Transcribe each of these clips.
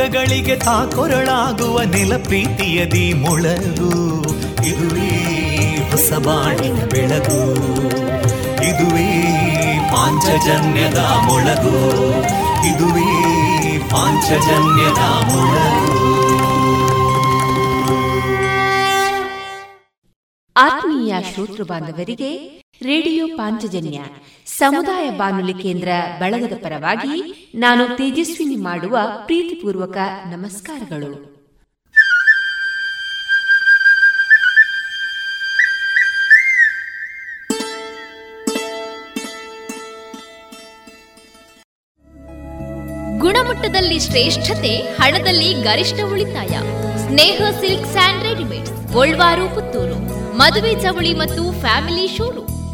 ದುಃಖಗಳಿಗೆ ತಾಕೊರಳಾಗುವ ನೆಲ ಪ್ರೀತಿಯದಿ ಮೊಳಗು. ಇದುವೇ ಹೊಸಬಾಣಿನ ಬೆಳಗು. ಇದುವೇ ಪಾಂಚಜನ್ಯದ ಮೊಳಗು. ಇದುವೇ ಪಾಂಚಜನ್ಯದ ಮೊಳಗು. ಆತ್ಮೀಯ ಶ್ರೋತೃ ಬಾಂಧವರಿಗೆ ರೇಡಿಯೋ ಪಾಂಚಜನ್ಯ ಸಮುದಾಯ ಬಾನುಲಿ ಕೇಂದ್ರ ಬಳಗದ ಪರವಾಗಿ ನಾನು ತೇಜಸ್ವಿನಿ ಮಾಡುವ ಪ್ರೀತಿಪೂರ್ವಕ ನಮಸ್ಕಾರಗಳು. ಗುಣಮಟ್ಟದಲ್ಲಿ ಶ್ರೇಷ್ಠತೆ, ಹಣದಲ್ಲಿ ಗರಿಷ್ಠ ಉಳಿತಾಯ. Sneha silk and readymade Puttur. ಮದುವೆ ಚವಳಿ ಮತ್ತು ಫ್ಯಾಮಿಲಿ ಶೋರೂಮ್.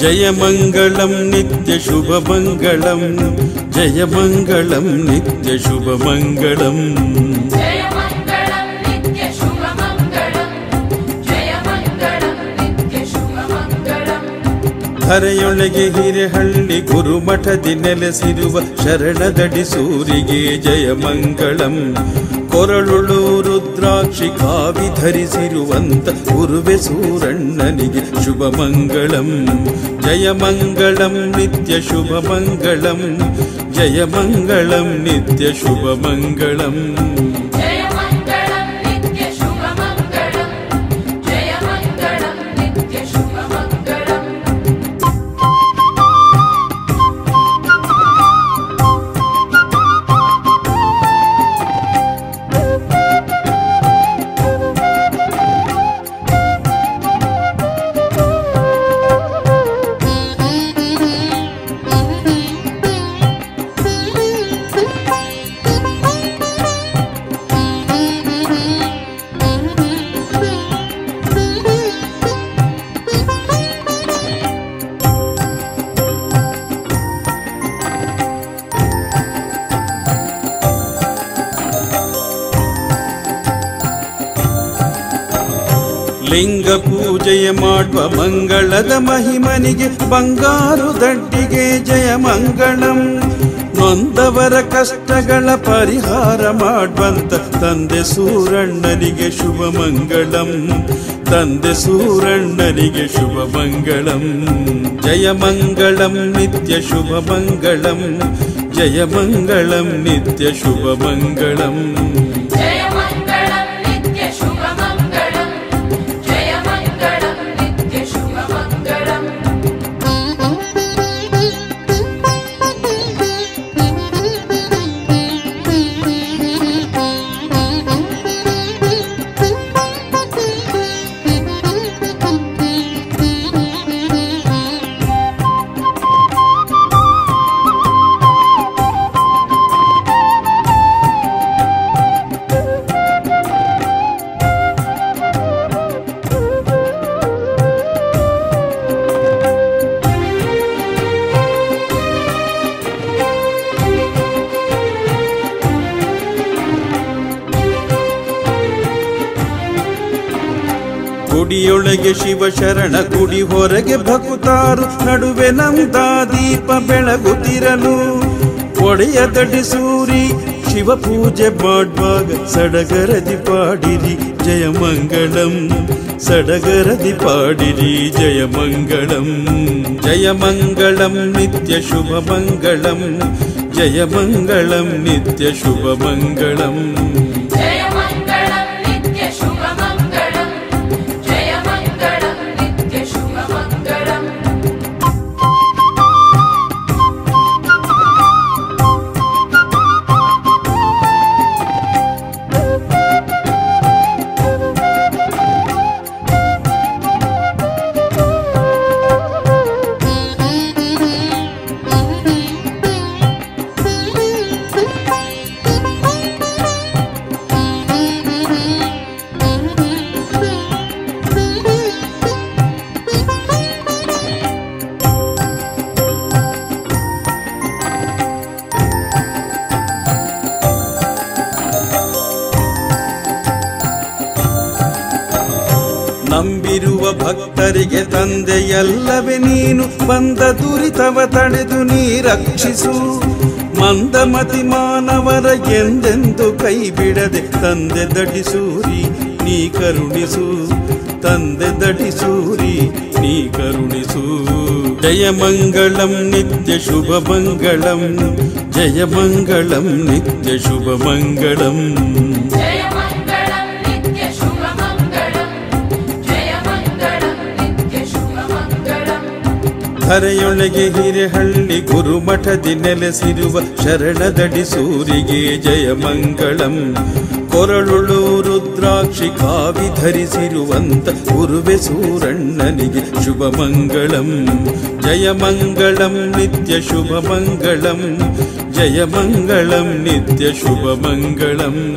जयमङ्गलं नित्यशुभमङ्गलं जयमङ्गलं नित्यशुभमङ्गलम् ಹರೆಯೊಳಗೆ ಹಿರೆಹಳ್ಳಿ ಗುರುಮಠದಿ ನೆಲೆಸಿರುವ ಶರಣದಡಿ ಸೂರಿಗೆ ಜಯ ಮಂಗಳಂ. ಕೊರಳುಳು ರುದ್ರಾಕ್ಷಿ ಕಾವಿ ಧರಿಸಿರುವಂತ ಗುರುವೆ ಸೂರಣ್ಣನಿಗೆ ಶುಭ ಮಂಗಳಂ. ಜಯ ಮಂಗಳಂ, ನಿತ್ಯ ಶುಭ ಮಂಗಳಂ. ಜಯ ಮಂಗಳಂ, ನಿತ್ಯ ಶುಭ ಮಂಗಳಂ. ಮಾಡುವ ಮಂಗಳದ ಮಹಿಮನಿಗೆ ಬಂಗಾರು ದಡ್ಡಿಗೆ ಜಯ ಮಂಗಳಂ. ನೊಂದವರ ಕಷ್ಟಗಳ ಪರಿಹಾರ ಮಾಡುವಂತ ತಂದೆ ಸೂರಣ್ಣನಿಗೆ ಶುಭ ಮಂಗಳಂ. ತಂದೆ ಸೂರಣ್ಣನಿಗೆ ಶುಭ ಮಂಗಳಂ. ಜಯ ಮಂಗಳಂ, ನಿತ್ಯ ಶುಭ ಮಂಗಳಂ. ಜಯ ಮಂಗಳಂ, ನಿತ್ಯ ಶುಭ ಮಂಗಳಂ. ಶಿವ ಶರಣ ಗುಡಿ ಹೊರಗೆ ಭಕುತಾರು. ನಡುವೆ ನಮ್ದ ದೀಪ ಬೆಳಗುತ್ತಿರಲು. ಒಡೆಯ ದಡಿಸೂರಿ ಶಿವ ಪೂಜೆ ಮಾಡುವಾಗ ಸಡಗರದಿ ಪಾಡಿರಿ, ಜಯ ಮಂಗಳಂ. ಸಡಗರದಿ ಪಾಡಿರಿ, ಜಯ ಮಂಗಳಂ. ಜಯ ಮಂಗಳಂ, ನಿತ್ಯ ಶುಭ ಮಂಗಳಂ. ಜಯ ಮಂಗಳಂ, ನಿತ್ಯ ಶುಭ ಮಂಗಳಂ. ಬಂದ ದುರಿತವ ತಡೆದು ನೀ ರಕ್ಷಿಸು. ಮಂದಮತಿ ಮಾನವರ ಎಂದೆಂದು ಕೈ ಬಿಡದೆ ತಂದೆ ದಟಿಸೂರಿ, ನೀ ಕರುಣಿಸು. ತಂದೆ ದಟಿಸೂರಿ, ನೀ ಕರುಣಿಸು. ಜಯ ಮಂಗಳಂ, ನಿತ್ಯ ಜಯ ಮಂಗಳಂ, ನಿತ್ಯ ಶುಭ ಧರೆಯೊಳಗೆ ಹಿರೆಹಳ್ಳಿ ಗುರುಮಠದಿ ನೆಲೆಸಿರುವ ಶರಣದಡಿ ಸೂರಿಗೆ ಜಯ ಮಂಗಳಂ. ಕೊರಳುಳು ರುದ್ರಾಕ್ಷಿ ಕಾವಿ ಧರಿಸಿರುವಂತ ಗುರುವೆ ಸೂರಣ್ಣನಿಗೆ ಶುಭ ಮಂಗಳಂ. ಜಯ ಮಂಗಳಂ, ನಿತ್ಯ ಶುಭ ಮಂಗಳಂ. ಜಯ ಮಂಗಳಂ, ನಿತ್ಯ ಶುಭ ಮಂಗಳಂ.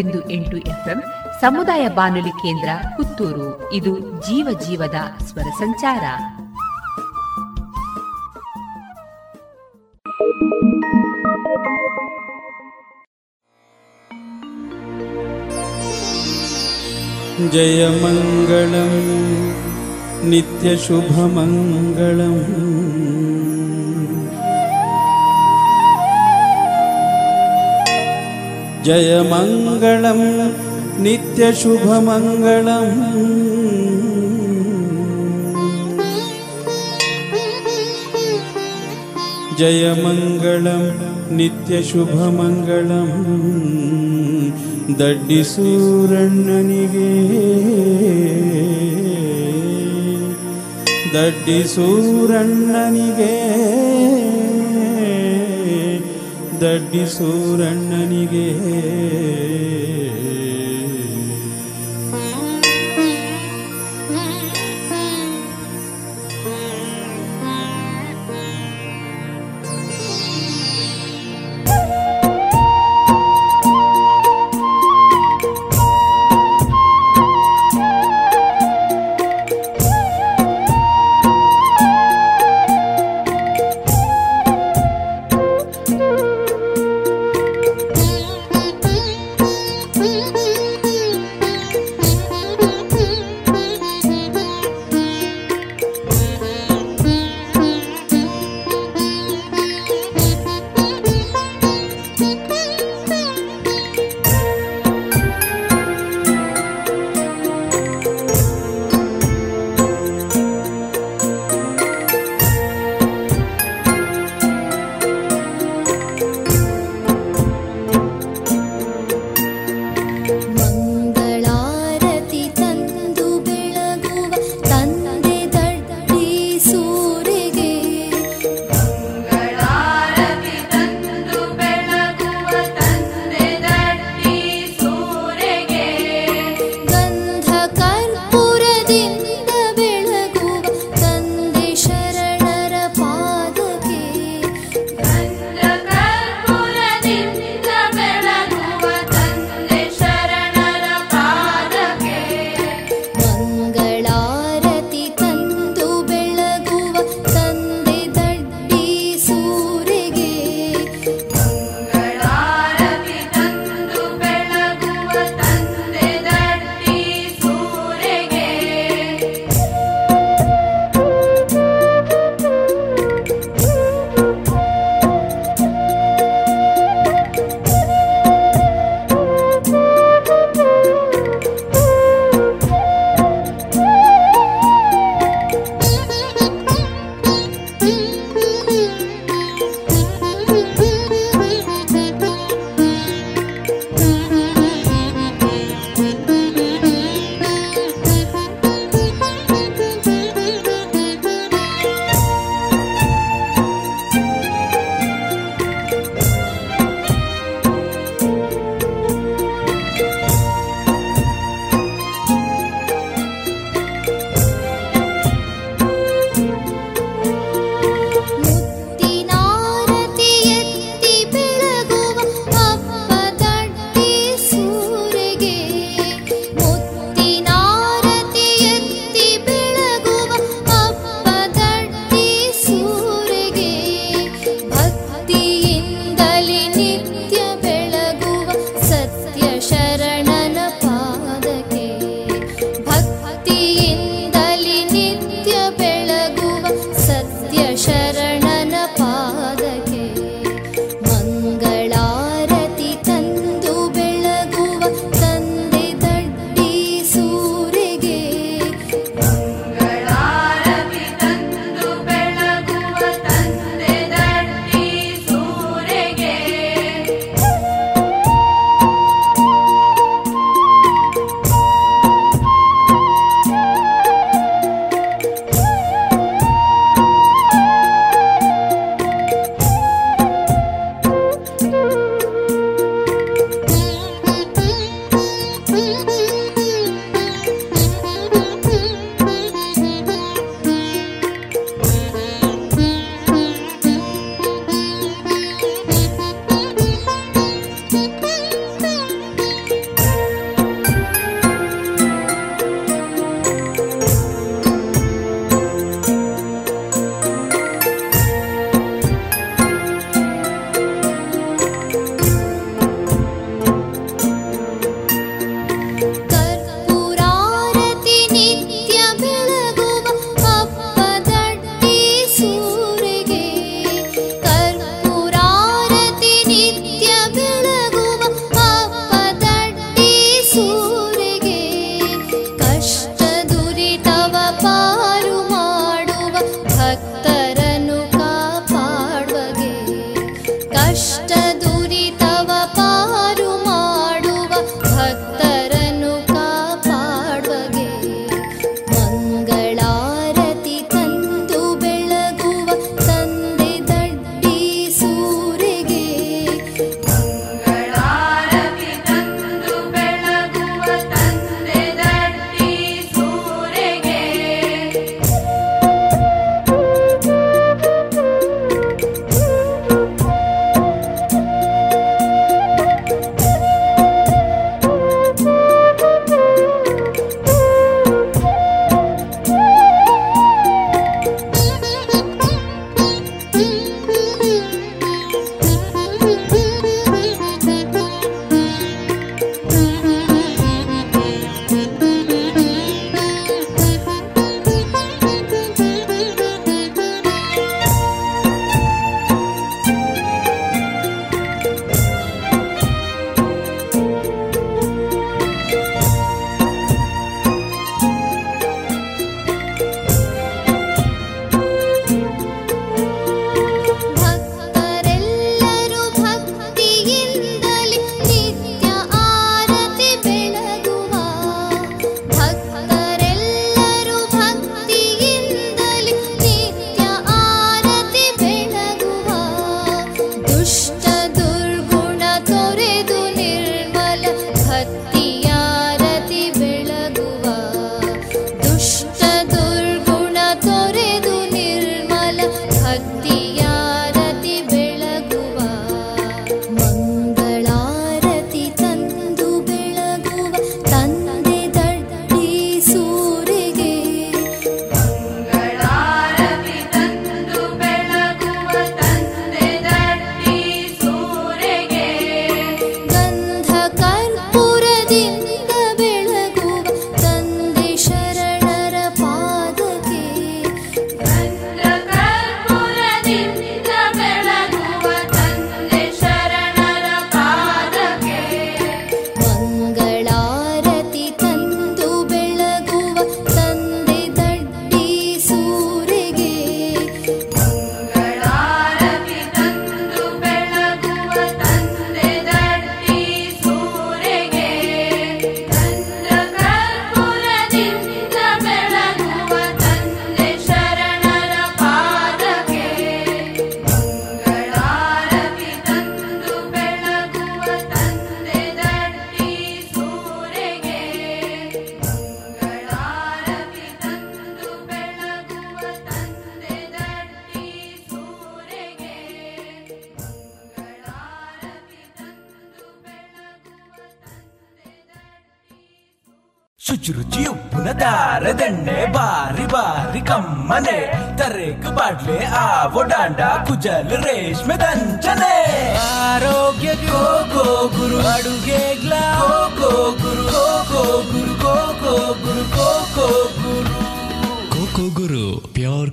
ಬಿಂದು ಎಂಟು ಎಫ್ಎಂ ಸಮುದಾಯ ಬಾನುಲಿ ಕೇಂದ್ರ ಪುತ್ತೂರು ಇದು ಜೀವ ಜೀವದ ಸ್ವರ ಸಂಚಾರ जयमङ्गलम् नित्यशुभमङ्गलम् जयमङ्गलं नित्यशुभमङ्गलम्। जयमङ्गलं नित्यशुभमङ्गलं दड्डिसूरणे दड्डिसूरणे ದಡ್ಡಿಸೂರಣ್ಣನಿಗೆ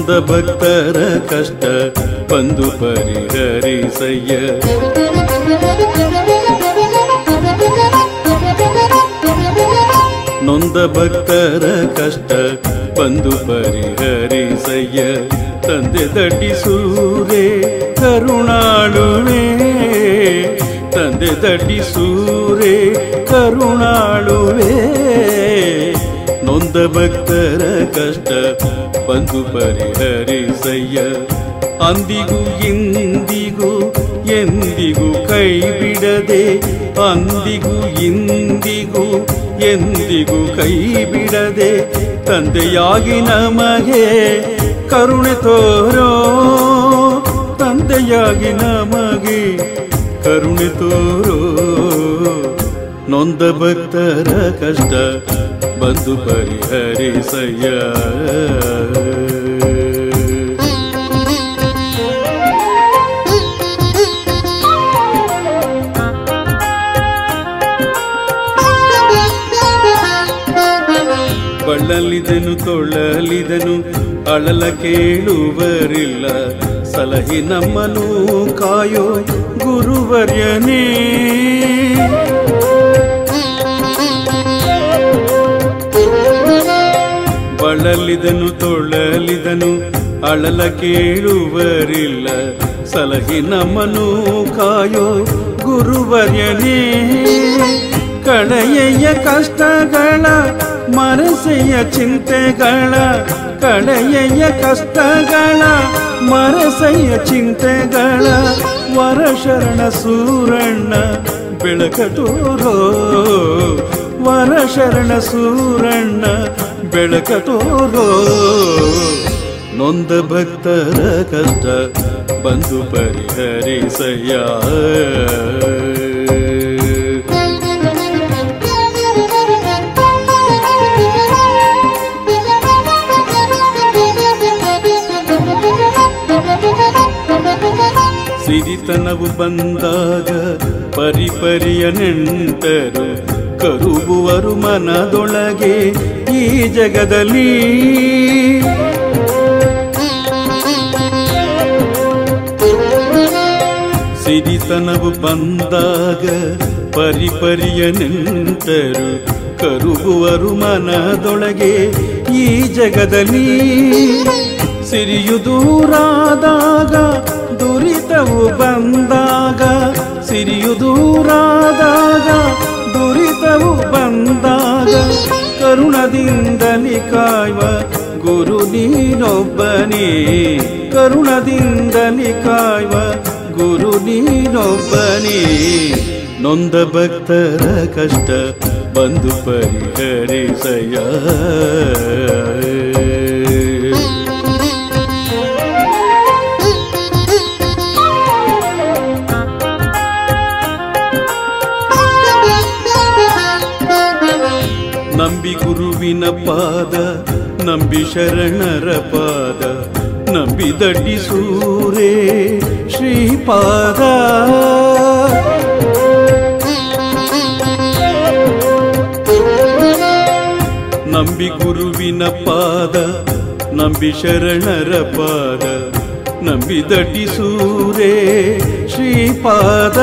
ನೊಂದ ಭಕ್ತರ ಕಷ್ಟ ಬಂದು ಪರಿಹರಿಸಯ್ಯ ನೊಂದ ಭಕ್ತರ ಕಷ್ಟ ಬಂದು ಪರಿಹರಿಸಯ್ಯ ತಂದೆ ದಡ್ಡಿಸೂರೇ ಕರುಣಾಳುವೆ ತಂದೆ ದಡ್ಡಿಸೂರೇ ಕರುಣಾಳುವೆ ನೊಂದ ಭಕ್ತರ ಕಷ್ಟ ಬಂದು ಪರಿಹರಿಸಯ್ಯ. ಅಂದಿಗೂ ಇಂದಿಗೂ, ಎಂದಿಗೂ ಕೈ ಬಿಡದೆ ಅಂದಿಗೂ ಇಂದಿಗೂ, ಎಂದಿಗೂ ಕೈ ಬಿಡದೆ ತಂದೆಯಾಗಿ ನಮಗೆ ಕರುಣೆ ತೋರೋ, ತಂದೆಯಾಗಿ ನಮಗೆ ಕರುಣೆ ತೋರೋ. ನೊಂದ ಭಕ್ತರ ಕಷ್ಟ ಬಂದು ಪರಿಹರಿಸಯ್ಯ. ಬಳಲಿದನು ತೊಳಲಿದನು ಅಳಲ ಕೇಳುವರಿಲ್ಲ. ಸಲಹಿ ನಮ್ಮನು ಕಾಯೋ ಗುರುವರ್ಯನೇ. ಬಳಲಿದನು ತೊಳಲಿದನು, ಅಳಲ ಕೇಳುವರಿಲ್ಲ. ಸಲಹಿ ನಮ್ಮನು ಕಾಯೋ ಗುರುವರ್ಯನೇ ಕಡೆಯ ಕಷ್ಟಗಳ ಮರಸೆಯ ಚಿಂತೆಗಳ ಕಡೆಯ ಕಷ್ಟಗಳ ಮರಸೆಯ ಚಿಂತೆಗಳ, ವರಶರಣ ಸೂರಣ್ಣ ಬೆಳಕತೋರೋ ವರಶರಣ ಸೂರಣ್ಣ ಬೆಳಕತೋರೋ ನೊಂದ ಭಕ್ತರ ಕಷ್ಟ ಬಂದು ಪರಿಹರಿಸಯ್ಯ. ಸಿರಿತನವು ಬಂದಾಗ ಪರಿಪರಿಯ ನೆಂಟರು ಕರುಗುವರು ಮನದೊಳಗೆ ಈ ಜಗದಲ್ಲಿ. ಸಿರಿತನವು ಬಂದಾಗ ಪರಿಪರಿಯ ನಿಂತರು ಕರುಗುವರು ಮನದೊಳಗೆ ಈ ಜಗದಲ್ಲಿ. ಸಿರಿಯು ದೂರಾದಾಗ ದುರಿತವು ಬಂದಾಗ, ಸಿರಿಯು ದೂರಾದಾಗ ದುರಿತವು ಬಂದಾಗ ಕರುಣದಿಂದಲಿ ಕಾಯುವ ಗುರು ನೀನೊಬ್ಬನೇ ಕರುಣದಿಂದಲಿ ಕಾಯುವ ಗುರು ನೀನೊಬ್ಬನೇ ನೊಂದ ಭಕ್ತರ ಕಷ್ಟ ಬಂದು ಪರಿಹರಿಸಯ್ಯ ನಂಬಿ ಗುರುವಿನ ಪಾದ, ನಂಬಿ ಶರಣರ ಪಾದ, ನಂಬಿ ದಡ್ಡಿಸೂರೇ ಶ್ರೀಪಾದ. ನಂಬಿ ಗುರುವಿನ ಪಾದ, ನಂಬಿ ಶರಣರ ಪಾದ, ನಂಬಿ ದಡ್ಡಿಸೂರೇ ಶ್ರೀಪಾದ.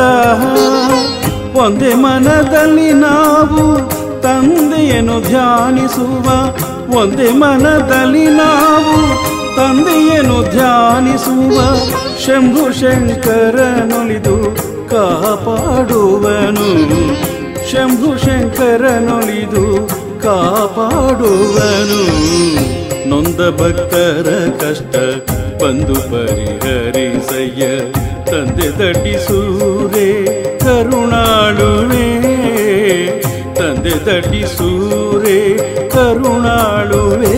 ಒಂದೇ ಮನದಲ್ಲಿ ನಾವು ತಂದೆಯನ್ನು ಧ್ಯಾನಿಸುವ ಒಂದೇ ಮನದಲ್ಲಿ ನಾವು ತಂದೆಯನ್ನು ಧ್ಯಾನಿಸುವ ಶಂಭು ಶಂಕರನೊಲಿದು ಕಾಪಾಡುವನು. ಶಂಭು ಶಂಕರನೊಲಿದು ಕಾಪಾಡುವನು. ನೊಂದ ಭಕ್ತರ ಕಷ್ಟ ಬಂದು ಪರಿಹರಿಸಯ್ಯ. ತಂದೆ ದಟ್ಟಿಸೂರೆ ಕರುಣಾಳುವೆ. ತಂದೆ ದಡ್ಡಿಸೂರೆ ಕರುಣಾಳುವೆ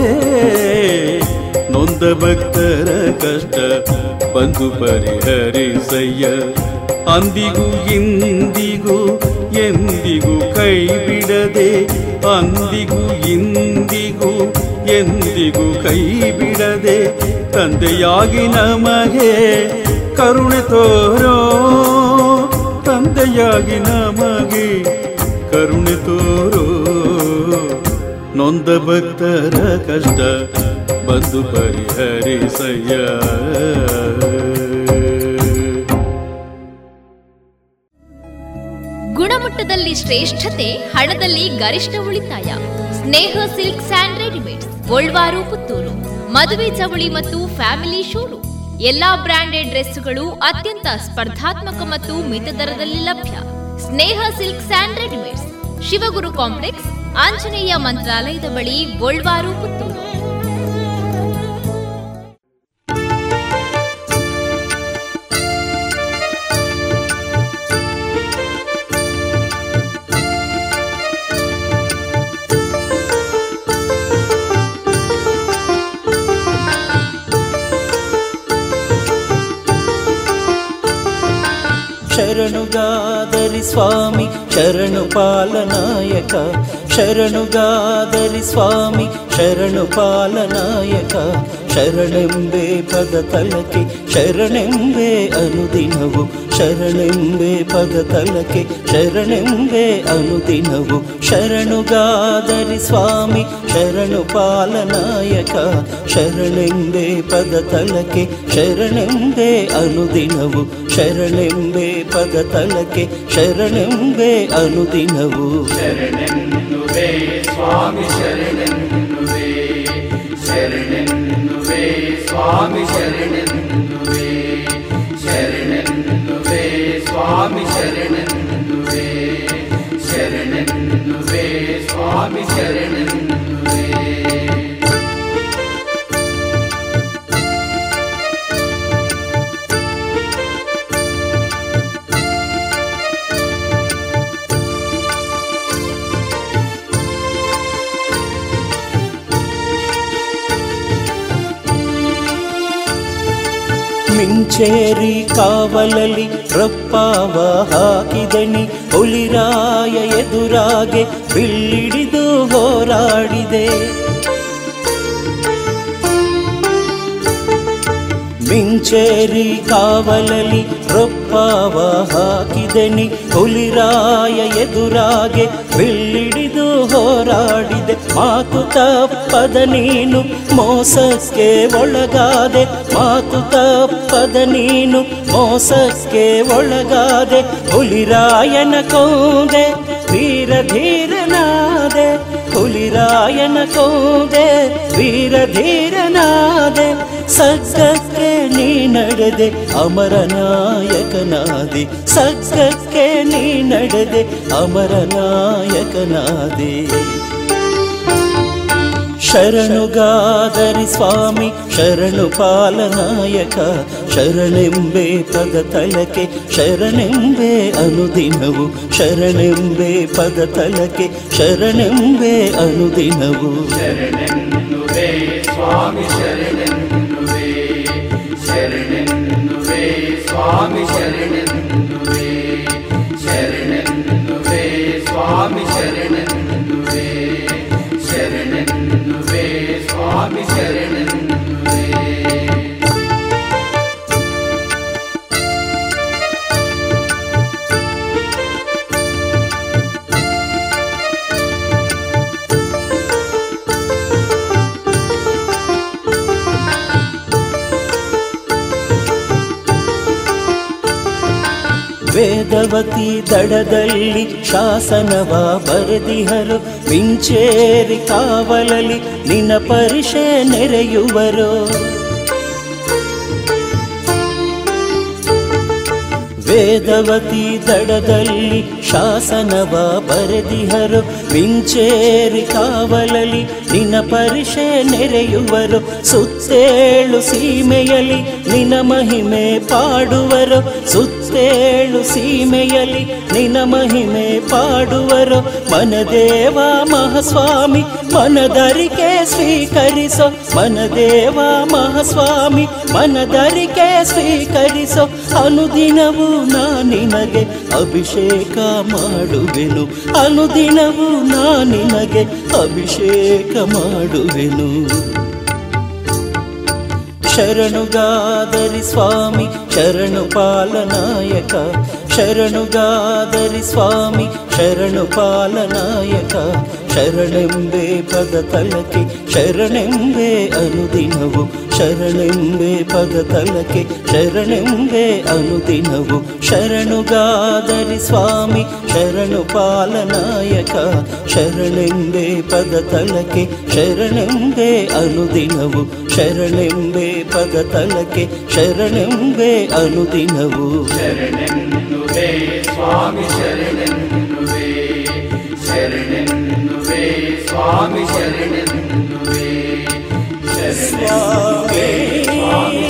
ನೊಂದ ಭಕ್ತರ ಕಷ್ಟ ಬಂದು ಪರಿಹರಿಸಯ್ಯ ಅಂದಿಗೂ ಇಂದಿಗೂ ಎಂದಿಗೂ ಕೈ ಬಿಡದೆ ಅಂದಿಗೂ ಇಂದಿಗೂ ಎಂದಿಗೂ ಕೈ ಬಿಡದೆ ತಂದೆಯಾಗಿ ನಮಗೆ ಕರುಣೆ ತೋರೋ ತಂದೆಯಾಗಿ ನಮಗೆ ಕರುಣೆ ತೋರೋ ನೊಂದ ಭಕ್ತರ ಕಷ್ಟ ಬಂದು ಪರಿಹರಿಸಯ್ಯ. ಗುಣಮಟ್ಟದಲ್ಲಿ ಶ್ರೇಷ್ಠತೆ, ಹಣದಲ್ಲಿ ಗರಿಷ್ಠ ಉಳಿತಾಯ. Sneha silk and readymade Golwar, Puttur. ಮದುವೆ ಚವಳಿ ಮತ್ತು ಫ್ಯಾಮಿಲಿ ಶೋರು ಎಲ್ಲಾ ಬ್ರಾಂಡೆಡ್ ಡ್ರೆಸ್ಗಳು ಅತ್ಯಂತ ಸ್ಪರ್ಧಾತ್ಮಕ ಮತ್ತು ಮಿತ ದರದಲ್ಲಿ ಲಭ್ಯ. Sneha silk and readymades, Shivaguru complex Anjaneya ಮಂತ್ರಾಲಯದ ಬಳಿ ಗೋಲ್ವಾರು ಪುತ್ತೂರು. ಶರಣುಗಾದರಿ ಸ್ವಾಮಿ ಶರಣು ಪಾಲನಾಯಕ ಶರಣುಗಾದರಿ ಸ್ವಾಮಿ, ಶರಣು ಪಾಲನಾಯಕ, ಶರಣೆಂಬೆ ಪದ ತಲಕೆ, ಶರಣೆಂಬೆ ಅನುದಿನವು, ಶರಣೆಂಬೆ ಪದ ತಲಕೆ, ಶರಣೆಂಬೆ ಅನುದಿನವು. ಶರಣುಗಾದರಿ ಸ್ವಾಮಿ, ಶರಣು ಪಾಲನಾಯಕ, ಶರಣೆಂಬೆ ಪದ ತಲಕೆ, ಶರಣೆಂಬೆ ಅನುದಿನವು. ಶರಣೆಂಬೆ ಪದ ತಲಕೆ, ಶರಣೆಂಬೆ ಅನುದಿನವು. ಶರಣೆನ್ನುವೆ ಸ್ವಾಮಿ ಶರಣೆನ್ನುವೆ ಶರಣೆನ್ನುವೆ ಸ್ವಾಮಿ ಶರಣೆನ್ನುವೆ ಶರಣೆನ್ನುವೆ ಸ್ವಾಮಿ ಶರಣೆನ್ನುವೆ ಶರಣೆನ್ನುವೆ ಸ್ವಾಮಿ ಶರಣೆನ್ನುವೆ ಮಿಂಚೇರಿ ಕಾವಲಲಿ ರಪ್ಪಾವ ಹಾಕಿದನಿ. ಹುಲಿರಾಯ ಎದುರಾಗೆ ಬಿಲ್ಲಿಡಿದು ಹೋರಾಡಿದೆ. ಮಿಂಚೇರಿ ಕಾವಲಲಿ ರೊಪ್ಪಾವ ಹಾಕಿದನಿ. ಹುಲಿರಾಯ ಎದುರಾಗೆ ಬಿಲ್ಲಿಡಿದು ಹೋರಾಡಿದೆ. ಮಾತು ತಪ್ಪದ ನೀನು ಮೋಸಕ್ಕೆ ಒಳಗಾದೆ ಮಾತು ತಪ್ಪದ ನೀನು ಮೋಸಕ್ಕೆ ಒಳಗಾದೆ, ಹುಲಿರಾಯನ ಕೊಂದೆ ವೀರ ಧೀರನಾದೆ, ಹುಲಿರಾಯನ ಕೊಂದೆ ವೀರ ಧೀರನಾದೆ ಸಕ್ಕಕ್ಕೆ ನೀ ನಡೆದೆ ಅಮರನಾಯಕನಾದಿ ಸಕ್ಕಕ್ಕೆ ನೀ ನಡೆದೆ ಅಮರನಾಯಕನಾದಿ ಶರಣುಗಾದರಿ ಸ್ವಾಮಿ, ಶರಣು ಪಾಲನಾಯಕ, ಶರಣೆಂಬೆ ಪದ ತಲಕೆ, ಶರಣೆಂಬೆ ಅನುದಿನವು, ಶರಣೆಂಬೆ ಪದ ತಲಕೆ, ಶರಣೆಂಬೆ ಅನುದಿನವು. ಸ್ವಾಮಿ ಶರಣೆನ್ನುವೆ ಶರಣೆನ್ನುವೆ ಸ್ವಾಮಿ ಶರಣೆನ್ನುವೆ ಶರಣೆನ್ನುವೆ ಸ್ವಾಮಿ ಶರಣೆನ್ನುವೆ ಸ್ವಾಮಿ ವೇದವತಿ ದಡದಲ್ಲಿ ಶಾಸನವ ಬರೆದಿಹರು. ಮಿಂಚೇರಿ ಕಾವಲಲಿ ನಿನ್ನ ಪರಿಷೆ ನೆರೆಯುವರು. ವೇದವತಿ ದಡದಲ್ಲಿ ಶಾಸನವ ಬರೆದಿಹರು. ಮಿಂಚೇರಿ ಕಾವಲಲಿ ನಿನ ಪರಿಷೆ ನೆರೆಯುವರು. ಸುತ್ತೇಳು ಸೀಮೆಯಲಿ ನಿನ ಮಹಿಮೆ ಪಾಡುವರು. ಸುತ್ತೇಳು ಸೀಮೆಯಲಿ ನಿನ ಮಹಿಮೆ ಪಾಡುವರು. ಮನದೇವ ಮಹಾಸ್ವಾಮಿ, ಮನದರಿಕೆ ಸ್ವೀಕರಿಸೋ, ಮನದೇವ ಮಹಾಸ್ವಾಮಿ, ಮನದರಿಕೆ ಸ್ವೀಕರಿಸೋ, ಅನುದಿನವೂ ನಾ ನಿನಗೆ ಅಭಿಷೇಕ ಮಾಡುವೆನು. ಅನುದಿನವೂ ನಾ ನಿನಗೆ ಅಭಿಷೇಕ ಮಾಡುವೆನು. ಶರಣುಗಾದರಿ ಸ್ವಾಮಿ, ಶರಣು ಪಾಲನಾಯಕ ಶರಣುಗಾದರಿ ಸ್ವಾಮಿ ಶರಣು ಪಾಲನಾಯಕ ಶರಣೆಂಬೆ ಪದ ತಲಕೆ, ಶರಣೆಂಬೆ ಅನುದಿನವು, ಶರಣೆಂಬೆ ಪದ ತಲಕೆ, ಶರಣೆಂಬೆ ಅನುದಿನವು, ಶರಣುಗಾದರಿ ಸ್ವಾಮಿ ಶರಣು ಪಾಲನಾಯಕ ಶರಣೆಂಬೆ ಪದ ತಲಕೆ, ಶರಣೆಂಬೆ ಅನುದಿನವು, ಶರಣೆಂಬೆ ಪದ ತಲಕೆ, ಶರಣೆಂಬೆ ಅನುದಿನವು. ಶರಣೆನ್ನುವೆ ಸ್ವಾಮಿ ಶರಣೆನ್ನುವೆ ಶರಣೆನ್ನುವೆ ಸ್ವಾಮಿ ಶರಣೆನ್ನುವೆ ಶರಣೆನ್ನುವೆ ಸ್ವಾಮಿ ಶರಣೆನ್ನುವೆ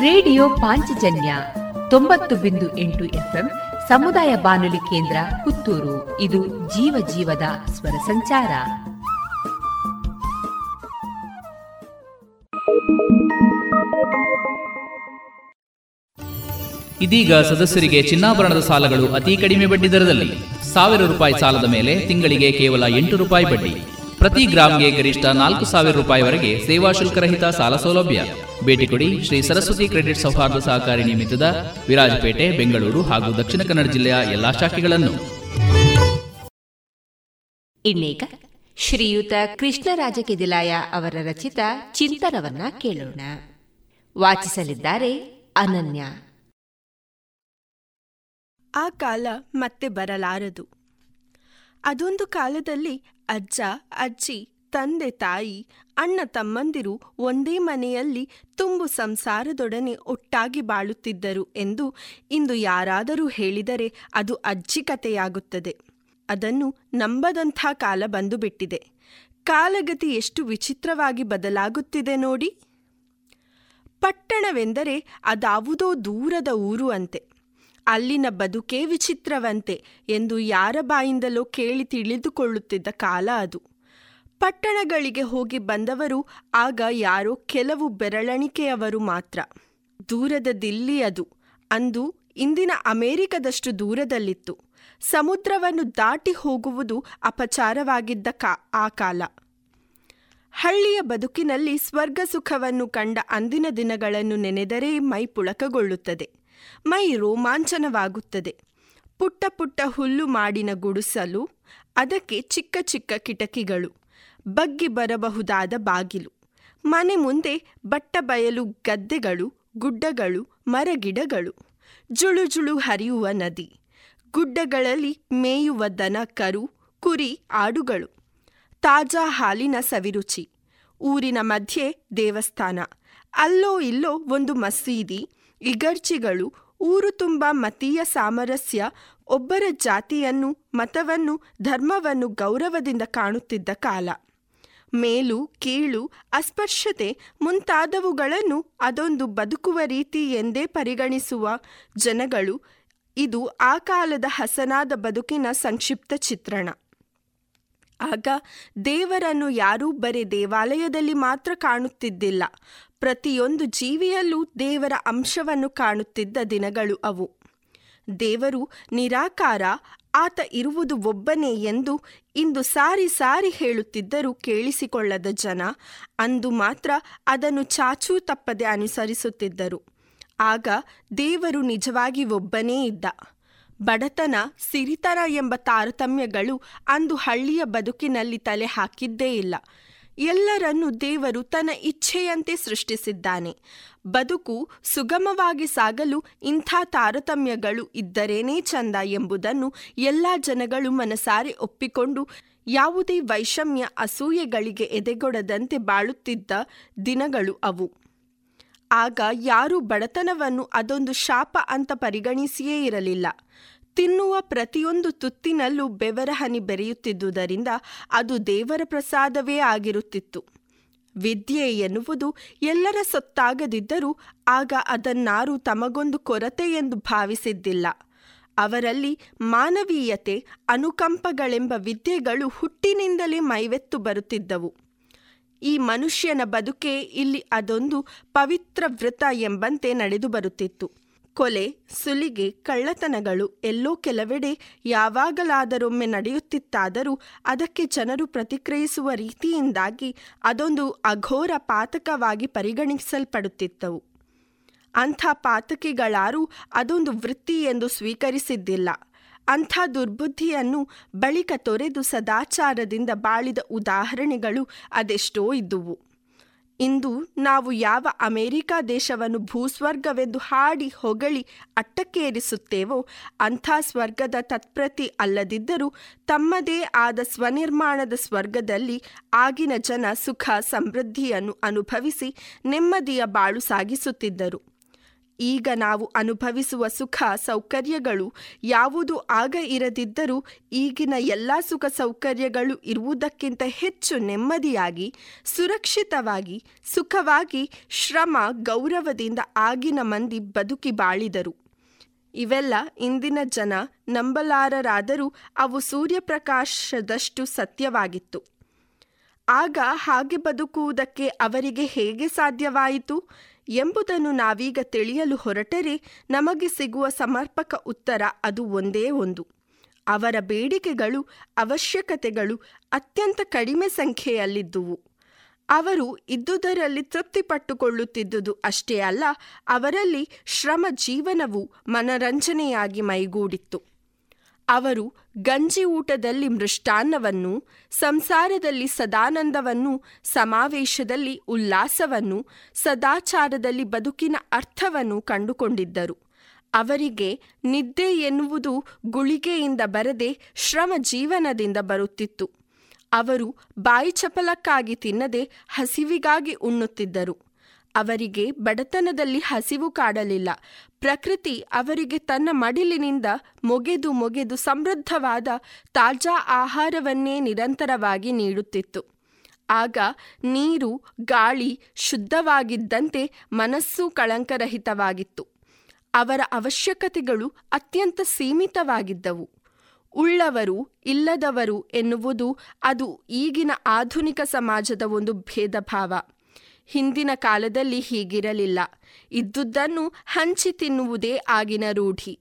ರೇಡಿಯೋ ಪಾಂಚಜನ್ಯ ತೊಂಬತ್ತು ಬಿಂದು ಎಂಟು ಎಫ್ಎಂ ಸಮುದಾಯ ಬಾನುಲಿ ಕೇಂದ್ರ ಪುತ್ತೂರು. ಇದು ಜೀವ ಜೀವದ ಸ್ವರ ಸಂಚಾರ. ಇದೀಗ ಸದಸ್ಯರಿಗೆ ಚಿನ್ನಾಭರಣದ ಸಾಲಗಳು ಅತಿ ಕಡಿಮೆ ಬಡ್ಡಿ ದರದಲ್ಲಿ. ಸಾವಿರ ರೂಪಾಯಿ ಸಾಲದ ಮೇಲೆ ತಿಂಗಳಿಗೆ ಕೇವಲ ಎಂಟು ರೂಪಾಯಿ ಬಡ್ಡಿ. ಪ್ರತಿ ಗ್ರಾಮ್ಗೆ ಗರಿಷ್ಠ ನಾಲ್ಕು ಸಾವಿರ ರೂಪಾಯಿವರೆಗೆ ಸೇವಾ ಶುಲ್ಕರಹಿತ ಸಾಲ ಸೌಲಭ್ಯ. ಭೇಟಿ ಕೊಡಿ ಶ್ರೀ ಸರಸ್ವತಿ ಕ್ರೆಡಿಟ್ ಸೌಹಾರ್ದ ಸಹಕಾರಿ ನಿಮಿತ್ತದ ವಿರಾಜಪೇಟೆ ಬೆಂಗಳೂರು ಹಾಗೂ ದಕ್ಷಿಣ ಕನ್ನಡ ಜಿಲ್ಲೆಯ ಎಲ್ಲಾ ಶಾಖೆಗಳನ್ನು. ಇನ್ನೀಗ ಶ್ರೀಯುತ ಕೃಷ್ಣರಾಜ ಕೆದಿಲಾಯ ಅವರ ರಚಿತ ಚಿಂತನವನ್ನ ಕೇಳೋಣ. ವಾಚಿಸಲಿದ್ದಾರೆ ಅನನ್ಯ. ಆ ಕಾಲ ಮತ್ತೆ ಬರಲಾರದು. ಅದೊಂದು ಕಾಲದಲ್ಲಿ ಅಜ್ಜ, ಅಜ್ಜಿ, ತಂದೆ, ತಾಯಿ, ಅಣ್ಣ, ತಮ್ಮಂದಿರು ಒಂದೇ ಮನೆಯಲ್ಲಿ ತುಂಬು ಸಂಸಾರದೊಡನೆ ಒಟ್ಟಾಗಿ ಬಾಳುತ್ತಿದ್ದರು ಎಂದು ಇಂದು ಯಾರಾದರೂ ಹೇಳಿದರೆ ಅದು ಅಜ್ಜಿ ಕಥೆಯಾಗುತ್ತದೆ. ಅದನ್ನು ನಂಬದಂಥ ಕಾಲ ಬಂದು ಬಿಟ್ಟಿದೆ ಕಾಲಗತಿ ಎಷ್ಟು ವಿಚಿತ್ರವಾಗಿ ಬದಲಾಗುತ್ತಿದೆ ನೋಡಿ. ಪಟ್ಟಣವೆಂದರೆ ಅದಾವುದೋ ದೂರದ ಊರು ಅಂತೆ. ಅಲ್ಲಿನ ಬದುಕೇ ವಿಚಿತ್ರವಂತೆ ಎಂದು ಯಾರ ಬಾಯಿಂದಲೋ ಕೇಳಿ ತಿಳಿದುಕೊಳ್ಳುತ್ತಿದ್ದ ಕಾಲ ಅದು. ಪಟ್ಟಣಗಳಿಗೆ ಹೋಗಿ ಬಂದವರು ಆಗ ಯಾರೋ ಕೆಲವು ಬೆರಳಣಿಕೆಯವರು ಮಾತ್ರ. ದೂರದ ದಿಲ್ಲಿ ಅದು. ಅಂದು ಇಂದಿನ ಅಮೆರಿಕದಷ್ಟು ದೂರದಲ್ಲಿತ್ತು. ಸಮುದ್ರವನ್ನು ದಾಟಿ ಹೋಗುವುದು ಅಪಚಾರವಾಗಿದ್ದ ಕಾ, ಆ ಕಾಲ. ಹಳ್ಳಿಯ ಬದುಕಿನಲ್ಲಿ ಸ್ವರ್ಗ ಸುಖವನ್ನು ಕಂಡ ಅಂದಿನ ದಿನಗಳನ್ನು ನೆನೆದರೆ ಮೈ ಪುಳಕಗೊಳ್ಳುತ್ತದೆ. ಮೈ ರೋಮಾಂಚನವಾಗುತ್ತದೆ ಪುಟ್ಟ ಪುಟ್ಟ ಹುಲ್ಲು ಮಾಡಿನ ಗುಡಿಸಲು, ಅದಕ್ಕೆ ಚಿಕ್ಕ ಚಿಕ್ಕ ಕಿಟಕಿಗಳು, ಬಗ್ಗಿ ಬರಬಹುದಾದ ಬಾಗಿಲು, ಮನೆ ಮುಂದೆ ಬಟ್ಟ ಬಯಲು ಗದ್ದೆಗಳು, ಗುಡ್ಡಗಳು, ಮರಗಿಡಗಳು, ಜುಳು ಜುಳು ಹರಿಯುವ ನದಿ, ಗುಡ್ಡಗಳಲ್ಲಿ ಮೇಯುವ ದನ, ಕರು, ಕುರಿ, ಆಡುಗಳು, ತಾಜಾ ಹಾಲಿನ ಸವಿರುಚಿ, ಊರಿನ ಮಧ್ಯೆ ದೇವಸ್ಥಾನ, ಅಲ್ಲೋ ಇಲ್ಲೋ ಒಂದು ಮಸೀದಿ ಇಗರ್ಚಿಗಳು ಊರು ತುಂಬ ಮತೀಯ ಸಾಮರಸ್ಯ, ಒಬ್ಬರ ಜಾತಿಯನ್ನು, ಮತವನ್ನು, ಧರ್ಮವನ್ನು ಗೌರವದಿಂದ ಕಾಣುತ್ತಿದ್ದ ಕಾಲ. ಮೇಲು, ಕೀಳು, ಅಸ್ಪರ್ಶತೆ ಮುಂತಾದವುಗಳನ್ನು ಅದೊಂದು ಬದುಕುವ ರೀತಿ ಎಂದೇ ಪರಿಗಣಿಸುವ ಜನಗಳು ಇದು ಆ ಕಾಲದ ಹಸನಾದ ಬದುಕಿನ ಸಂಕ್ಷಿಪ್ತ ಚಿತ್ರಣ. ಆಗ ದೇವರನ್ನು ಯಾರೂ ಬರೀ ದೇವಾಲಯದಲ್ಲಿ ಮಾತ್ರ ಕಾಣುತ್ತಿದ್ದಿಲ್ಲ. ಪ್ರತಿಯೊಂದು ಜೀವಿಯಲ್ಲೂ ದೇವರ ಅಂಶವನ್ನು ಕಾಣುತ್ತಿದ್ದ ದಿನಗಳು ಅವು. ದೇವರು ನಿರಾಕಾರ, ಆತ ಇರುವುದು ಒಬ್ಬನೇ ಎಂದು ಇಂದು ಸಾರಿ ಸಾರಿ ಹೇಳುತ್ತಿದ್ದರೂ ಕೇಳಿಸಿಕೊಳ್ಳದ ಜನ ಅಂದು ಮಾತ್ರ ಅದನ್ನು ಚಾಚೂ ತಪ್ಪದೆ ಅನುಸರಿಸುತ್ತಿದ್ದರು. ಆಗ ದೇವರು ನಿಜವಾಗಿ ಒಬ್ಬನೇ ಇದ್ದ. ಬಡತನ, ಸಿರಿತನ ಎಂಬ ತಾರತಮ್ಯಗಳು ಅಂದು ಹಳ್ಳಿಯ ಬದುಕಿನಲ್ಲಿ ತಲೆ ಹಾಕಿದ್ದೇ ಇಲ್ಲ. ಎಲ್ಲರನ್ನೂ ದೇವರು ತನ್ನ ಇಚ್ಛೆಯಂತೆ ಸೃಷ್ಟಿಸಿದ್ದಾನೆ. ಬದುಕು ಸುಗಮವಾಗಿ ಸಾಗಲು ಇಂಥ ತಾರತಮ್ಯಗಳು ಇದ್ದರೇನೇ ಚಂದ ಎಂಬುದನ್ನು ಎಲ್ಲ ಜನಗಳು ಮನಸಾರೆ ಒಪ್ಪಿಕೊಂಡು ಯಾವುದೇ ವೈಷಮ್ಯ ಅಸೂಯೆಗಳಿಗೆ ಎದೆಗೊಡದಂತೆ ಬಾಳುತ್ತಿದ್ದ ದಿನಗಳು ಅವು. ಆಗ ಯಾರೂ ಬಡತನವನ್ನು ಅದೊಂದು ಶಾಪ ಅಂತ ಪರಿಗಣಿಸಿಯೇ ಇರಲಿಲ್ಲ. ತಿನ್ನುವ ಪ್ರತಿಯೊಂದು ತುತ್ತಿನಲ್ಲೂ ಬೆವರ ಹನಿ ಬೆರೆಯುತ್ತಿದ್ದುದರಿಂದ ಅದು ದೇವರ ಪ್ರಸಾದವೇ ಆಗಿರುತ್ತಿತ್ತು. ವಿದ್ಯೆ ಎನ್ನುವುದು ಎಲ್ಲರ ಸೊತ್ತಾಗದಿದ್ದರೂ ಆಗ ಅದನ್ನಾರೂ ತಮಗೊಂದು ಕೊರತೆ ಎಂದು ಭಾವಿಸಿದ್ದಿಲ್ಲ. ಅವರಲ್ಲಿ ಮಾನವೀಯತೆ, ಅನುಕಂಪಗಳೆಂಬ ವಿದ್ಯೆಗಳು ಹುಟ್ಟಿನಿಂದಲೇ ಮೈವೆತ್ತು ಬರುತ್ತಿದ್ದವು. ಈ ಮನುಷ್ಯನ ಬದುಕೆ ಇಲ್ಲಿ ಅದೊಂದು ಪವಿತ್ರ ವೃತ ಎಂಬಂತೆ ನಡೆದು ಬರುತ್ತಿತ್ತು ಕೊಲೆ, ಸುಲಿಗೆ, ಕಳ್ಳತನಗಳು ಎಲ್ಲೋ ಕೆಲವೆಡೆ ಯಾವಾಗಲಾದರೊಮ್ಮೆ ನಡೆಯುತ್ತಿತ್ತಾದರೂ ಅದಕ್ಕೆ ಜನರು ಪ್ರತಿಕ್ರಿಯಿಸುವ ರೀತಿಯಿಂದಾಗಿ ಅದೊಂದು ಅಘೋರ ಪಾತಕವಾಗಿ ಪರಿಗಣಿಸಲ್ಪಡುತ್ತಿದ್ದವು ಅಂಥ ಪಾತಕಿಗಳಾರೂ ಅದೊಂದು ವೃತ್ತಿ ಎಂದು ಸ್ವೀಕರಿಸಿದ್ದಿಲ್ಲ. ಅಂಥ ದುರ್ಬುದ್ಧಿಯನ್ನು ಬಳಿಕ ತೊರೆದು ಸದಾಚಾರದಿಂದ ಬಾಳಿದ ಉದಾಹರಣೆಗಳು ಅದೆಷ್ಟೋ ಇದ್ದುವು. ಇಂದು ನಾವು ಯಾವ ಅಮೆರಿಕ ದೇಶವನ್ನು ಭೂಸ್ವರ್ಗವೆಂದು ಹಾಡಿ ಹೊಗಳಿ ಅಟ್ಟಕ್ಕೇರಿಸುತ್ತೇವೋ ಅಂಥ ಸ್ವರ್ಗದ ತತ್ಪ್ರತಿ ಅಲ್ಲದಿದ್ದರೂ ತಮ್ಮದೇ ಆದ ಸ್ವನಿರ್ಮಾಣದ ಸ್ವರ್ಗದಲ್ಲಿ ಆಗಿನ ಜನ ಸುಖ ಸಮೃದ್ಧಿಯನ್ನು ಅನುಭವಿಸಿ ನೆಮ್ಮದಿಯ ಬಾಳು ಸಾಗಿಸುತ್ತಿದ್ದರು. ಈಗ ನಾವು ಅನುಭವಿಸುವ ಸುಖ ಸೌಕರ್ಯಗಳು ಯಾವುದು ಆಗ ಇರದಿದ್ದರೂ ಈಗಿನ ಎಲ್ಲ ಸುಖ ಸೌಕರ್ಯಗಳು ಇರುವುದಕ್ಕಿಂತ ಹೆಚ್ಚು ನೆಮ್ಮದಿಯಾಗಿ, ಸುರಕ್ಷಿತವಾಗಿ, ಸುಖವಾಗಿ, ಶ್ರಮ, ಗೌರವದಿಂದ ಆಗಿನ ಮಂದಿ ಬದುಕಿ ಬಾಳಿದರು. ಇವೆಲ್ಲ ಇಂದಿನ ಜನ ನಂಬಲಾರರಾದರೂ ಅವು ಸೂರ್ಯಪ್ರಕಾಶದಷ್ಟು ಸತ್ಯವಾಗಿತ್ತು. ಆಗ ಹಾಗೆ ಬದುಕುವುದಕ್ಕೆ ಅವರಿಗೆ ಹೇಗೆ ಸಾಧ್ಯವಾಯಿತು? ಎಂಬುದನ್ನು ನಾವೀಗ ತಿಳಿಯಲು ಹೊರಟರೆ ನಮಗೆ ಸಿಗುವ ಸಮರ್ಪಕ ಉತ್ತರ ಅದು ಒಂದೇ ಒಂದು. ಅವರ ಬೇಡಿಕೆಗಳು, ಅವಶ್ಯಕತೆಗಳು ಅತ್ಯಂತ ಕಡಿಮೆ ಸಂಖ್ಯೆಯಲ್ಲಿದ್ದುವು. ಅವರು ಇದ್ದುದರಲ್ಲಿ ತೃಪ್ತಿಪಟ್ಟುಕೊಳ್ಳುತ್ತಿದ್ದುದು ಅಷ್ಟೇ ಅಲ್ಲ, ಅವರಲ್ಲಿ ಶ್ರಮ ಜೀವನವು ಮನರಂಜನೆಯಾಗಿ ಮೈಗೂಡಿತ್ತು. ಅವರು ಗಂಜಿ ಊಟದಲ್ಲಿ ಮೃಷ್ಟಾನ್ನವನ್ನು, ಸಂಸಾರದಲ್ಲಿ ಸದಾನಂದವನ್ನು, ಸಮಾವೇಶದಲ್ಲಿ ಉಲ್ಲಾಸವನ್ನು, ಸದಾಚಾರದಲ್ಲಿ ಬದುಕಿನ ಅರ್ಥವನ್ನು ಕಂಡುಕೊಂಡಿದ್ದರು. ಅವರಿಗೆ ನಿದ್ದೆ ಎನ್ನುವುದು ಗುಳಿಗೆಯಿಂದ ಬರದೆ ಶ್ರಮ ಜೀವನದಿಂದ ಬರುತ್ತಿತ್ತು. ಅವರು ಬಾಯಿ ಚಪಲಕ್ಕಾಗಿ ತಿನ್ನದೆ ಹಸಿವಿಗಾಗಿ ಉಣ್ಣುತ್ತಿದ್ದರು. ಅವರಿಗೆ ಬಡತನದಲ್ಲಿ ಹಸಿವು ಕಾಡಲಿಲ್ಲ. ಪ್ರಕೃತಿ ಅವರಿಗೆ ತನ್ನ ಮಡಿಲಿನಿಂದ ಮೊಗೆದು ಮೊಗೆದು ಸಮೃದ್ಧವಾದ ತಾಜಾ ಆಹಾರವನ್ನೇ ನಿರಂತರವಾಗಿ ನೀಡುತ್ತಿತ್ತು. ಆಗ ನೀರು, ಗಾಳಿ ಶುದ್ಧವಾಗಿದ್ದಂತೆ ಮನಸ್ಸು ಕಳಂಕರಹಿತವಾಗಿತ್ತು. ಅವರ ಅವಶ್ಯಕತೆಗಳು ಅತ್ಯಂತ ಸೀಮಿತವಾಗಿದ್ದವು. ಉಳ್ಳವರು, ಇಲ್ಲದವರು ಎನ್ನುವುದು ಅದು ಈಗಿನ ಆಧುನಿಕ ಸಮಾಜದ ಒಂದು ಭೇದಭಾವ. ಹಿಂದಿನ ಕಾಲದಲ್ಲಿ ಹೀಗಿರಲಿಲ್ಲ. ಇದ್ದುದನ್ನು ಹಂಚಿ ತಿನ್ನುವುದೇ ಆಗಿನ ರೂಢಿ.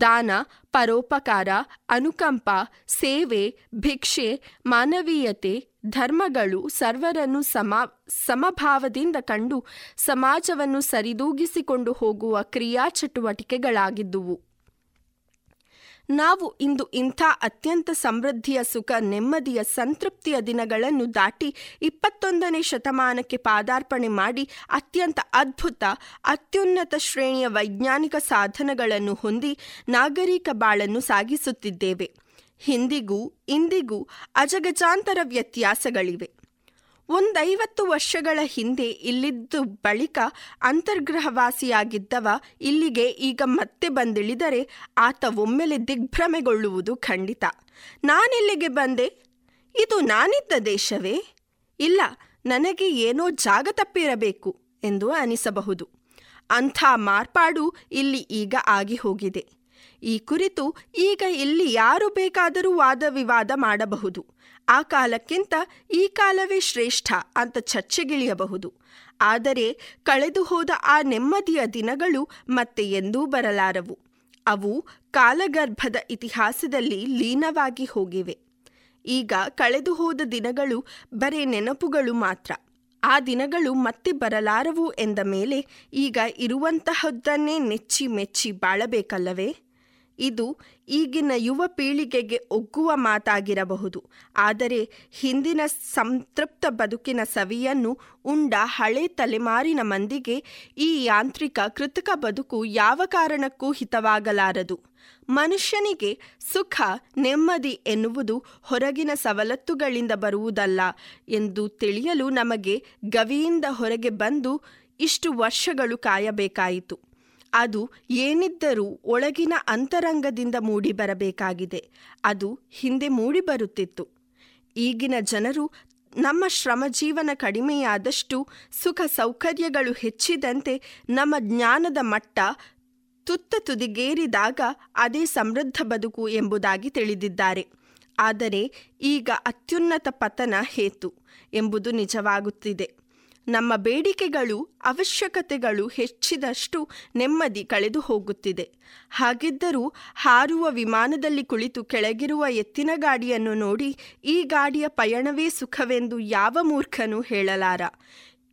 ದಾನ, ಪರೋಪಕಾರ, ಅನುಕಂಪ, ಸೇವೆ, ಭಿಕ್ಷೆ, ಮಾನವೀಯತೆ, ಧರ್ಮಗಳು ಸರ್ವರನ್ನು ಸಮ, ಸಮಭಾವದಿಂದ ಕಂಡು ಸಮಾಜವನ್ನು ಸರಿದೂಗಿಸಿಕೊಂಡು ಹೋಗುವ ಕ್ರಿಯಾ ಚಟುವಟಿಕೆಗಳಾಗಿದ್ದುವು ನಾವು ಇಂದು ಇಂಥ ಅತ್ಯಂತ ಸಮೃದ್ಧಿಯ ಸುಖ, ನೆಮ್ಮದಿಯ, ಸಂತೃಪ್ತಿಯ ದಿನಗಳನ್ನು ದಾಟಿ ಇಪ್ಪತ್ತೊಂದನೇ ಶತಮಾನಕ್ಕೆ ಪಾದಾರ್ಪಣೆ ಮಾಡಿ ಅತ್ಯಂತ ಅದ್ಭುತ, ಅತ್ಯುನ್ನತ ಶ್ರೇಣಿಯ ವೈಜ್ಞಾನಿಕ ಸಾಧನಗಳನ್ನು ಹೊಂದಿ ನಾಗರಿಕ ಬಾಳನ್ನು ಸಾಗಿಸುತ್ತಿದ್ದೇವೆ. ಹಿಂದಿಗೂ ಇಂದಿಗೂ ಅಜಗಜಾಂತರ ವ್ಯತ್ಯಾಸಗಳಿವೆ. ಒಂದೈವತ್ತು ವರ್ಷಗಳ ಹಿಂದೆ ಇಲ್ಲಿದ್ದು ಬಳಿಕ ಅಂತರ್ಗ್ರಹವಾಸಿಯಾಗಿದ್ದವ ಇಲ್ಲಿಗೆ ಈಗ ಮತ್ತೆ ಬಂದಿಳಿದರೆ ಆತ ಒಮ್ಮೆಲೆ ದಿಗ್ಭ್ರಮೆಗೊಳ್ಳುವುದು ಖಂಡಿತ. ನಾನಿಲ್ಲಿಗೆ ಬಂದೆ. ಇದು ನಾನಿದ್ದ ದೇಶವೇ? ಇಲ್ಲ, ನನಗೆ ಏನೋ ಜಾಗ ತಪ್ಪಿರಬೇಕು ಎಂದು ಅನಿಸಬಹುದು. ಅಂಥ ಮಾರ್ಪಾಡು ಇಲ್ಲಿ ಈಗ ಆಗಿ ಹೋಗಿದೆ. ಈ ಕುರಿತು ಈಗ ಇಲ್ಲಿ ಯಾರು ಬೇಕಾದರೂ ವಾದ ವಿವಾದ ಮಾಡಬಹುದು. ಆ ಕಾಲಕ್ಕಿಂತ ಈ ಕಾಲವೇ ಶ್ರೇಷ್ಠ ಅಂತ ಚರ್ಚೆಗಿಳಿಯಬಹುದು. ಆದರೆ ಕಳೆದು ಹೋದ ಆ ನೆಮ್ಮದಿಯ ದಿನಗಳು ಮತ್ತೆ ಎಂದೂ ಬರಲಾರವು. ಅವು ಕಾಲಗರ್ಭದ ಇತಿಹಾಸದಲ್ಲಿ ಲೀನವಾಗಿ ಹೋಗಿವೆ. ಈಗ ಕಳೆದು ಹೋದ ದಿನಗಳು ಬರೇ ನೆನಪುಗಳು ಮಾತ್ರ. ಆ ದಿನಗಳು ಮತ್ತೆ ಬರಲಾರವು ಎಂದ ಮೇಲೆ ಈಗ ಇರುವಂತಹದ್ದನ್ನೇ ನೆಚ್ಚಿ ಮೆಚ್ಚಿ ಬಾಳಬೇಕಲ್ಲವೇ? ಇದು ಈಗಿನ ಯುವ ಪೀಳಿಗೆಗೆ ಒಗ್ಗುವ ಮಾತಾಗಿರಬಹುದು. ಆದರೆ ಹಿಂದಿನ ಸಂತೃಪ್ತ ಬದುಕಿನ ಸವಿಯನ್ನು ಉಂಡ ಹಳೆ ತಲೆಮಾರಿನ ಮಂದಿಗೆ ಈ ಯಾಂತ್ರಿಕ ಕೃತಕ ಬದುಕು ಯಾವ ಕಾರಣಕ್ಕೂ ಹಿತವಾಗಲಾರದು. ಮನುಷ್ಯನಿಗೆ ಸುಖ, ನೆಮ್ಮದಿ ಎನ್ನುವುದು ಹೊರಗಿನ ಸವಲತ್ತುಗಳಿಂದ ಬರುವುದಲ್ಲ ಎಂದು ತಿಳಿಯಲು ನಮಗೆ ಗವಿಯಿಂದ ಹೊರಗೆ ಬಂದು ಇಷ್ಟು ವರ್ಷಗಳು ಕಾಯಬೇಕಾಯಿತು. ಅದು ಏನಿದ್ದರೂ ಒಳಗಿನ ಅಂತರಂಗದಿಂದ ಮೂಡಿಬರಬೇಕಾಗಿದೆ. ಅದು ಹಿಂದೆ ಮೂಡಿಬರುತ್ತಿತ್ತು. ಈಗಿನ ಜನರು ನಮ್ಮ ಶ್ರಮಜೀವನ ಕಡಿಮೆಯಾದಷ್ಟು ಸುಖ ಸೌಕರ್ಯಗಳು ಹೆಚ್ಚಿದಂತೆ ನಮ್ಮ ಜ್ಞಾನದ ಮಟ್ಟ ತುತ್ತ ತುದಿಗೇರಿದಾಗ ಅದೇ ಸಮೃದ್ಧ ಬದುಕು ಎಂಬುದಾಗಿ ತಿಳಿದಿದ್ದಾರೆ. ಆದರೆ ಈಗ ಅತ್ಯುನ್ನತ ಪತನ ಹೇತು ಎಂಬುದು ನಿಜವಾಗುತ್ತಿದೆ. ನಮ್ಮ ಬೇಡಿಕೆಗಳು, ಅವಶ್ಯಕತೆಗಳು ಹೆಚ್ಚಿದಷ್ಟು ನೆಮ್ಮದಿ ಕಳೆದು ಹೋಗುತ್ತಿದೆ. ಹಾಗಿದ್ದರೂ ಹಾರುವ ವಿಮಾನದಲ್ಲಿ ಕುಳಿತು ಕೆಳಗಿರುವ ಎತ್ತಿನ ಗಾಡಿಯನ್ನು ನೋಡಿ ಈ ಗಾಡಿಯ ಪಯಣವೇ ಸುಖವೆಂದು ಯಾವ ಮೂರ್ಖನೂ ಹೇಳಲಾರ.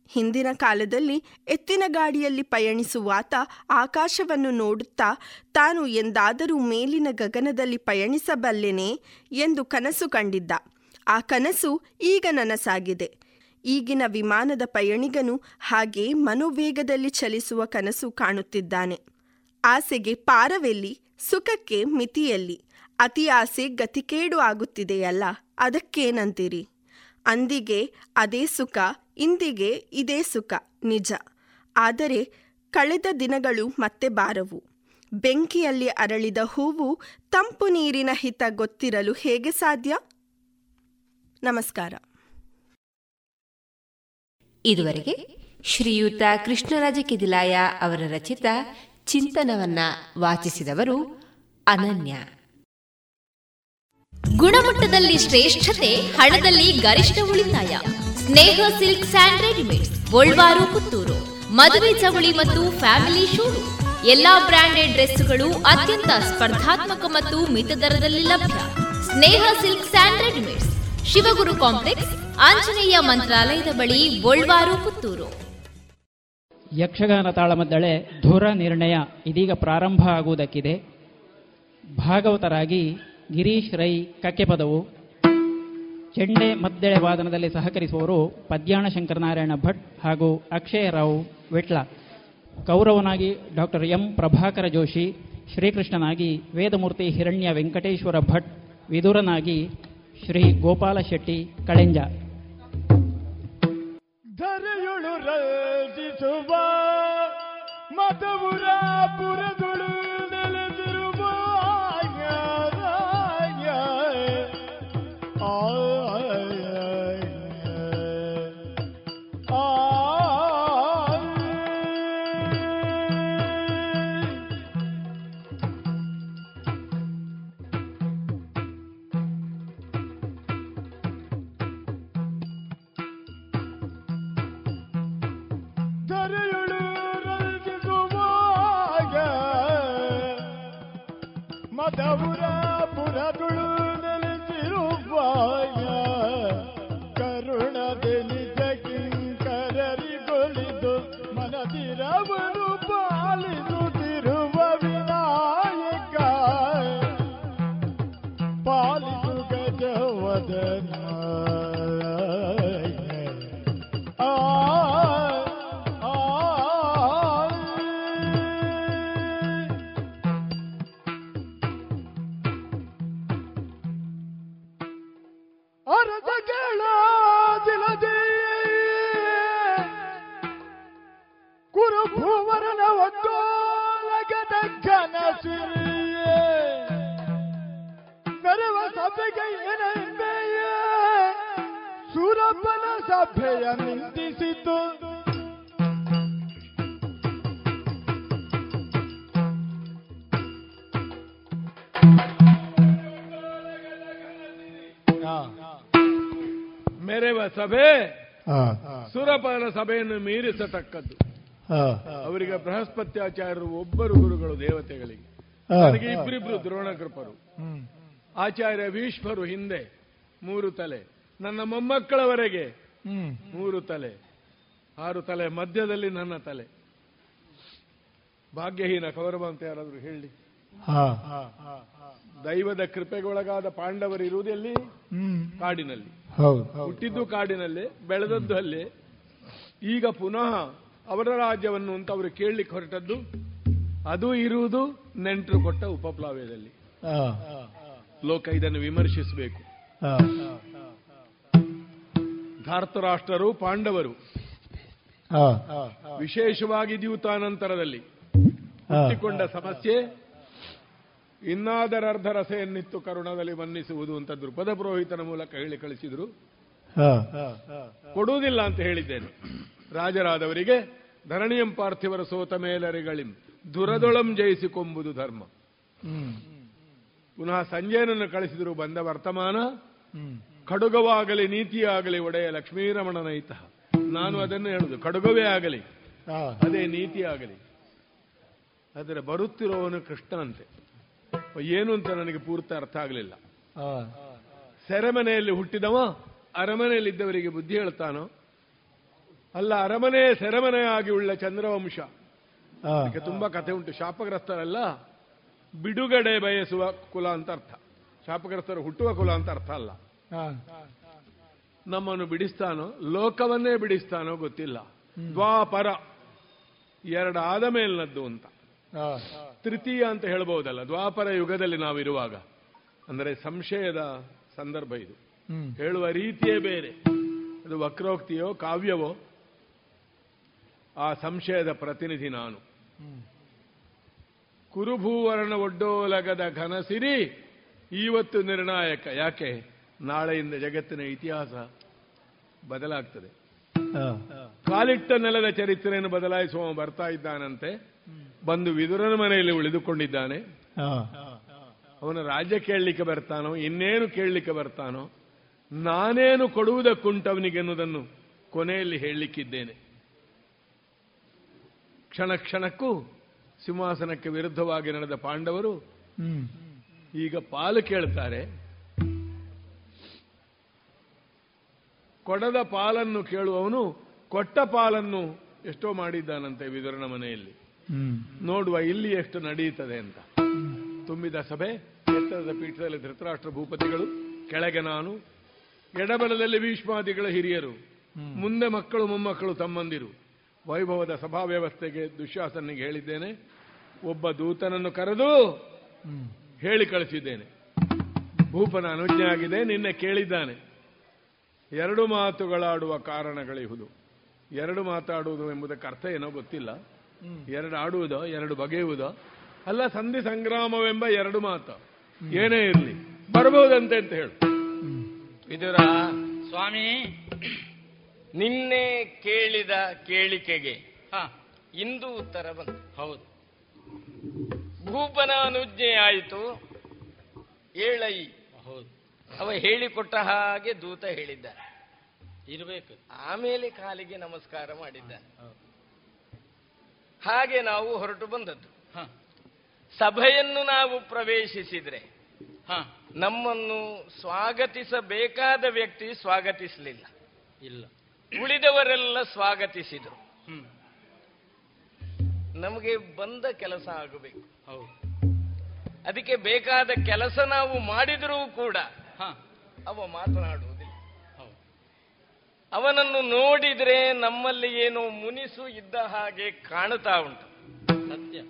ಹಿಂದಿನ ಕಾಲದಲ್ಲಿ ಎತ್ತಿನ ಗಾಡಿಯಲ್ಲಿ ಪಯಣಿಸುವಾತ ಆಕಾಶವನ್ನು ನೋಡುತ್ತಾ, ತಾನು ಎಂದಾದರೂ ಮೇಲಿನ ಗಗನದಲ್ಲಿ ಪಯಣಿಸಬಲ್ಲೆನೇ ಎಂದು ಕನಸು ಕಂಡಿದ್ದ. ಆ ಕನಸು ಈಗ ನನಸಾಗಿದೆ. ಈಗಿನ ವಿಮಾನದ ಪಯಣಿಗನು ಹಾಗೆ ಮನೋವೇಗದಲ್ಲಿ ಚಲಿಸುವ ಕನಸು ಕಾಣುತ್ತಿದ್ದಾನೆ. ಆಸೆಗೆ ಪಾರವೆಲ್ಲಿ, ಸುಖಕ್ಕೆ ಮಿತಿಯಲ್ಲಿ, ಅತಿ ಆಸೆ ಗತಿಕೇಡು ಆಗುತ್ತಿದೆಯಲ್ಲ, ಅದಕ್ಕೇನಂತೀರಿ? ಅಂದಿಗೆ ಅದೇ ಸುಖ, ಇಂದಿಗೆ ಇದೇ ಸುಖ, ನಿಜ. ಆದರೆ ಕಳೆದ ದಿನಗಳು ಮತ್ತೆ ಬಾರವು. ಬೆಂಕಿಯಲ್ಲಿ ಅರಳಿದ ಹೂವು ತಂಪು ನೀರಿನ ಹಿತ ಗೊತ್ತಿರಲು ಹೇಗೆ ಸಾಧ್ಯ? ನಮಸ್ಕಾರ. ಇದುವರೆಗೆ ಶ್ರೀಯುತ ಕೃಷ್ಣರಾಜ ಕಿದಿಲಾಯ ಅವರ ರಚಿತ ಚಿಂತನವನ್ನ ವಾಚಿಸಿದವರು ಅನನ್ಯ. ಗುಣಮಟ್ಟದಲ್ಲಿ ಶ್ರೇಷ್ಠತೆ, ಹಣದಲ್ಲಿ ಗರಿಷ್ಠ ಉಳಿತಾಯ. Sneha silk and Golwar, Puttur. ಮದುವೆ ಚವಳಿ ಮತ್ತು ಫ್ಯಾಮಿಲಿ ಶೂರು ಎಲ್ಲಾ ಬ್ರಾಂಡೆಡ್ ಡ್ರೆಸ್ಗಳು ಅತ್ಯಂತ ಸ್ಪರ್ಧಾತ್ಮಕ ಮತ್ತು ಮಿತ ಲಭ್ಯ. Sneha silk and readymades Shivaguru complex, Anjaneya ಮಂತ್ರಾಲಯದ ಬಳಿ ಪುತ್ತೂರು. ಯಕ್ಷಗಾನ ತಾಳಮದ್ದಳೆ ಧುರ ನಿರ್ಣಯ ಇದೀಗ ಪ್ರಾರಂಭ ಆಗುವುದಕ್ಕಿದೆ. ಭಾಗವತರಾಗಿ ಗಿರೀಶ್ ರೈ ಕಕ್ಕೆಪದವು. ಚೆಂಡೆ ಮದ್ದಳೆ ವಾದನದಲ್ಲಿ ಸಹಕರಿಸುವವರು ಪದ್ಯಾಣ ಶಂಕರನಾರಾಯಣ ಭಟ್ ಹಾಗೂ ಅಕ್ಷಯ ರಾವ್ ವಿಟ್ಲ. ಕೌರವನಾಗಿ ಡಾಕ್ಟರ್ ಎಂ ಪ್ರಭಾಕರ ಜೋಶಿ, ಶ್ರೀಕೃಷ್ಣನಾಗಿ ವೇದಮೂರ್ತಿ ಹಿರಣ್ಯ ವೆಂಕಟೇಶ್ವರ ಭಟ್, ವಿದುರನಾಗಿ ಶ್ರೀ ಗೋಪಾಲ ಶೆಟ್ಟಿ ಕಳೆಂಜ. ಧರೆಯುಳು ರಚಿಸುವ ಮಧುರ ಪುರದುಳು ಭೂವರನ ಒಗ್ಗೋಲಗದ ಕನಸಿರಿಯೇ ಮೆರವ ಸಭೆಗೆ ಏನೆಂದೆಯೇ ಸೂರಪ್ಪನ ಸಭೆಯ ನಿಂದಿಸಿತು. ಮೆರೆವ ಸಭೆ ಸುರಪರ ಸಭೆಯನ್ನು ಮೀರಿಸತಕ್ಕದ್ದು. ಅವರಿಗೆ ಬೃಹಸ್ಪತ್ಯಾಚಾರ್ಯರು ಒಬ್ಬರು ಗುರುಗಳು ದೇವತೆಗಳಿಗೆ. ನನಗೆ ಇಬ್ಬರಿಬ್ರು ದ್ರೋಣಕೃಪರು. ಆಚಾರ್ಯ ಭೀಷ್ಮರು ಹಿಂದೆ ಮೂರು ತಲೆ. ನನ್ನ ಮೊಮ್ಮಕ್ಕಳವರೆಗೆ ಮೂರು ತಲೆ. ಆರು ತಲೆ ಮಧ್ಯದಲ್ಲಿ ನನ್ನ ತಲೆ. ಭಾಗ್ಯಹೀನ ಕೌರವ ಅಂತ ಯಾರಾದ್ರೂ ಹೇಳಿ? ದೈವದ ಕೃಪೆಗೊಳಗಾದ ಪಾಂಡವರು ಇರುವುದು ಎಲ್ಲಿ? ಕಾಡಿನಲ್ಲಿ. ಹೌದು. ಹುಟ್ಟಿದ್ದು ಕಾಡಿನಲ್ಲಿ ಬೆಳೆದದ್ದು ಅಲ್ಲಿ. ಈಗ ಪುನಃ ಅವರ ರಾಜ್ಯವನ್ನು ಅಂತ ಅವರು ಕೇಳಲಿಕ್ಕೆ ಹೊರಟದ್ದು. ಅದು ಇರುವುದು ನೆಂಟರು ಕೊಟ್ಟ ಉಪಪ್ಲಾವ್ಯದಲ್ಲಿ. ಲೋಕ ಇದನ್ನು ವಿಮರ್ಶಿಸಬೇಕು. ಧಾರ್ತರಾಷ್ಟ್ರರು ಪಾಂಡವರು. ವಿಶೇಷವಾಗಿ ದ್ಯೂತಾನಂತರದಲ್ಲಿ. ಹುಟ್ಟಿಕೊಂಡ ಸಮಸ್ಯೆ ಇನ್ನಾದರರ್ಧ ರಸೆಯನ್ನಿತ್ತು ಕರುಣದಲ್ಲಿ ಮನ್ನಿಸುವುದು ಅಂತ ದೃಪದ ಪುರೋಹಿತನ ಮೂಲಕ ಹೇಳಿ ಕಳಿಸಿದ್ರು. ಕೊಡುವುದಿಲ್ಲ ಅಂತ ಹೇಳಿದ್ದೇನೆ. ರಾಜರಾದವರಿಗೆ ಧರಣಿಯಂ ಪಾರ್ಥಿವರ ಸೋತ ಮೇಲರಿಗಳಿಂ. ದುರದೊಳಂ ಜಯಿಸಿಕೊಂಬುದು ಧರ್ಮ. ಪುನಃ ಸಂಜಯನನ್ನು ಕಳಿಸಿದರು ಬಂದ ವರ್ತಮಾನ ಖಡುಗವಾಗಲಿ ನೀತಿಯಾಗಲಿ ಒಡೆಯ ಲಕ್ಷ್ಮೀರಮಣನೈತ ನಾನು ಅದನ್ನು ಹೇಳುದು ಖಡುಗವೇ ಆಗಲಿ ಅದೇ ನೀತಿ ಆಗಲಿ ಆದರೆ ಬರುತ್ತಿರುವವನು ಕೃಷ್ಣನಂತೆ. ಏನು ಅಂತ ನನಗೆ ಪೂರ್ತಿ ಅರ್ಥ ಆಗಲಿಲ್ಲ. ಸೆರೆಮನೆಯಲ್ಲಿ ಹುಟ್ಟಿದವ ಅರಮನೆಯಲ್ಲಿದ್ದವರಿಗೆ ಬುದ್ಧಿ ಹೇಳ್ತಾನೋ? ಅಲ್ಲ ಅರಮನೆ ಸೆರೆಮನೆಯಾಗಿ ಉಳ್ಳ ಚಂದ್ರವಂಶ. ಅದಕ್ಕೆ ತುಂಬಾ ಕಥೆ ಉಂಟು. ಶಾಪಗ್ರಸ್ತರಲ್ಲ ಬಿಡುಗಡೆ ಬಯಸುವ ಕುಲ ಅಂತ ಅರ್ಥ. ಶಾಪಗ್ರಸ್ತರು ಹುಟ್ಟುವ ಕುಲ ಅಂತ ಅರ್ಥ ಅಲ್ಲ. ನಮ್ಮನ್ನು ಬಿಡಿಸ್ತಾನೋ ಲೋಕವನ್ನೇ ಬಿಡಿಸ್ತಾನೋ ಗೊತ್ತಿಲ್ಲ. ದ್ವಾಪರ ಎರಡು ಆದ ಮೇಲ್ನದ್ದು ಅಂತ. ತೃತೀಯ ಅಂತ ಹೇಳ್ಬಹುದಲ್ಲ ದ್ವಾಪರ ಯುಗದಲ್ಲಿ ನಾವಿರುವಾಗ. ಅಂದರೆ ಸಂಶಯದ ಸಂದರ್ಭ ಇದು. ಹೇಳುವ ರೀತಿಯೇ ಬೇರೆ. ಅದು ವಕ್ರೋಕ್ತಿಯೋ ಕಾವ್ಯವೋ ಆ ಸಂಶಯದ ಪ್ರತಿನಿಧಿ ನಾನು. ಕುರುಭೂವರಣ ಒಡ್ಡೋಲಗದ ಘನಸಿರಿ ಇವತ್ತು ನಿರ್ಣಾಯಕ. ಯಾಕೆ? ನಾಳೆಯಿಂದ ಜಗತ್ತಿನ ಇತಿಹಾಸ ಬದಲಾಗ್ತದೆ. ಕಾಲಿಟ್ಟ ನೆಲದ ಚರಿತ್ರೆಯನ್ನು ಬದಲಾಯಿಸುವ ಬರ್ತಾ ಇದ್ದಾನಂತೆ. ಬಂದು ವಿದುರನ ಮನೆಯಲ್ಲಿ ಉಳಿದುಕೊಂಡಿದ್ದಾನೆ. ಅವನ ರಾಜ್ಯ ಕೇಳಲಿಕ್ಕೆ ಬರ್ತಾನೋ ಇನ್ನೇನು ಕೇಳಲಿಕ್ಕೆ ಬರ್ತಾನೋ ನಾನೇನು ಕೊಡುವುದಕ್ಕುಂಟವನಿಗೆ ಎನ್ನುವುದನ್ನು ಕೊನೆಯಲ್ಲಿ ಹೇಳಲಿಕ್ಕಿದ್ದೇನೆ. ಕ್ಷಣ ಕ್ಷಣಕ್ಕೂ ಸಿಂಹಾಸನಕ್ಕೆ ವಿರುದ್ಧವಾಗಿ ನಡೆದ ಪಾಂಡವರು ಈಗ ಪಾಲು ಕೇಳ್ತಾರೆ. ಕೊಡದ ಪಾಲನ್ನು ಕೇಳುವವನು ಕೊಟ್ಟ ಪಾಲನ್ನು ಎಷ್ಟೋ ಮಾಡಿದ್ದಾನಂತೆ ವಿದುರನ ಮನೆಯಲ್ಲಿ. ನೋಡುವ ಇಲ್ಲಿ ಎಷ್ಟು ನಡೆಯುತ್ತದೆ ಅಂತ. ತುಂಬಿದ ಸಭೆ ಎತ್ತರದ ಪೀಠದಲ್ಲಿ ಧೃತರಾಷ್ಟ್ರ ಭೂಪತಿಗಳು ಕೆಳಗೆ ನಾನು ಎಡಬಲದಲ್ಲಿ ಭೀಷ್ಮಾದಿಗಳ ಹಿರಿಯರು ಮುಂದೆ ಮಕ್ಕಳು ಮೊಮ್ಮಕ್ಕಳು ತಮ್ಮಂದಿರು. ವೈಭವದ ಸಭಾ ವ್ಯವಸ್ಥೆಗೆ ದುಶ್ಯಾಸನಿಗೆ ಹೇಳಿದ್ದೇನೆ. ಒಬ್ಬ ದೂತನನ್ನು ಕರೆದು ಹೇಳಿ ಕಳಿಸಿದ್ದೇನೆ. ಭೂಪನ ಅನುಜ್ಞೆ ಆಗಿದೆ ನಿನ್ನೆ ಕೇಳಿದ್ದಾನೆ. ಎರಡು ಮಾತುಗಳಾಡುವ ಕಾರಣಗಳಿಹುದು. ಎರಡು ಮಾತಾಡುವುದು ಎಂಬುದಕ್ಕೆ ಅರ್ಥ ಏನೋ ಗೊತ್ತಿಲ್ಲ. ಎರಡು ಆಡುವುದೋ ಎರಡು ಬಗೆಯುವುದೋ ಅಲ್ಲ ಸಂಧಿ ಸಂಗ್ರಾಮವೆಂಬ ಎರಡು ಮಾತು. ಏನೇ ಇರಲಿ ಬರಬಹುದಂತೆ ಅಂತ ಹೇಳು. ವಿದುರ ಸ್ವಾಮಿ ನಿನ್ನೆ ಕೇಳಿದ ಕೇಳಿಕೆಗೆ ಇಂದು ಉತ್ತರ ಬಂತು. ಹೌದು. ಭೂಪನ ಅನುಜ್ಞೆ ಆಯಿತು ಏಳೈ. ಹೌದು. ಅವ ಹೇಳಿಕೊಟ್ಟ ಹಾಗೆ ದೂತ ಹೇಳಿದ್ದ ಇರಬೇಕು. ಆಮೇಲೆ ಕಾಲಿಗೆ ನಮಸ್ಕಾರ ಮಾಡಿದ್ದ ಹಾಗೆ ನಾವು ಹೊರಟು ಬಂದದ್ದು. ಸಭೆಯನ್ನು ನಾವು ಪ್ರವೇಶಿಸಿದ್ರೆ ನಮ್ಮನ್ನು ಸ್ವಾಗತಿಸಬೇಕಾದ ವ್ಯಕ್ತಿ ಸ್ವಾಗತಿಸಲಿಲ್ಲ. ಇಲ್ಲ. ಉಳಿದವರೆಲ್ಲ ಸ್ವಾಗತಿಸಿದರು. ನಮಗೆ ಬಂದ ಕೆಲಸ ಆಗಬೇಕು. ಹೌದು. ಅದಕ್ಕೆ ಬೇಕಾದ ಕೆಲಸ ನಾವು ಮಾಡಿದರೂ ಕೂಡ ಅವ ಮಾತನಾಡುವುದಿಲ್ಲ. ಅವನನ್ನು ನೋಡಿದ್ರೆ ನಮ್ಮಲ್ಲಿ ಏನೋ ಮುನಿಸು ಇದ್ದ ಹಾಗೆ ಕಾಣುತ್ತಾ ಉಂಟು. ಸತ್ಯ.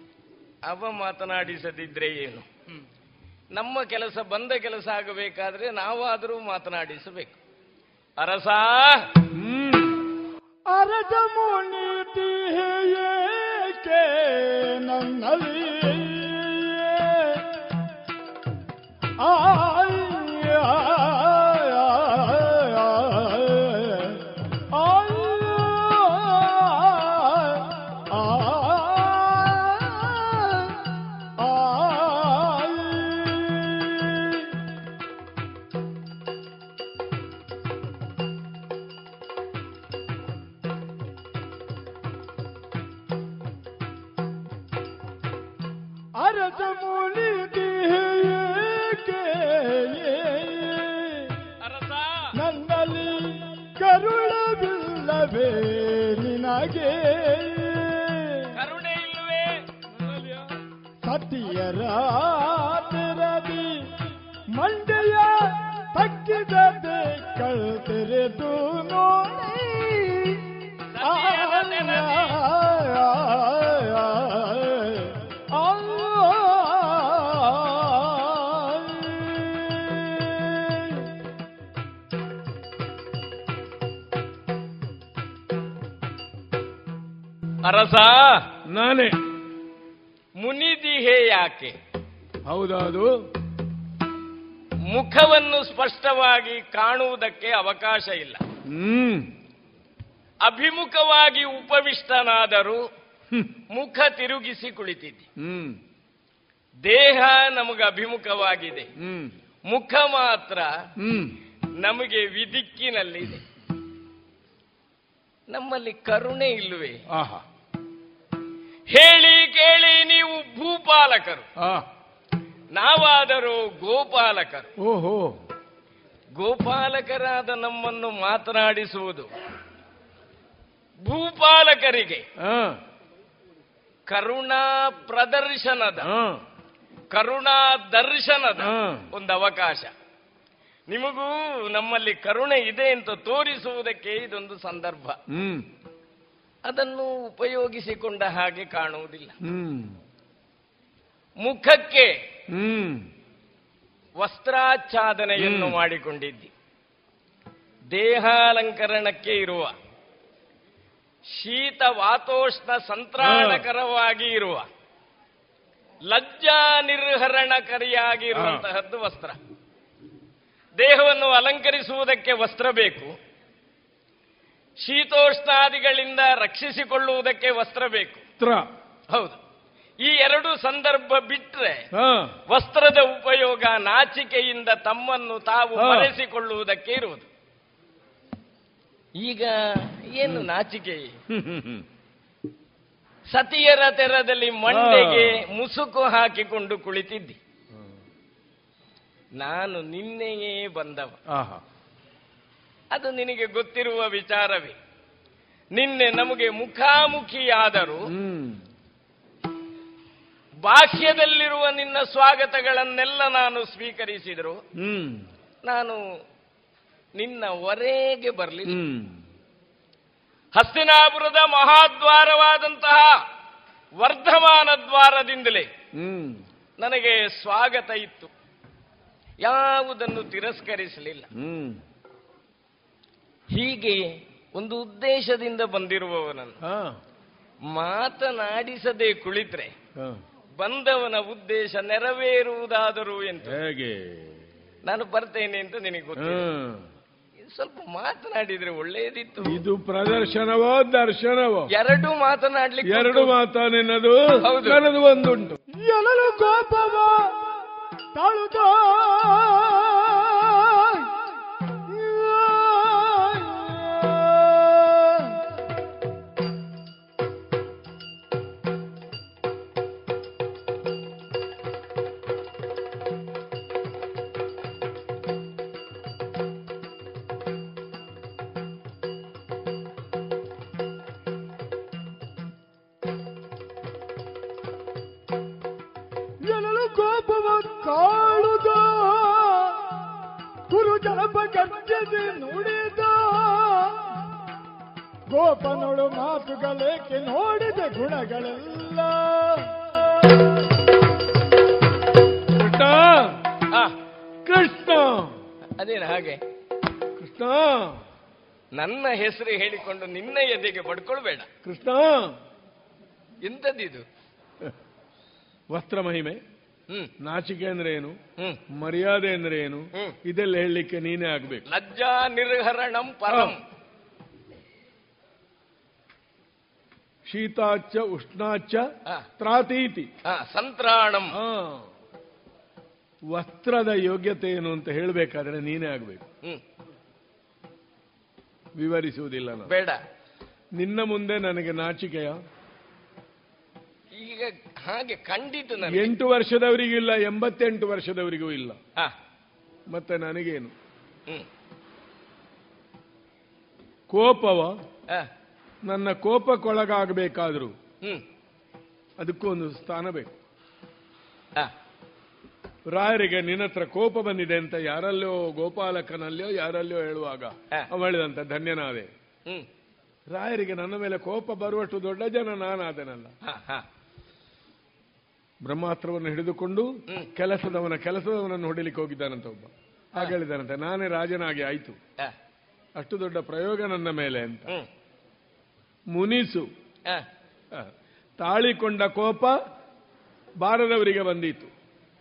ಅವ ಮಾತನಾಡಿಸದಿದ್ರೆ ಏನು? ನಮ್ಮ ಕೆಲಸ ಬಂದ ಕೆಲಸ ಆಗಬೇಕಾದ್ರೆ ನಾವಾದರೂ ಮಾತನಾಡಿಸಬೇಕು. ಅರಸ! ಅರಜ ಮುನೀತಿ ಏಕೆ ಆ ತೆರದಿ ಮಂಡೆಯ ತಕ್ಕಿದದೆ ಕಳ್ತೆರೆದು ನೋಡಿ. ಅರಸ ನಾನೇ. ಯಾಕೆ? ಹೌದೌದು. ಮುಖವನ್ನು ಸ್ಪಷ್ಟವಾಗಿ ಕಾಣುವುದಕ್ಕೆ ಅವಕಾಶ ಇಲ್ಲ. ಅಭಿಮುಖವಾಗಿ ಉಪವಿಷ್ಟನಾದರೂ ಮುಖ ತಿರುಗಿಸಿ ಕುಳಿತಿದ್ದೆ. ದೇಹ ನಮಗೆ ಅಭಿಮುಖವಾಗಿದೆ. ಮುಖ ಮಾತ್ರ ನಮಗೆ ವಿದಿಕ್ಕಿನಲ್ಲಿದೆ. ನಮ್ಮಲ್ಲಿ ಕರುಣೆ ಇಲ್ಲವೇ? ಆಹಾ. ಹೇಳಿ ಕೇಳಿ ನೀವು ಭೂಪಾಲಕರು. ನಾವಾದರೂ ಗೋಪಾಲಕರು. ಓಹೋ. ಗೋಪಾಲಕರಾದ ನಮ್ಮನ್ನು ಮಾತನಾಡಿಸುವುದು ಭೂಪಾಲಕರಿಗೆ ಕರುಣಾ ಪ್ರದರ್ಶನದ ಕರುಣಾ ದರ್ಶನದ. ಒಂದು ಅವಕಾಶ. ನಿಮಗೂ ನಮ್ಮಲ್ಲಿ ಕರುಣೆ ಇದೆ ಅಂತ ತೋರಿಸುವುದಕ್ಕೆ ಇದೊಂದು ಸಂದರ್ಭ. ಹ್ಮ್. ಅದನ್ನು ಉಪಯೋಗಿಸಿಕೊಂಡ ಹಾಗೆ ಕಾಣುವುದಿಲ್ಲ. ಮುಖಕ್ಕೆ ವಸ್ತ್ರಾಚ್ಛಾದನೆಯನ್ನು. ಮಾಡಿಕೊಂಡಿದ್ದಿ. ದೇಹಾಲಂಕರಣಕ್ಕೆ ಇರುವ ಶೀತ ವಾತೋಷ್ಣ ಸಂತ್ರಾಣಕರವಾಗಿ ಇರುವ ಲಜ್ಜಾ ನಿರ್ಹರಣಕರಿಯಾಗಿ ಇರುವಂತಹದ್ದು ವಸ್ತ್ರ. ದೇಹವನ್ನು ಅಲಂಕರಿಸುವುದಕ್ಕೆ ವಸ್ತ್ರ ಬೇಕು. ಶೀತೋಷ್ಣಾದಿಗಳಿಂದ ರಕ್ಷಿಸಿಕೊಳ್ಳುವುದಕ್ಕೆ ವಸ್ತ್ರ ಬೇಕು. ಹೌದು. ಈ ಎರಡು ಸಂದರ್ಭ ಬಿಟ್ರೆ ವಸ್ತ್ರದ ಉಪಯೋಗ ನಾಚಿಕೆಯಿಂದ ತಮ್ಮನ್ನು ತಾವು. ಮರೆಸಿಕೊಳ್ಳುವುದಕ್ಕೆ ಇರುವುದು. ಈಗ ಏನು ನಾಚಿಕೆ? ಸತಿಯರ ತೆರದಲ್ಲಿ ಮಂಡೆಗೆ ಮುಸುಕು ಹಾಕಿಕೊಂಡು ಕುಳಿತಿದ್ದಿ. ನಾನು ನಿನ್ನೆಯೇ ಬಂದವ. ಅದು ನಿನಗೆ ಗೊತ್ತಿರುವ ವಿಚಾರವೇ. ನಿನ್ನೆ ನಮಗೆ ಮುಖಾಮುಖಿಯಾದರೂ ಬಾಹ್ಯದಲ್ಲಿರುವ ನಿನ್ನ ಸ್ವಾಗತಗಳನ್ನೆಲ್ಲ ನಾನು ಸ್ವೀಕರಿಸಿದರು. ನಾನು ನಿನ್ನ ವರೆಗೆ ಬರಲಿ ಹಸ್ತಿನಾಪುರದ ಮಹಾದ್ವಾರವಾದಂತಹ ವರ್ಧಮಾನ ದ್ವಾರದಿಂದಲೇ ನನಗೆ ಸ್ವಾಗತ ಇತ್ತು. ಯಾವುದನ್ನು ತಿರಸ್ಕರಿಸಲಿಲ್ಲ. ಹೀಗೆ ಒಂದು ಉದ್ದೇಶದಿಂದ ಬಂದಿರುವವನನ್ನು ಮಾತನಾಡಿಸದೆ ಕುಳಿತರೆ ಬಂದವನ ಉದ್ದೇಶ ನೆರವೇರುವುದಾದರೂ ಎಂದು ಹೇಗೆ? ನಾನು ಬರ್ತೇನೆ ಅಂತ ನಿನಗೆ ಗೊತ್ತು ಸ್ವಲ್ಪ ಮಾತನಾಡಿದ್ರೆ ಒಳ್ಳೆಯದಿತ್ತು ಇದು ಪ್ರದರ್ಶನವೋ ದರ್ಶನವೋ? ಎರಡು ಮಾತನಾಡ್ಲಿಕ್ಕೆ ಎರಡು ಮಾತಾನೆನ್ನದು ಒಂದುಂಟು. ಎಲ್ಲರೂ ಕೋಪವ ತಾಳುತ್ತ? ಮಾತುಗಳೇಕೆ ನೋಡಿದ ಗುಣಗಳೆಲ್ಲ. ಕೃಷ್ಣ! ಅದೇನು ಹಾಗೆ? ಕೃಷ್ಣ! ನನ್ನ ಹೆಸರು ಹೇಳಿಕೊಂಡು ನಿನ್ನ ಎದೆಗೆ ಪಡ್ಕೊಳ್ಬೇಡ. ಕೃಷ್ಣ! ಎಂತದಿದು ವಸ್ತ್ರ ಮಹಿಮೆ ಹ್ಮ್. ನಾಚಿಕೆ ಅಂದ್ರೆ ಏನು? ಮರ್ಯಾದೆ ಅಂದ್ರೆ ಏನು? ಇದೆಲ್ಲ ಹೇಳಲಿಕ್ಕೆ ನೀನೇ ಆಗ್ಬೇಕು. ಲಜ್ಜಾ ನಿರ್ಹರಣಂ ಪರಂ. ಶೀತಾಚ್ಚ ಉಷ್ಣಾಚ. ತ್ರಾತೀತಿ. ಸಂತ್ರಾಣಂ. ವಸ್ತ್ರದ ಯೋಗ್ಯತೆ ಏನು ಅಂತ ಹೇಳಬೇಕಾದ್ರೆ ನೀನೇ ಆಗ್ಬೇಕು. ವಿವರಿಸುವುದಿಲ್ಲ ನಾನು. ಬೇಡ. ನಿನ್ನ ಮುಂದೆ ನನಗೆ ನಾಚಿಕೆಯ? ಈಗ ಹಾಗೆ ಖಂಡಿತ ಎಂಟು ವರ್ಷದವರಿಗೂ ಇಲ್ಲ ಎಂಬತ್ತೆಂಟು ವರ್ಷದವರಿಗೂ ಇಲ್ಲ. ಮತ್ತೆ ನನಗೇನು? ಕೋಪವ ನನ್ನ ಕೋಪಕ್ಕೊಳಗಾಗಬೇಕಾದ್ರೂ. ಅದಕ್ಕೂ ಒಂದು ಸ್ಥಾನ ಬೇಕು. ರಾಯರಿಗೆ ನಿನ್ನ ಹತ್ರ ಕೋಪ ಬಂದಿದೆ ಅಂತ ಯಾರಲ್ಲೋ ಗೋಪಾಲಕನಲ್ಲೋ ಯಾರಲ್ಲೋ ಹೇಳುವಾಗ ಅವಳಿದಂತ ಅವ ಹೇಳಿದಂತ ಧನ್ಯನಾದೆ. ರಾಯರಿಗೆ ನನ್ನ ಮೇಲೆ ಕೋಪ ಬರುವಷ್ಟು ದೊಡ್ಡ ಜನ ನಾನಾದನಲ್ಲ. ಬ್ರಹ್ಮಾಸ್ತ್ರವನ್ನು ಹಿಡಿದುಕೊಂಡು. ಕೆಲಸದವನ ಕೆಲಸದವನನ್ನು ಹೊಡಿಲಿಕ್ಕೆ ಹೋಗಿದ್ದಾನಂತ ಒಬ್ಬ. ಹಾಗೆ ಹೇಳಿದಾನಂತೆ ನಾನೇ ರಾಜನಾಗಿ ಆಯ್ತು. ಅಷ್ಟು ದೊಡ್ಡ ಪ್ರಯೋಗ ನನ್ನ ಮೇಲೆ ಅಂತ. ಮುನಿಸು. ತಾಳಿಕೊಂಡ ಕೋಪ ಬಾರದವರಿಗೆ ಬಂದಿತ್ತು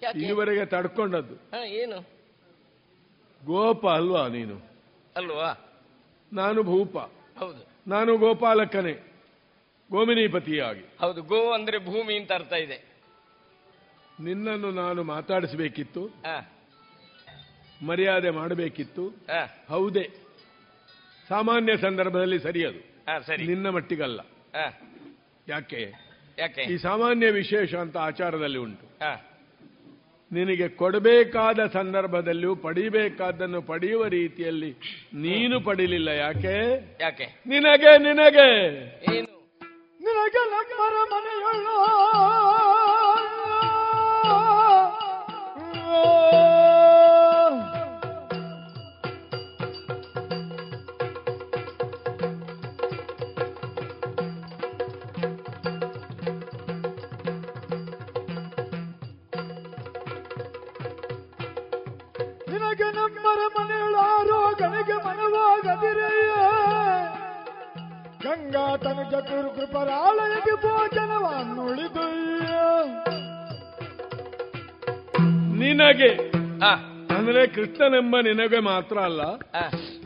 ಯಾಕೆ? ಇದುವರೆಗೆ ತಡ್ಕೊಂಡದ್ದು. ಏನು? ಗೋಪ ಅಲ್ವಾ ನೀನು? ಅಲ್ವಾ? ನಾನು ಭೂಪ. ಹೌದು. ನಾನು ಗೋಪಾಲಕನೇ ಗೋಮಿನಿಪತಿಯಾಗಿ. ಹೌದು ಗೋ ಅಂದ್ರೆ ಭೂಮಿ ಅಂತ ಅರ್ಥ ಇದೆ. ನಿನ್ನನ್ನು ನಾನು ಮಾತಾಡಿಸಬೇಕಿತ್ತು. ಹಾ. ಮರ್ಯಾದೆ ಮಾಡಬೇಕಿತ್ತು. ಹಾ. ಹೌದೇ. ಸಾಮಾನ್ಯ ಸಂದರ್ಭದಲ್ಲಿ ಸರಿಯದು. ಸರಿ. ನಿನ್ನ ಮಟ್ಟಿಗಲ್ಲ. ಯಾಕೆ? ಯಾಕೆ? ಈ ಸಾಮಾನ್ಯ ವಿಶೇಷ ಅಂತ ಆಚಾರದಲ್ಲಿ ಉಂಟು. ನಿನಗೆ ಕೊಡಬೇಕಾದ ಸಂದರ್ಭದಲ್ಲಿಯೂ ಪಡಿಬೇಕಾದ್ದನ್ನು ಪಡೆಯುವ ರೀತಿಯಲ್ಲಿ ನೀನು ಪಡಿಲಿಲ್ಲ ಯಾಕೆ? ಯಾಕೆ? ನಿನಗೆ ನಿನಗೆ. ನಿನಗೆ ನಮ್ಮರ ಮನೆಯುಳ್ಳ ನಿನಗೆ ನಮ್ಮರ ಮನೆಯುಳ್ಳಾರೋ ಗಣಿಗೆ ಮನವಾಗದಿರೆಯ. ಗಂಗಾ ತನ ಕುರು ಕೃಪರಾಳಯಗೆ ಭೋಜನವನ್ನುಳಿದಯ್ಯ ನಿನಗೆ ಅಂದ್ರೆ ಕೃಷ್ಣನೆಂಬ ನಿನಗೆ ಮಾತ್ರ ಅಲ್ಲ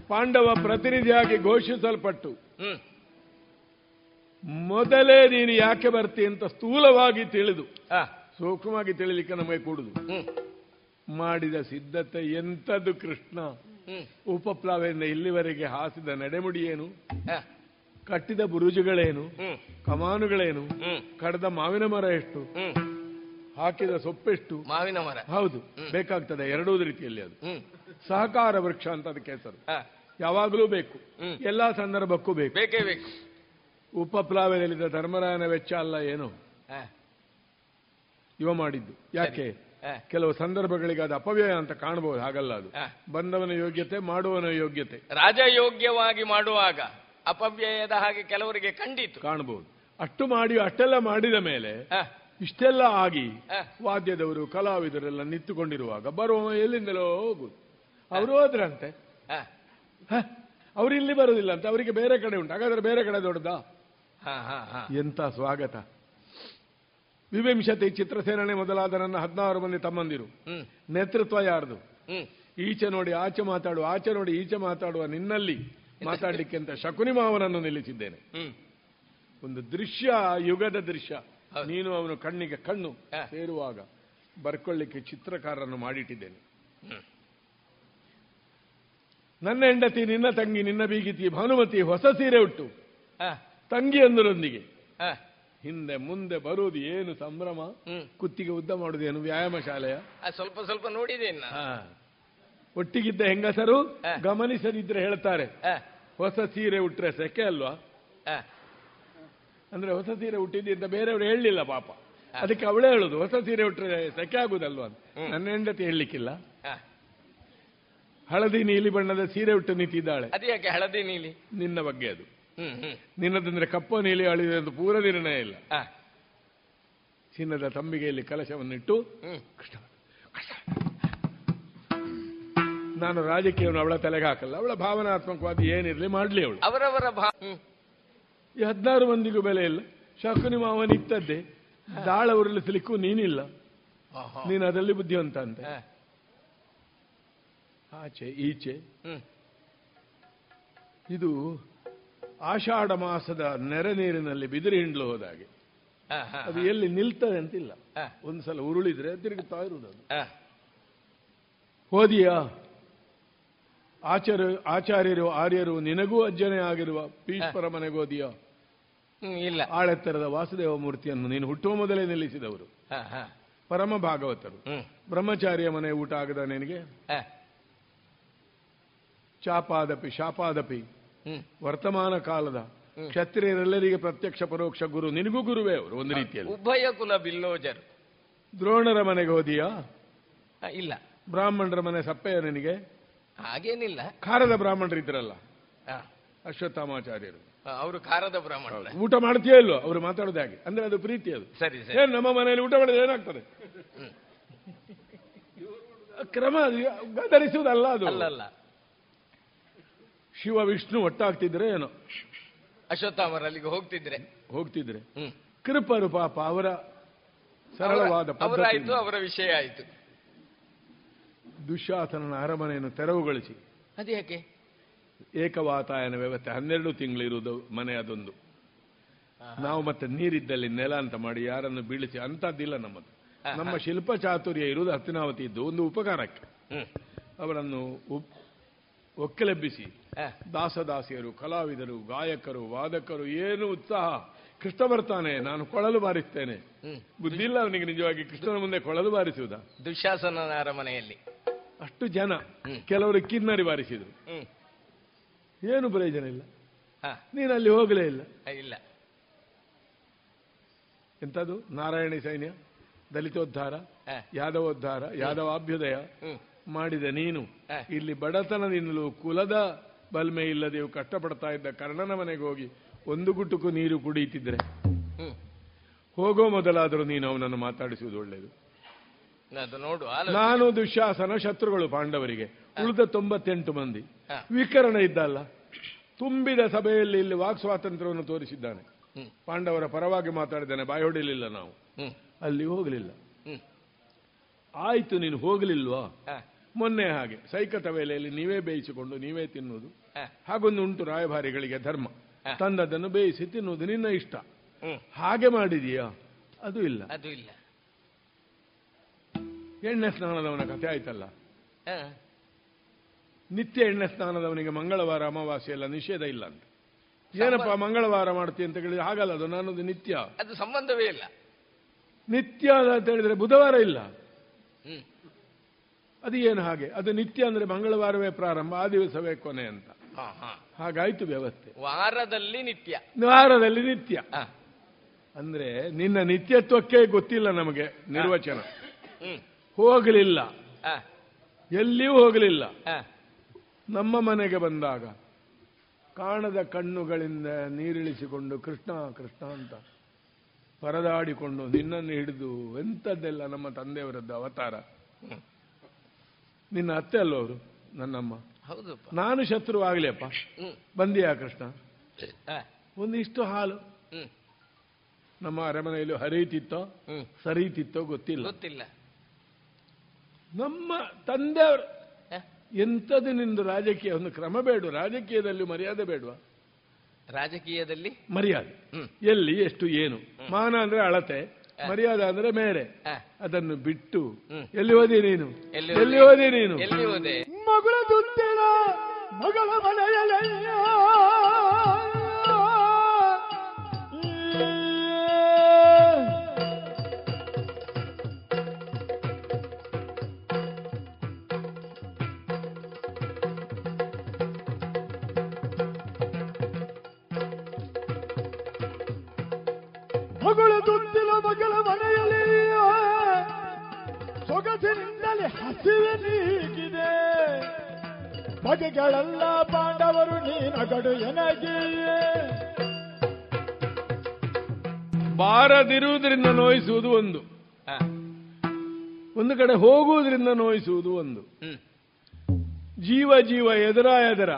ಪಾಂಡವ ಪ್ರತಿನಿಧಿಯಾಗಿ ಘೋಷಿಸಲ್ಪಟ್ಟು ಮೊದಲೇ ನೀನು ಯಾಕೆ ಬರ್ತಿ ಅಂತ ಸ್ಥೂಲವಾಗಿ ತಿಳಿದು ಸೂಕ್ಷ್ಮವಾಗಿ ತಿಳಿಲಿಕ್ಕೆ ನಮಗೆ ಕೂಡುದು. ಮಾಡಿದ ಸಿದ್ಧತೆ ಎಂಥದ್ದು ಕೃಷ್ಣ? ಉಪಪ್ಲಾವೆಯಿಂದ ಇಲ್ಲಿವರೆಗೆ ಹಾಸಿದ ನಡೆಮುಡಿ ಏನು ಕಟ್ಟಿದ ಬುರುಜುಗಳೇನು? ಕಮಾನುಗಳೇನು? ಕಡದ ಮಾವಿನ ಮರ ಎಷ್ಟು? ಹಾಕಿದ ಸೊಪ್ಪೆಷ್ಟು? ಮಾವಿನ ಮರ. ಹೌದು. ಬೇಕಾಗ್ತದೆ ಎರಡೂ ರೀತಿಯಲ್ಲಿ ಅದು. ಸಹಕಾರ ವೃಕ್ಷ ಅಂತ ಅದಕ್ಕೆ ಹೆಸರು ಯಾವಾಗಲೂ ಬೇಕು. ಎಲ್ಲಾ ಸಂದರ್ಭಕ್ಕೂ ಬೇಕು. ಬೇಕೇ ಬೇಕು. ಉಪಪ್ಲಾವೆಯಲ್ಲಿದ್ದ ಧರ್ಮರಾಯನ ವೆಚ್ಚ ಅಲ್ಲ ಏನು? ಇವ ಮಾಡಿದ್ದು. ಯಾಕೆ? ಕೆಲವು ಸಂದರ್ಭಗಳಿಗೆ ಅದು ಅಪವ್ಯಯ ಅಂತ ಕಾಣಬಹುದು ಹಾಗಲ್ಲ ಅದು. ಬಂದವನ ಯೋಗ್ಯತೆ ಮಾಡುವನ ಯೋಗ್ಯತೆ. ರಾಜಯೋಗ್ಯವಾಗಿ ಮಾಡುವಾಗ ಅಪವ್ಯಯದ ಹಾಗೆ ಕೆಲವರಿಗೆ ಖಂಡಿತು. ಕಾಣಬಹುದು. ಅಷ್ಟು ಮಾಡಿ ಅಷ್ಟೆಲ್ಲ ಮಾಡಿದ ಮೇಲೆ ಇಷ್ಟೆಲ್ಲ ಆಗಿ. ವಾದ್ಯದವರು ಕಲಾವಿದರೆಲ್ಲ ನಿಂತುಕೊಂಡಿರುವಾಗ ಬರುವ ಎಲ್ಲಿಂದಲೋ ಹೋಗುದು ಅವರು ಹೋದ್ರಂತೆ. ಅವರು ಇಲ್ಲಿ ಬರುದಿಲ್ಲ ಅಂತ ಅವರಿಗೆ ಬೇರೆ ಕಡೆ ಉಂಟು. ಹಾಗಾದ್ರೆ ಬೇರೆ ಕಡೆ ದೊಡ್ಡದಾ? ಹಾ ಹಾ ಹಾ. ಎಂತ ಸ್ವಾಗತ. ವಿವಿಂಶತಿ ಚಿತ್ರಸೇನೆ ಮೊದಲಾದ ನನ್ನ ಹದಿನಾರು ಮಂದಿ ತಮ್ಮಂದಿರು ನೇತೃತ್ವ ಯಾರ್ದು? ಈಚೆ ನೋಡಿ ಆಚೆ ಮಾತಾಡುವ ಆಚೆ ನೋಡಿ ಈಚೆ ಮಾತಾಡುವ ನಿನ್ನಲ್ಲಿ ಮಾತಾಡಲಿಕ್ಕೆ ಅಂತ ಶಕುನಿ ಮಾವನನ್ನು ನಿಲ್ಲಿಸಿದ್ದೇನೆ. ಒಂದು ದೃಶ್ಯ ಯುಗದ ದೃಶ್ಯ. ನೀನು ಅವನು ಕಣ್ಣಿಗೆ ಕಣ್ಣು. ಸೇರುವಾಗ ಬರ್ಕೊಳ್ಳಿಕ್ಕೆ ಚಿತ್ರಕಾರರನ್ನು ಮಾಡಿಟ್ಟಿದ್ದೇನೆ. ನನ್ನ ಹೆಂಡತಿ ನಿನ್ನ ತಂಗಿ ನಿನ್ನ ಬೀಗಿತಿ ಭಾನುಮತಿ ಹೊಸ ಸೀರೆ ಉಟ್ಟು ತಂಗಿಯೊಂದರೊಂದಿಗೆ. ಹಿಂದೆ ಮುಂದೆ ಬರುವುದು ಏನು ಸಂಭ್ರಮ? ಕುತ್ತಿಗೆ ಉದ್ದ ಮಾಡುದೇನು ವ್ಯಾಯಾಮ ಶಾಲೆಯ? ಸ್ವಲ್ಪ ಸ್ವಲ್ಪ ನೋಡಿದ್ದೇನೆ. ಒಟ್ಟಿಗಿದ್ದ ಹೆಂಗಸರು. ಗಮನಿಸದಿದ್ರೆ ಹೇಳ್ತಾರೆ. ಹೊಸ ಸೀರೆ ಉಟ್ರೆ ಸೆಕೆ ಅಲ್ವಾ? ಅಂದ್ರೆ ಹೊಸ ಸೀರೆ ಹುಟ್ಟಿದ್ದೆ ಅಂತ ಬೇರೆಯವರು ಹೇಳಲಿಲ್ಲ ಪಾಪ. ಅದಕ್ಕೆ ಅವಳೇ ಹೇಳುದು ಹೊಸ ಸೀರೆ ಉಟ್ರೆ ಸೆಕೆ ಆಗುದಲ್ವಾ? ಅಂತ. ನನ್ನ ಹೆಂಡತಿ ಹೇಳಲಿಕ್ಕಿಲ್ಲ. ಹಳದಿ ನೀಲಿ ಬಣ್ಣದ ಸೀರೆ ಉಟ್ಟು ನಿಂತಿದ್ದಾಳೆ. ಅದು ಯಾಕೆ ಹಳದಿ ನೀಲಿ? ನಿನ್ನ ಬಗ್ಗೆ ಅದು. ನಿನ್ನದಂದ್ರೆ ಕಪ್ಪ ನೀಲಿ ಅಳಿದೆ ಅಂತ ಪೂರ ನಿರ್ಣಯ ಇಲ್ಲ. ಚಿನ್ನದ ತಂಬಿಗೆಯಲ್ಲಿ ಕಲಶವನ್ನಿಟ್ಟು ಕೃಷ್ಣ. ನಾನು ರಾಜಕೀಯವನ್ನು ಅವಳ ತಲೆಗೆ ಹಾಕಲ್ಲ. ಅವಳ ಭಾವನಾತ್ಮಕವಾಗಿ ಏನಿರಲಿ ಮಾಡ್ಲಿ ಅವಳು. ಅವರವರ ಈ ಹದಿನಾರು ಮಂದಿಗೂ ಬೆಲೆ ಇಲ್ಲ. ಶಕುನಿ ಮಾವನಿತ್ತದ್ದೇ ದಾಳ ಉರುಳಿಸಲಿಕ್ಕೂ ನೀನಿಲ್ಲ. ನೀನು ಅದರಲ್ಲಿ ಬುದ್ಧಿವಂತ ಅಂತ. ಆಚೆ ಈಚೆ. ಹ್ಮ್. ಇದು ಆಷಾಢ ಮಾಸದ ನೆರೆ ನೀರಿನಲ್ಲಿ ಬಿದಿರಿ ಹಿಂಡ್ಲು ಹೋದಾಗೆ. ಅದು ಎಲ್ಲಿ ನಿಲ್ತದೆ ಅಂತಿಲ್ಲ. ಇಲ್ಲ ಒಂದ್ಸಲ ಉರುಳಿದ್ರೆ ತಿರುಗುತ್ತಾ ಇರುವುದು ಅದು. ಹೋದಿಯ? ಆಚಾರ್ಯ ಆಚಾರ್ಯರು ಆರ್ಯರು ನಿನಗೂ ಅಜ್ಜನೆ ಆಗಿರುವ ಪೀಶ್ವರ ಮನೆಗೆ ಹೋದಿಯಾ ಇಲ್ಲ. ಆಳೆತ್ತರದ ವಾಸುದೇವ ಮೂರ್ತಿಯನ್ನು ನೀನು ಹುಟ್ಟುವ ಮೊದಲೇ ನಿಲ್ಲಿಸಿದವರು. ಪರಮ ಭಾಗವತರು. ಬ್ರಹ್ಮಚಾರ್ಯ ಮನೆ ಊಟ ಆಗದ ನಿನಗೆ? ಚಾಪಾದಪಿ ಶಾಪಾದಪಿ. ವರ್ತಮಾನ ಕಾಲದ ಕ್ಷತ್ರಿಯರೆಲ್ಲರಿಗೆ ಪ್ರತ್ಯಕ್ಷ ಪರೋಕ್ಷ ಗುರು ನಿನಗೂ ಗುರುವೇ ಅವರು ಒಂದು ರೀತಿಯಲ್ಲಿ. ಉಭಯ ಕುಲ ಬಿಲ್ಲೋಜರು. ದ್ರೋಣರ ಮನೆಗೆ ಹೋದಿಯಾ? ಇಲ್ಲ. ಬ್ರಾಹ್ಮಣರ ಮನೆ ಸಪ್ಪೆಯ ನಿನಗೆ? ಹಾಗೇನಿಲ್ಲ. ಖಾರದ ಬ್ರಾಹ್ಮಣರು ಇದ್ರಲ್ಲ. ಅಶ್ವತ್ಥಾಮಾಚಾರ್ಯರು. ಅವರು ಖಾರದ ಬ್ರಾಹ್ಮಣ. ಊಟ ಮಾಡ್ತೀಯೋ ಇಲ್ಲೋ ಅವರು ಮಾತಾಡೋದು ಹಾಗೆ. ಅಂದ್ರೆ ಅದು ಪ್ರೀತಿ ಅದು. ಸರಿ ಸರಿ. ಏನ್ ನಮ್ಮ ಮನೆಯಲ್ಲಿ ಊಟ ಮಾಡಿದ್ರೆ ಏನಾಗ್ತದೆ? ಕ್ರಮ ಅದು ಗದರಿಸುವುದಲ್ಲ ಅದು. ಅಲ್ಲ ಶಿವ ವಿಷ್ಣು ಒಟ್ಟಾಗ್ತಿದ್ರೆ ಏನೋ? ಅಶ್ವತ್ಥಾಮರ ಅಲ್ಲಿಗೆ ಹೋಗ್ತಿದ್ರೆ. ಹೋಗ್ತಿದ್ರೆ. ಕೃಪರು ಪಾಪ ಅವರ ಸರಳವಾದ ಅವರ- ಅವರಾಯ್ತು ಅವರ ವಿಷಯ ಆಯಿತು. ದುಶ್ಯಾಸನನ ಅರಮನೆಯನ್ನು ತೆರವುಗೊಳಿಸಿ. ಅದ್ಯಾಕೆ ಏಕವಾತಾಯನ ವ್ಯವಸ್ಥೆ ಹನ್ನೆರಡು ತಿಂಗಳು ಇರುವುದು ಮನೆ ಅದೊಂದು. ನಾವು ಮತ್ತೆ ನೀರಿದ್ದಲ್ಲಿ ನೆಲ ಅಂತ ಮಾಡಿ ಯಾರನ್ನು ಬೀಳಿಸಿ ಅಂತದ್ದಿಲ್ಲ ನಮ್ಮದು. ನಮ್ಮ ಶಿಲ್ಪ ಚಾತುರ್ಯ ಇರುವುದು ಹತ್ತಿನಾವತಿ ಇದ್ದು ಒಂದು ಉಪಕಾರಕ್ಕೆ. ಅವರನ್ನು ಉಪ್- ಒಕ್ಕಲೆಬ್ಬಿಸಿ. ದಾಸದಾಸಿಯರು ಕಲಾವಿದರು ಗಾಯಕರು ವಾದಕರು ಏನು ಉತ್ಸಾಹ. ಕೃಷ್ಣ ಬರ್ತಾನೆ ನಾನು ಕೊಳಲು ಬಾರಿಸ್ತೇನೆ. ಬುದ್ಧಿಲ್ಲ ಬುದ್ಧಿ ಇಲ್ಲ ಅವನಿಗೆ ನಿಜವಾಗಿ ಕೃಷ್ಣನ ಮುಂದೆ ಕೊಳಲು ಬಾರಿಸುವುದ? ದುಶಾಸನ ಅರಮನೆಯಲ್ಲಿ. ಅಷ್ಟು ಜನ ಕೆಲವರು ಕಿನ್ನರಿ ಬಾರಿಸಿದ್ರು. ಏನು ಪ್ರಯೋಜನ ಇಲ್ಲ. ನೀನು ಅಲ್ಲಿ ಹೋಗಲೇ ಇಲ್ಲ. ಇಲ್ಲ. ಎಂಥದ್ದು? ನಾರಾಯಣಿ ಸೈನ್ಯ ದಲಿತೋದ್ಧಾರ ಯಾದವೋದ್ಧಾರ ಯಾದವಾಭ್ಯುದಯ. ಹ್ಮ್. ಮಾಡಿದ ನೀನು. ಇಲ್ಲಿ ಬಡತನದಿಂದಲೂ ಕುಲದ ಬಲ್ಮೆ ಇಲ್ಲದೆ ಕಷ್ಟಪಡ್ತಾ ಇದ್ದ ಕರ್ಣನ ಮನೆಗೆ ಹೋಗಿ ಒಂದು ಗುಟುಕು ನೀರು ಕುಡಿಯುತ್ತಿದ್ರೆ ಹೋಗೋ ಮೊದಲಾದರೂ ನೀನು ಅವನನ್ನು ಮಾತಾಡಿಸುವುದು ಒಳ್ಳೆಯದು. ನಾನು ದುಶಾಸನ ಶತ್ರುಗಳು ಪಾಂಡವರಿಗೆ. ಉಳಿದ ತೊಂಬತ್ತೆಂಟು ಮಂದಿ. ವಿಕರಣ ಇದ್ದಲ್ಲ. ತುಂಬಿದ ಸಭೆಯಲ್ಲಿ ಇಲ್ಲಿ ವಾಕ್ ಸ್ವಾತಂತ್ರ್ಯವನ್ನು ತೋರಿಸಿದ್ದಾನೆ. ಪಾಂಡವರ ಪರವಾಗಿ ಮಾತಾಡಿದ್ದಾನೆ ಬಾಯಿ ಹೊಡಿಲಿಲ್ಲ ನಾವು. ಅಲ್ಲಿ ಹೋಗಲಿಲ್ಲ. ಆಯ್ತು ನೀನು ಹೋಗಲಿಲ್ವಾ? ಮೊನ್ನೆ ಹಾಗೆ. ಸೈಕತ ವೇಳೆಯಲ್ಲಿ ನೀವೇ ಬೇಯಿಸಿಕೊಂಡು ನೀವೇ ತಿನ್ನುವುದು. ಹಾಗೊಂದು ಉಂಟು ರಾಯಭಾರಿಗಳಿಗೆ ಧರ್ಮ. ತಂದದನ್ನು ಬೇಯಿಸಿ ತಿನ್ನುವುದು ನಿನ್ನ ಇಷ್ಟ. ಹಾಗೆ ಮಾಡಿದೀಯಾ? ಅದು ಇಲ್ಲ. ಅದು ಇಲ್ಲ. ಎಣ್ಣೆ ಸ್ನಾನದವನ ಕಥೆ ಆಯ್ತಲ್ಲ? ನಿತ್ಯ ಎಣ್ಣೆ ಸ್ನಾನದವನಿಗೆ ಮಂಗಳವಾರ ಅಮಾವಾಸ್ಯೆ ಎಲ್ಲ ನಿಷೇಧ ಇಲ್ಲ ಅಂತ. ಏನಪ್ಪ ಮಂಗಳವಾರ ಮಾಡ್ತೀನಿ ಅಂತ ಕೇಳಿದ್ರೆ ಹಾಗಲ್ಲ ಅದು ನಾನು ನಿತ್ಯ. ಅದು ಸಂಬಂಧವೇ ಇಲ್ಲ. ನಿತ್ಯ ಅಂತ ಹೇಳಿದ್ರೆ ಬುಧವಾರ ಇಲ್ಲ. ಅದು ಏನು ಹಾಗೆ? ಅದು ನಿತ್ಯ ಅಂದ್ರೆ ಮಂಗಳವಾರವೇ ಪ್ರಾರಂಭ ಆ ದಿವಸವೇ ಕೊನೆ ಅಂತ. ಹಾಗಾಯ್ತು ವ್ಯವಸ್ಥೆ. ವಾರದಲ್ಲಿ ನಿತ್ಯ. ವಾರದಲ್ಲಿ ನಿತ್ಯ. ಅಂದ್ರೆ ನಿನ್ನ ನಿತ್ಯತ್ವಕ್ಕೆ ಗೊತ್ತಿಲ್ಲ ನಮಗೆ ನಿರ್ವಚನ. ಹೋಗಲಿಲ್ಲ. ಎಲ್ಲಿಯೂ ಹೋಗಲಿಲ್ಲ. ನಮ್ಮ ಮನೆಗೆ ಬಂದಾಗ ಕಾಣದ ಕಣ್ಣುಗಳಿಂದ ನೀರಿಳಿಸಿಕೊಂಡು ಕೃಷ್ಣ ಕೃಷ್ಣ ಅಂತ. ಪರದಾಡಿಕೊಂಡು ನಿನ್ನನ್ನು ಹಿಡಿದು ಎಂಥದ್ದೆಲ್ಲ ನಮ್ಮ ತಂದೆಯವರದ್ದು ಅವತಾರ? ನಿನ್ನ ಅತ್ತೆ ಅಲ್ಲ ಅವರು? ನನ್ನಮ್ಮ. ಹೌದಪ್ಪ. ನಾನು ಶತ್ರು ಆಗ್ಲಿಯಪ್ಪ ಹ್ಮ್. ಬಂದಿಯಾ ಕೃಷ್ಣ. ಒಂದಿಷ್ಟು ಹಾಲು. ನಮ್ಮ ಅರಮನೆಯಲ್ಲಿ ಹರಿಯುತ್ತಿತ್ತೋ? ಸರಿಯುತ್ತಿತ್ತೋ ಗೊತ್ತಿಲ್ಲ. ಗೊತ್ತಿಲ್ಲ. ನಮ್ಮ ತಂದೆಯವರು? ಎಂಥದ್ದು ನಿಂದು ರಾಜಕೀಯ? ಒಂದು ಕ್ರಮ ಬೇಡ. ರಾಜಕೀಯದಲ್ಲಿ ಮರ್ಯಾದೆ ಬೇಡವಾ? ರಾಜಕೀಯದಲ್ಲಿ? ಮರ್ಯಾದೆ. ಎಲ್ಲಿ ಎಷ್ಟು ಏನು? ಮಾನ ಅಂದ್ರೆ ಅಳತೆ ಮರ್ಯಾದೆ ಅಂದ್ರೆ ಮೇರೆ. ಅದನ್ನು ಬಿಟ್ಟು ಎಲ್ಲಿ ಓದಿ ನೀನು? ಎಲ್ಲಿ ಹೋದಿ? ಓದಿ ನೀನು? ಎಲ್ಲಿ ಹೋದೆ? ಮಗಳ ದುತ್ತಿನ ಮಗಳ ಮನೆಯಲ್ಲ ಸೊಗಸಿನಿಂದಲೇ ಹಸಿವೆ ನೀಗಿದೆ. ಬಗೆಗಳೆಲ್ಲ ಪಾಂಡವರು ನೀನಗಡು ಎನಗಿಯೇ ಬಾರದಿರುವುದರಿಂದ ನೋಯಿಸುವುದು ಒಂದು. ಒಂದು ಕಡೆ ಹೋಗುವುದರಿಂದ ನೋಯಿಸುವುದು ಒಂದು. ಜೀವ ಜೀವ ಎದುರ ಎದರ.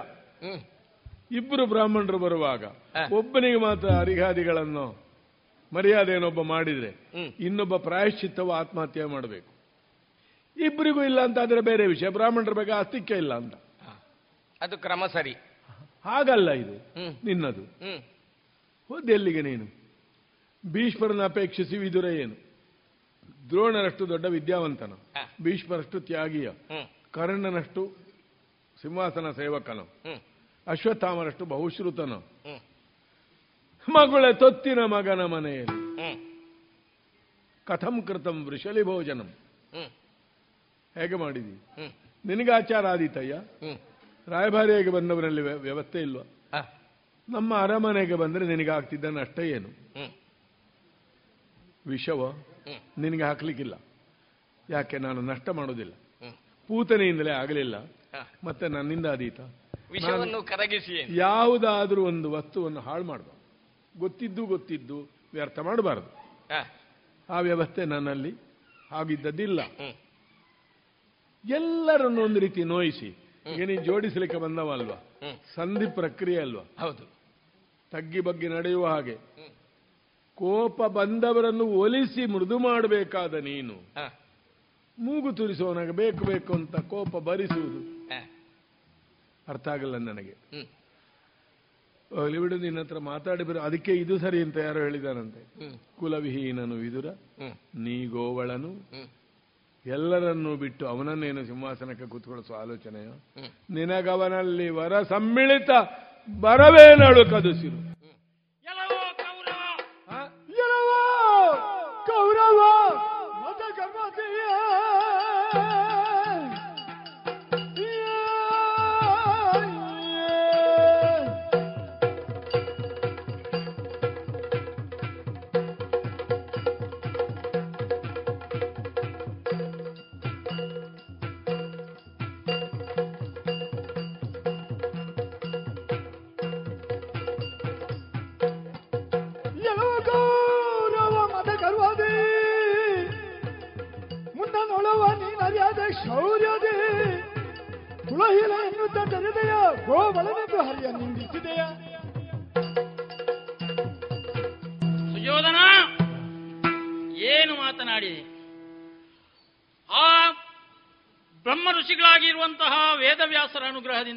ಇಬ್ಬರು ಬ್ರಾಹ್ಮಣರು ಬರುವಾಗ. ಒಬ್ಬನಿಗೆ ಮಾತ್ರ ಅರಿಗಾದಿಗಳನ್ನು ಮರ್ಯಾದೆಯನ್ನೊಬ್ಬ ಮಾಡಿದ್ರೆ. ಇನ್ನೊಬ್ಬ ಪ್ರಾಯಶ್ಚಿತ್ತವು ಆತ್ಮಹತ್ಯೆ ಮಾಡಬೇಕು. ಇಬ್ಬರಿಗೂ ಇಲ್ಲ ಅಂತ ಆದ್ರೆ ಬೇರೆ ವಿಷಯ. ಬ್ರಾಹ್ಮಣರ ಬಗ್ಗೆ ಆಸ್ತಿಕ್ಯ ಇಲ್ಲ ಅಂತ. ಅದು ಕ್ರಮ ಸರಿ. ಹಾಗಲ್ಲ ಇದು. ನಿನ್ನದು. ಹೋದ ಎಲ್ಲಿಗೆ ನೀನು? ಭೀಷ್ಮರನ್ನ ಅಪೇಕ್ಷಿಸಿ ವಿದುರ ಏನು? ದ್ರೋಣರಷ್ಟು ದೊಡ್ಡ ವಿದ್ಯಾವಂತನು. ಭೀಷ್ಮರಷ್ಟು ತ್ಯಾಗಿಯ. ಕರ್ಣನಷ್ಟು ಸಿಂಹಾಸನ ಸೇವಕನು. ಅಶ್ವತ್ಥಾಮರಷ್ಟು ಬಹುಶ್ರುತನು. ಮಗಳ ತೊತ್ತಿನ ಮಗನ ಮನೆಯಲ್ಲಿ. ಕಥಂ ಕೃತಂ ವೃಷಲಿ ಭೋಜನಂ. ಹೇಗೆ ಮಾಡಿದಿ? ನಿನಗೆ ಆಚಾರ ಆದೀತಯ್ಯ? ರಾಯಭಾರಿ ರಾಯಭಾರಿಯಾಗಿ ಬಂದವರಲ್ಲಿ ವ್ಯವಸ್ಥೆ ಇಲ್ವಾ? ನಮ್ಮ ಅರಮನೆಗೆ ಬಂದ್ರೆ ನಿನಗೆ ಆಗ್ತಿದ್ದ ನಷ್ಟ ಏನು? ವಿಷವ. ನಿನಗೆ ಹಾಕ್ಲಿಕ್ಕಿಲ್ಲ. ಯಾಕೆ? ನಾನು ನಷ್ಟ ಮಾಡೋದಿಲ್ಲ. ಪೂತನೆಯಿಂದಲೇ ಆಗಲಿಲ್ಲ. ಮತ್ತೆ ನನ್ನಿಂದ ಆದೀತ? ವಿಷವನ್ನು ಕರಗಿಸಿ? ಯಾವುದಾದ್ರೂ ಒಂದು ವಸ್ತುವನ್ನು ಹಾಳು ಮಾಡಬಾರ್ದು ಗೊತ್ತಿದ್ದು ಗೊತ್ತಿದ್ದು ವ್ಯರ್ಥ ಮಾಡಬಾರದು. ಆ. ವ್ಯವಸ್ಥೆ ನನ್ನಲ್ಲಿ ಆಗಿದ್ದದ್ದಿಲ್ಲ ಹ್ಮ್. ಎಲ್ಲರನ್ನು ಒಂದು ರೀತಿ ನೋಯಿಸಿ. ಈಗ ನೀನು ಜೋಡಿಸಲಿಕ್ಕೆ ಬಂದವಲ್ವಾ? ಹ್ಮ್. ಸಂಧಿ ಪ್ರಕ್ರಿಯೆ ಅಲ್ವಾ? ಹೌದು. ತಗ್ಗಿ ಬಗ್ಗೆ ನಡೆಯುವ ಹಾಗೆ. ಕೋಪ ಬಂದವರನ್ನು ಒಲಿಸಿ ಮೃದು ಮಾಡಬೇಕಾದ ನೀನು. ಮೂಗು ತುರಿಸುವವನಾಗ ಬೇಕು ಬೇಕು ಅಂತ ಕೋಪ ಭರಿಸುವುದು ಅರ್ಥ ಆಗಲ್ಲ ನನಗೆ. ಬಿಡು ನಿನ್ನ ಹತ್ರ ಮಾತಾಡಿ ಬರೋ ಅದಕ್ಕೆ ಇದು ಸರಿ ಅಂತ ಯಾರೋ ಹೇಳಿದಾರಂತೆ. ಹ್ಮ್. ಕುಲವಿಹೀನನು ವಿದುರ ಹ್ಮ್. ಎಲ್ಲರನ್ನೂ ಬಿಟ್ಟು ಅವನನ್ನೇನು ಸಿಂಹಾಸನಕ್ಕೆ ಕೂತ್ಕೊಳಿಸುವ ಆಲೋಚನೆಯ. ನಿನಗವನಲ್ಲಿ ವರ ಸಮ್ಮಿಳಿತ ಬರವೇನಳು ಕದುಸಿರು.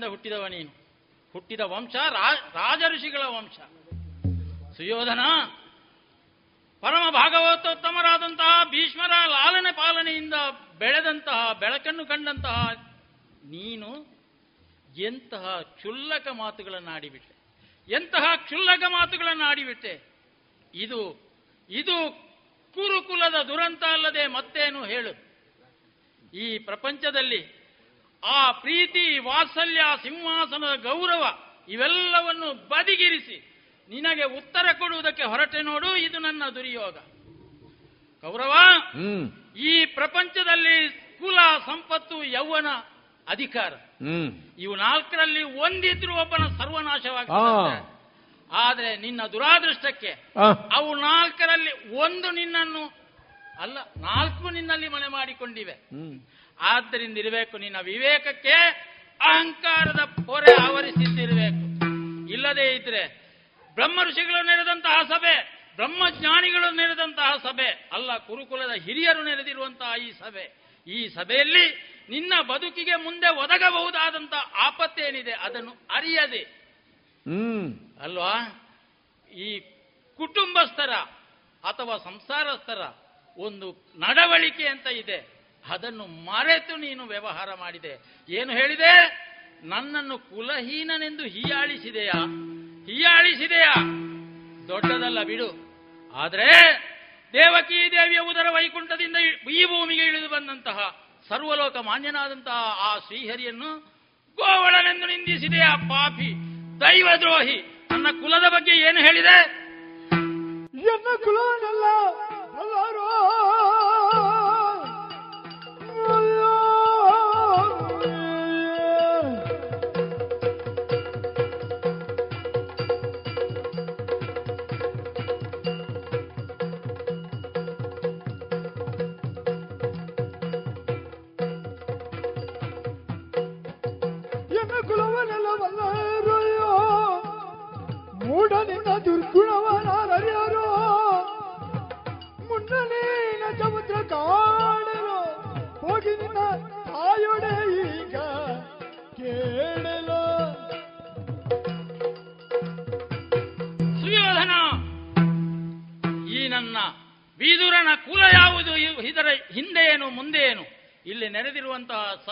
ಹುಟ್ಟಿದವ ನೀನು. ಹುಟ್ಟಿದ ವಂಶ ರಾಜ ಋಷಿಗಳ ವಂಶ. ಸುಯೋಧನ ಪರಮ ಭಾಗವತೋತ್ತಮರಾದಂತಹ ಭೀಷ್ಮರ ಲಾಲನೆ ಪಾಲನೆಯಿಂದ ಬೆಳೆದಂತಹ, ಬೆಳಕನ್ನು ಕಂಡಂತಹ ನೀನು ಎಂತಹ ಕ್ಷುಲ್ಲಕ ಮಾತುಗಳನ್ನು ಆಡಿಬಿಟ್ಟೆ. ಎಂತಹ ಕ್ಷುಲ್ಲಕ ಮಾತುಗಳನ್ನು ಆಡಿಬಿಟ್ಟೆ. ಇದು ಇದು ಕುರುಕುಲದ ದುರಂತ ಅಲ್ಲದೆ ಮತ್ತೇನು ಹೇಳು? ಈ ಪ್ರಪಂಚದಲ್ಲಿ ಆ ಪ್ರೀತಿ ವಾತ್ಸಲ್ಯ ಸಿಂಹಾಸನದ ಗೌರವ ಇವೆಲ್ಲವನ್ನು ಬದಿಗಿರಿಸಿ ನಿನಗೆ ಉತ್ತರ ಕೊಡುವುದಕ್ಕೆ ಹೊರಟೆ ನೋಡು ಇದು ನನ್ನ ದುರ್ಯೋಗ. ಗೌರವ ಈ ಪ್ರಪಂಚದಲ್ಲಿ ಕುಲ ಸಂಪತ್ತು ಯೌವನ ಅಧಿಕಾರ. ಇವು ನಾಲ್ಕರಲ್ಲಿ ಒಂದಿದ್ರು ಒಬ್ಬನ ಸರ್ವನಾಶವಾಗ ಸರ್ವನಾಶವಾಗ್ತದೆ ಆದ್ರೆ ನಿನ್ನ ದುರಾದೃಷ್ಟಕ್ಕೆ. ಅವು ನಾಲ್ಕರಲ್ಲಿ ಒಂದು ನಿನ್ನನ್ನು ಅಲ್ಲ ನಾಲ್ಕು ನಿನ್ನಲ್ಲಿ ಮನೆ ಮಾಡಿಕೊಂಡಿವೆ. ಆದ್ದರಿಂದ ಇರಬೇಕು. ನಿನ್ನ ವಿವೇಕಕ್ಕೆ ಅಹಂಕಾರದ ಪೊರೆ ಆವರಿಸಿದ್ದಿರಬೇಕು ಇಲ್ಲದೇ ಇದ್ರೆ ಬ್ರಹ್ಮ ಋಷಿಗಳು ನೆರೆದಂತಹ ಸಭೆ ಬ್ರಹ್ಮಜ್ಞಾನಿಗಳು ನೆರೆದಂತಹ ಸಭೆ ಅಲ್ಲ ಕುರುಕುಲದ ಹಿರಿಯರು ನೆರೆದಿರುವಂತಹ ಈ ಸಭೆ. ಈ ಸಭೆಯಲ್ಲಿ ನಿನ್ನ ಬದುಕಿಗೆ ಮುಂದೆ ಒದಗಬಹುದಾದಂತಹ ಆಪತ್ತೇನಿದೆ ಅದನ್ನು ಅರಿಯದೆ. ಅಲ್ವಾ? ಈ ಕುಟುಂಬಸ್ಥರ ಅಥವಾ ಸಂಸಾರಸ್ಥರ ಒಂದು ನಡವಳಿಕೆ ಅಂತ ಇದೆ. ಅದನ್ನು ಮರೆತು ನೀನು ವ್ಯವಹಾರ ಮಾಡಿದೆ. ಏನು ಹೇಳಿದೆ? ನನ್ನನ್ನು ಕುಲಹೀನನೆಂದು ಹೀಯಾಳಿಸಿದೆಯಾ? ಹೀಯಾಳಿಸಿದೆಯಾ? ದೊಡ್ಡದಲ್ಲ ಬಿಡು. ಆದರೆ ದೇವಕೀ ದೇವಿಯ ಉದರ ವೈಕುಂಠದಿಂದ ಈ ಭೂಮಿಗೆ ಇಳಿದು ಬಂದಂತಹ ಸರ್ವಲೋಕ ಮಾನ್ಯನಾದಂತಹ ಆ ಶ್ರೀಹರಿಯನ್ನು ಗೋವಳನೆಂದು ನಿಂದಿಸಿದೆಯಾ ಪಾಪಿ ದೈವದ್ರೋಹಿ. ನನ್ನ ಕುಲದ ಬಗ್ಗೆ ಏನು ಹೇಳಿದೆ? ಕುಲವನ್ನೆಲ್ಲ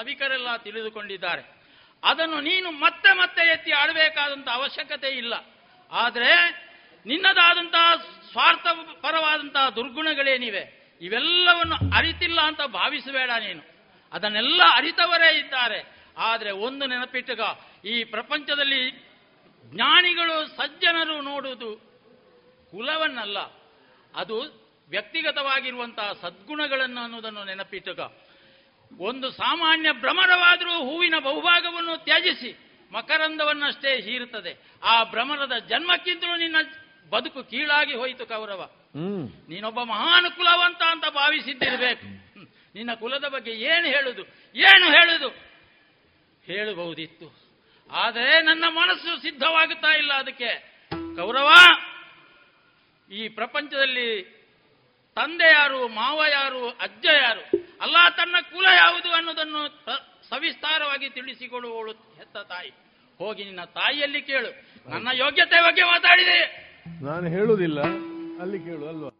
ಸಭಿಕರೆಲ್ಲ ತಿಳಿದುಕೊಂಡಿದ್ದಾರೆ. ಅದನ್ನು ನೀನು ಮತ್ತೆ ಮತ್ತೆ ಎತ್ತಿ ಆಡಬೇಕಾದಂತ ಅವಶ್ಯಕತೆ ಇಲ್ಲ. ಆದರೆ ನಿನ್ನದಾದಂತಹ ಸ್ವಾರ್ಥ ಪರವಾದಂತಹ ದುರ್ಗುಣಗಳೇನಿವೆ ಇವೆಲ್ಲವನ್ನು ಅರಿತಿಲ್ಲ ಅಂತ ಭಾವಿಸಬೇಡ ನೀನು. ಅದನ್ನೆಲ್ಲ ಅರಿತವರೇ ಇದ್ದಾರೆ. ಆದರೆ ಒಂದು ನೆನಪಿಟ್ಟುಗ ಈ ಪ್ರಪಂಚದಲ್ಲಿ ಜ್ಞಾನಿಗಳು ಸಜ್ಜನರು ನೋಡುವುದು ಕುಲವನ್ನಲ್ಲ, ಅದು ವ್ಯಕ್ತಿಗತವಾಗಿರುವಂತಹ ಸದ್ಗುಣಗಳನ್ನು ಅನ್ನೋದನ್ನು ನೆನಪಿಟ್ಟುಕ. ಒಂದು ಸಾಮಾನ್ಯ ಭ್ರಮರವಾದರೂ ಹೂವಿನ ಬಹುಭಾಗವನ್ನು ತ್ಯಜಿಸಿ ಮಕರಂದವನ್ನಷ್ಟೇ ಹೀರುತ್ತದೆ. ಆ ಭ್ರಮರದ ಜನ್ಮಕ್ಕಿಂತಲೂ ನಿನ್ನ ಬದುಕು ಕೀಳಾಗಿ ಹೋಯಿತು ಕೌರವ. ನೀನೊಬ್ಬ ಮಹಾನ್ ಕುಲವಂತ ಅಂತ ಭಾವಿಸಿದ್ದಿರಬೇಕು. ನಿನ್ನ ಕುಲದ ಬಗ್ಗೆ ಏನು ಹೇಳುದು? ಏನು ಹೇಳುದು? ಹೇಳಬಹುದಿತ್ತು. ಆದರೆ ನನ್ನ ಮನಸ್ಸು ಸಿದ್ಧವಾಗುತ್ತಾ ಇಲ್ಲ ಅದಕ್ಕೆ. ಕೌರವ ಈ ಪ್ರಪಂಚದಲ್ಲಿ ತಂದೆ ಯಾರು ಮಾವ ಯಾರು ಅಜ್ಜ ಯಾರು ಅಲ್ಲ ತನ್ನ ಕುಲ ಯಾವುದು ಅನ್ನೋದನ್ನು ಸವಿಸ್ತಾರವಾಗಿ ತಿಳಿಸಿಕೊಡುವವಳು ಹೆತ್ತ ತಾಯಿ. ಹೋಗಿ ನಿನ್ನ ತಾಯಿಯಲ್ಲಿ ಕೇಳು. ನನ್ನ ಯೋಗ್ಯತೆ ಬಗ್ಗೆ ಮಾತಾಡಿದೆ. ನಾನು ಹೇಳುವುದಿಲ್ಲ ಅಲ್ಲಿ ಕೇಳು ಅಲ್ವಾ?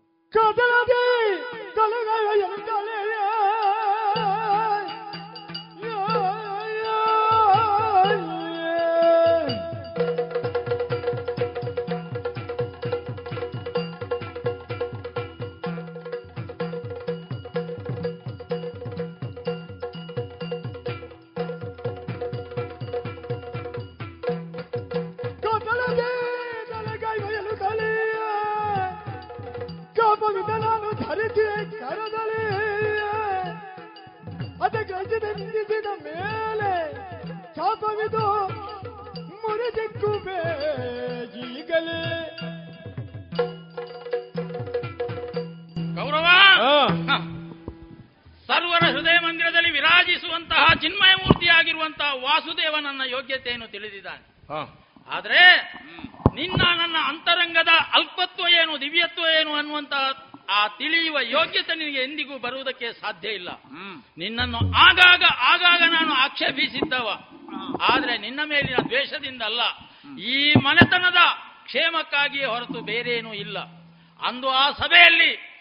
ನಾನು ಕರದಲ್ಲಿ ಕರದಲೇ ಅದ ಗಜದ ಮೇಲೆ ಶಾಪವಿದು ಮುರಿದಿಕ್ಕುವೆ ಈಗಲೇ ಗೌರವ. ಸರ್ವರ ಹೃದಯ ಮಂದಿರದಲ್ಲಿ ವಿರಾಜಿಸುವಂತಹ ಚಿನ್ಮಯ ಮೂರ್ತಿಯಾಗಿರುವಂತಹ ವಾಸುದೇವ ನನ್ನ ಯೋಗ್ಯತೆಯನ್ನು ತಿಳಿದಿದ್ದಾನೆ. ಆದರೆ ನಿನ್ನ ನನ್ನ ಅಂತರಂಗದ ಅಲ್ಪತ್ವ ಏನು ದಿವ್ಯತ್ವ ಏನು ಅನ್ನುವಂತಹ ಆ ತಿಳಿಯುವ ಯೋಗ್ಯತೆ ನಿನಗೆ ಎಂದಿಗೂ ಬರುವುದಕ್ಕೆ ಸಾಧ್ಯ ಇಲ್ಲ. ನಿನ್ನನ್ನು ಆಗಾಗ ಆಗಾಗ ನಾನು ಆಕ್ಷೇಪಿಸಿದ್ದವ. ಆದ್ರೆ ನಿನ್ನ ಮೇಲಿನ ದ್ವೇಷದಿಂದ ಅಲ್ಲ ಈ ಮನೆತನದ ಕ್ಷೇಮಕ್ಕಾಗಿ ಹೊರತು ಬೇರೇನೂ ಇಲ್ಲ. ಅಂದು ಆ ಸಭೆಯಲ್ಲಿ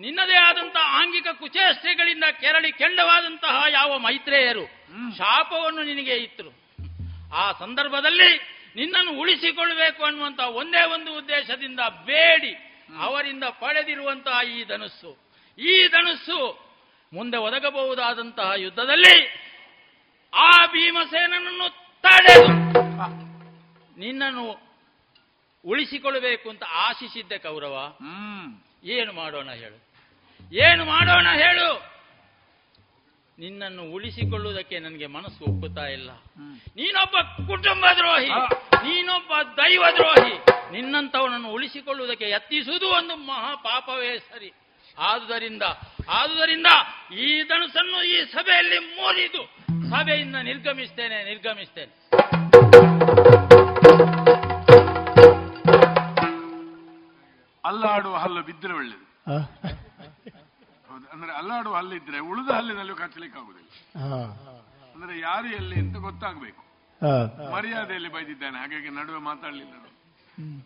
ನಿನ್ನದೇ ಆದಂತಹ ಆಂಗಿಕ ಕುಚೇಷ್ಟೆಗಳಿಂದ ಕೆರಳಿ ಕೆಂಡವಾದಂತಹ ಯಾವ ಮೈತ್ರೇಯರು ಶಾಪವನ್ನು ನಿನಗೆ ಇತ್ತು ಆ ಸಂದರ್ಭದಲ್ಲಿ ನಿನ್ನನ್ನು ಉಳಿಸಿಕೊಳ್ಳಬೇಕು ಅನ್ನುವಂತಹ ಒಂದೇ ಒಂದು ಉದ್ದೇಶದಿಂದ ಬೇಡಿ. ಅವರಿಂದ ಪಡೆದಿರುವಂತಹ ಈ ಧನುಸ್ಸು. ಈ ಧನುಸ್ಸು ಮುಂದೆ ಒದಗಬಹುದಾದಂತಹ ಯುದ್ಧದಲ್ಲಿ ಆ ಭೀಮಸೇನನನ್ನು ತಡೆದು ನಿನ್ನನ್ನು ಉಳಿಸಿಕೊಳ್ಳಬೇಕು ಅಂತ ಆಶಿಸಿದ್ದೆ ಕೌರವ. ಏನು ಮಾಡೋಣ ಹೇಳು. ಏನು ಮಾಡೋಣ ಹೇಳು. ನಿನ್ನನ್ನು ಉಳಿಸಿಕೊಳ್ಳುವುದಕ್ಕೆ ನನಗೆ ಮನಸ್ಸು ಒಪ್ಪುತ್ತಾ ಇಲ್ಲ. ನೀನೊಬ್ಬ ಕುಟುಂಬ ದ್ರೋಹಿ ನೀನೊಬ್ಬ ದೈವ ದ್ರೋಹಿ ನಿನ್ನಂಥವನನ್ನು ಉಳಿಸಿಕೊಳ್ಳುವುದಕ್ಕೆ ಯತ್ನಿಸುವುದು ಒಂದು ಮಹಾ ಪಾಪವೇ ಸರಿ. ಆದುದರಿಂದ ಆದುದರಿಂದ ಈ ಧನುಸನ್ನು ಈ ಸಭೆಯಲ್ಲಿ ಮೂರಿದು ಸಭೆಯಿಂದ ನಿರ್ಗಮಿಸ್ತೇನೆ ನಿರ್ಗಮಿಸ್ತೇನೆ. ಅಲ್ಲಾಡುವ ಹಲ್ಲು ಬಿದ್ದರೆ ಅಲ್ಲಾಡುವ ಹಲ್ಲಿದ್ರೆ ಉಳಿದ ಹಲ್ಲಿನಲ್ಲೂ ಕಚ್ಚಲಿಕ್ಕೆ ಆಗುದಿಲ್ಲ ಅಂದ್ರೆ ಯಾರು ಎಲ್ಲಿ ಅಂತ ಗೊತ್ತಾಗಬೇಕು. ಮರ್ಯಾದೆಯಲ್ಲಿ ಬೈದಿದ್ದಾನೆ ಹಾಗಾಗಿ ನಡುವೆ ಮಾತಾಡಲಿಲ್ಲ ನಾನು.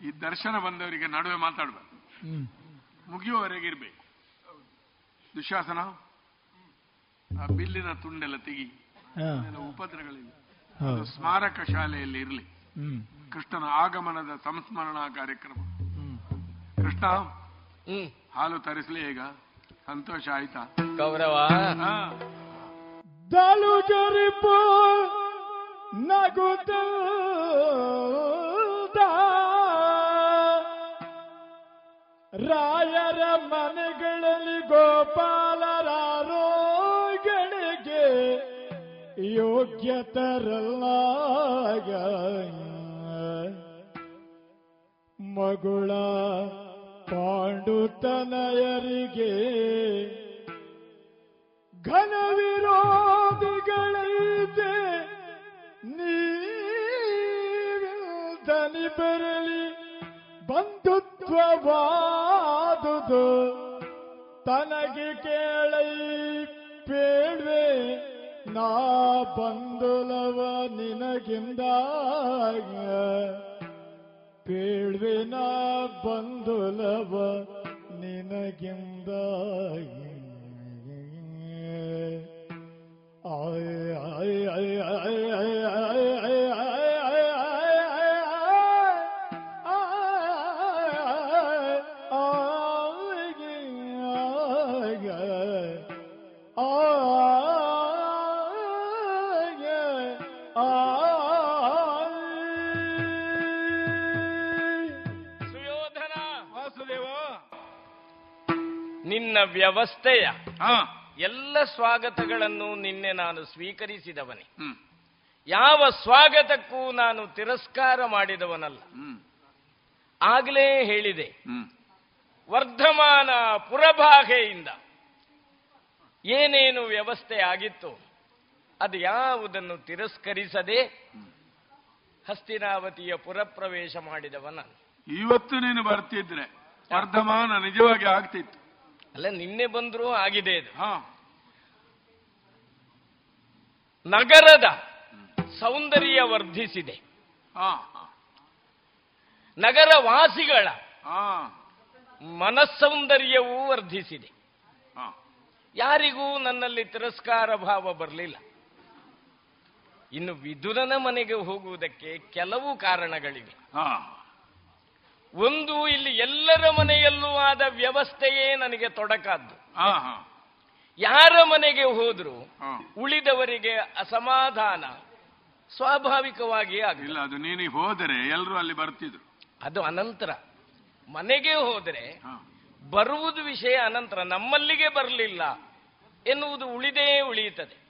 ಈ ದರ್ಶನ ಬಂದವರಿಗೆ ನಡುವೆ ಮಾತಾಡಬಾರ್ದು ಮುಗಿಯುವವರೆಗೆ ಇರ್ಬೇಕು. ದುಶಾಸನ ಆ ಬಿಲ್ಲಿನ ತುಂಡೆಲ್ಲ ತೆಗಿ. ಉಪದ್ರಗಳಿವೆ. ಸ್ಮಾರಕ ಶಾಲೆಯಲ್ಲಿ ಇರಲಿ. ಕೃಷ್ಣನ ಆಗಮನದ ಸಂಸ್ಮರಣಾ ಕಾರ್ಯಕ್ರಮ. ಕೃಷ್ಣ ಹಾಲು ತರಿಸಲಿ ಈಗ. ಸಂತೋಷ ಆಯ್ತಾ? ಗೌರವ. ಹಾ. ದಲು ಜರಿಪು ನಗುತ್ತ ರಾಯರ ಮನೆಗಳಲ್ಲಿ ಗೋಪಾಲರಾರೋಗಳಿಗೆ ಯೋಗ್ಯತರಲ್ಲ ಮಗುಳ ಪಾಂಡುತನಯರಿಗೆ ಘನ ವಿರೋಧಿಗಳೈತೆ. ನೀನಿ ಬರಲಿ ಬಂಧುತ್ವವಾದುದು. ತನಗೆ ಕೇಳೈ ಬೇಡ್ವೆ ನಾ ಬಂದುಲವ ನಿನಗಿಂದ ಕೇಳ್ವೆನ ಬಂಧುಲವ ನಿನಗಿಂದ ಆಯ ಆಯ ಆಯ ಆಯ ನಿನ್ನ ವ್ಯವಸ್ಥೆಯ ಎಲ್ಲ ಸ್ವಾಗತಗಳನ್ನು ನಿನ್ನೆ ನಾನು ಸ್ವೀಕರಿಸಿದವನೇ. ಯಾವ ಸ್ವಾಗತಕ್ಕೂ ನಾನು ತಿರಸ್ಕಾರ ಮಾಡಿದವನಲ್ಲ. ಆಗಲೇ ಹೇಳಿದೆ. ವರ್ಧಮಾನ ಪುರಭಾಗೆಯಿಂದ ಏನೇನು ವ್ಯವಸ್ಥೆ ಆಗಿತ್ತು ಅದು ಯಾವುದನ್ನು ತಿರಸ್ಕರಿಸದೆ ಹಸ್ತಿನಾವತಿಯ ಪುರಪ್ರವೇಶ ಮಾಡಿದವನ ನಾನು ಇವತ್ತು ನೀನು ಬರ್ತಿದ್ರೆ ವರ್ಧಮಾನ ನಿಜವಾಗಿ ಆಗ್ತಿತ್ತು. ಅಲ್ಲ ನಿನ್ನೆ ಬಂದರೂ ಆಗಿದೆ ಇದು. ನಗರದ ಸೌಂದರ್ಯ ವರ್ಧಿಸಿದೆ. ನಗರ ವಾಸಿಗಳ ಮನಸ್ಸೌಂದರ್ಯವೂ ವರ್ಧಿಸಿದೆ. ಯಾರಿಗೂ ನನ್ನಲ್ಲಿ ತಿರಸ್ಕಾರ ಭಾವ ಬರಲಿಲ್ಲ. ಇನ್ನು ವಿದುರನ ಮನೆಗೆ ಹೋಗುವುದಕ್ಕೆ ಕೆಲವು ಕಾರಣಗಳಿವೆ. ಒಂದು ಇಲ್ಲಿ ಎಲ್ಲರ ಮನೆಯಲ್ಲೂ ಆದ ವ್ಯವಸ್ಥೆಯೇ ನನಗೆ ತೊಡಕಾದ್ದು. ಯಾರ ಮನೆಗೆ ಹೋದ್ರು ಉಳಿದವರಿಗೆ ಅಸಮಾಧಾನ ಸ್ವಾಭಾವಿಕವಾಗಿ ಆಗಿಲ್ಲ ಅದು ನೀನು ಹೋದರೆ ಎಲ್ಲರೂ ಅಲ್ಲಿ ಬರ್ತಿದ್ರು. ಅದು ಅನಂತರ. ಮನೆಗೆ ಹೋದರೆ ಬರುವುದು ವಿಷಯ ಅನಂತರ. ನಮ್ಮಲ್ಲಿಗೆ ಬರಲಿಲ್ಲ ಎನ್ನುವುದು ಉಳಿದೇ ಉಳಿಯುತ್ತದೆ.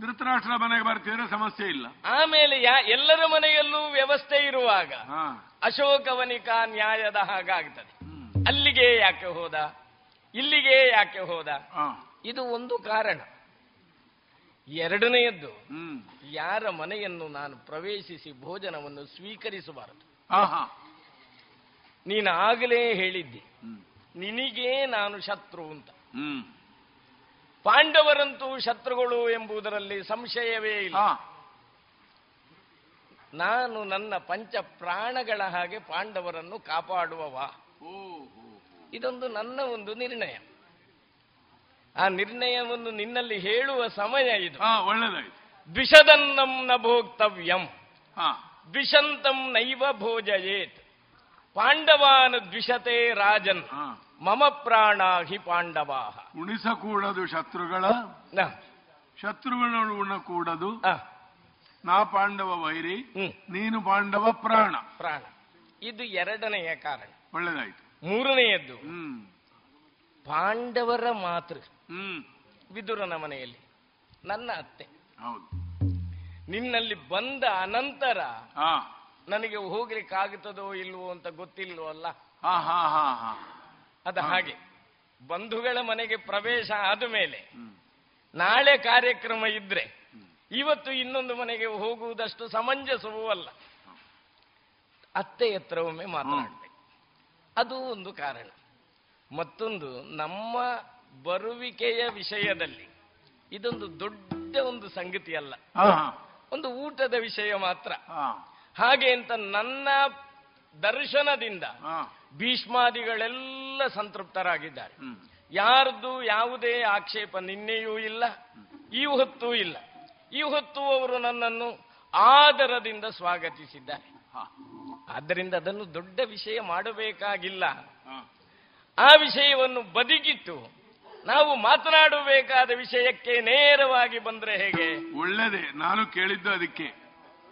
ಧೃತರಾಷ್ಟ್ರ ಮನೆಗೆ ಬರ್ತಿದ್ರೆ ಸಮಸ್ಯೆ ಇಲ್ಲ. ಆಮೇಲೆ ಯಾ ಎಲ್ಲರ ಮನೆಯಲ್ಲೂ ವ್ಯವಸ್ಥೆ ಇರುವಾಗ ಅಶೋಕವನಿಕಾ ನ್ಯಾಯದ ಹಾಗಾಗ್ತದೆ. ಅಲ್ಲಿಗೆ ಯಾಕೆ ಹೋದ? ಇಲ್ಲಿಗೆ ಯಾಕೆ ಹೋದ? ಇದು ಒಂದು ಕಾರಣ. ಎರಡನೆಯದ್ದು ಯಾರ ಮನೆಯನ್ನು ನಾನು ಪ್ರವೇಶಿಸಿ ಭೋಜನವನ್ನು ಸ್ವೀಕರಿಸಬಾರದು. ನೀನು ಆಗಲೇ ಹೇಳಿದ್ದೆ ನಿನಗೇ ನಾನು ಶತ್ರು ಅಂತ. ಪಾಂಡವರಂತೂ ಶತ್ರುಗಳು ಎಂಬುದರಲ್ಲಿ ಸಂಶಯವೇ ಇಲ್ಲ. ನಾನು ನನ್ನ ಪಂಚ ಪ್ರಾಣಗಳ ಹಾಗೆ ಪಾಂಡವರನ್ನು ಕಾಪಾಡುವವ. ಇದೊಂದು ನನ್ನ ಒಂದು ನಿರ್ಣಯ. ಆ ನಿರ್ಣಯವನ್ನು ನಿನ್ನಲ್ಲಿ ಹೇಳುವ ಸಮಯ ಇದು. ಒಳ್ಳೆದಾಯ್ತು. ದ್ವಿಷದನ್ನಂ ನ ಭೋಕ್ತವ್ಯಂ. ದ್ವಿಷಂತಂ ನೈವ ಭೋಜಯೇತ್. ಪಾಂಡವಾನ ದ್ವಿಷತೆ ರಾಜನ್. ಮಮ ಪ್ರಾಣ ಹಿ ಪಾಂಡವಾ. ಉಣಿಸಕೂಡದು ಶತ್ರುಗಳ. ಶತ್ರುಗಳನ್ನು ಉಣ್ಣಕೂಡದು ನಾ ಪಾಂಡವ ವೈರಿ ನೀನು ಪಾಂಡವ ಪ್ರಾಣ. ಪ್ರಾಣ. ಇದು ಎರಡನೆಯ ಕಾರಣ. ಒಳ್ಳೆದಾಯ್ತು. ಮೂರನೆಯದ್ದು ಪಾಂಡವರ ಮಾತೃ. ಹ್ಮ್. ವಿದುರನ ಮನೆಯಲ್ಲಿ ನನ್ನ ಅತ್ತೆ. ಹೌದು. ನಿನ್ನಲ್ಲಿ ಬಂದ ಅನಂತರ ನನಗೆ ಹೋಗ್ಲಿಕ್ಕಾಗುತ್ತದೋ ಇಲ್ವೋ ಅಂತ ಗೊತ್ತಿಲ್ವೋ ಅಲ್ಲ? ಅದ ಹಾಗೆ. ಬಂಧುಗಳ ಮನೆಗೆ ಪ್ರವೇಶ ಆದ ಮೇಲೆ ನಾಳೆ ಕಾರ್ಯಕ್ರಮ ಇದ್ರೆ ಇವತ್ತು ಇನ್ನೊಂದು ಮನೆಗೆ ಹೋಗುವುದಷ್ಟು ಸಮಂಜಸವೂ ಅಲ್ಲ. ಅತ್ತೆ ಹತ್ರ ಒಮ್ಮೆ ಮಾತನಾಡಬೇಕು. ಅದು ಒಂದು ಕಾರಣ. ಮತ್ತೊಂದು ನಮ್ಮ ಬರುವಿಕೆಯ ವಿಷಯದಲ್ಲಿ ಇದೊಂದು ದೊಡ್ಡ ಒಂದು ಸಂಗತಿ ಅಲ್ಲ. ಒಂದು ಊಟದ ವಿಷಯ ಮಾತ್ರ. ಹಾಗೆ ಅಂತ ನನ್ನ ದರ್ಶನದಿಂದ ಭೀಷ್ಮಾದಿಗಳೆಲ್ಲ ಸಂತೃಪ್ತರಾಗಿದ್ದಾರೆ. ಯಾರ್ದು ಯಾವುದೇ ಆಕ್ಷೇಪ ನಿನ್ನೆಯೂ ಇಲ್ಲ ಈ ಹೊತ್ತೂ ಇಲ್ಲ. ಈ ಹೊತ್ತು ಅವರು ನನ್ನನ್ನು ಆದರದಿಂದ ಸ್ವಾಗತಿಸಿದ್ದಾರೆ ಆದ್ದರಿಂದ ಅದನ್ನು ದೊಡ್ಡ ವಿಷಯ ಮಾಡಬೇಕಾಗಿಲ್ಲ. ಆ ವಿಷಯವನ್ನು ಬದಿಗಿಟ್ಟು ನಾವು ಮಾತನಾಡಬೇಕಾದ ವಿಷಯಕ್ಕೆ ನೇರವಾಗಿ ಬಂದ್ರೆ ಹೇಗೆ? ಒಳ್ಳೆದೇ ನಾನು ಕೇಳಿದ್ದು ಅದಕ್ಕೆ.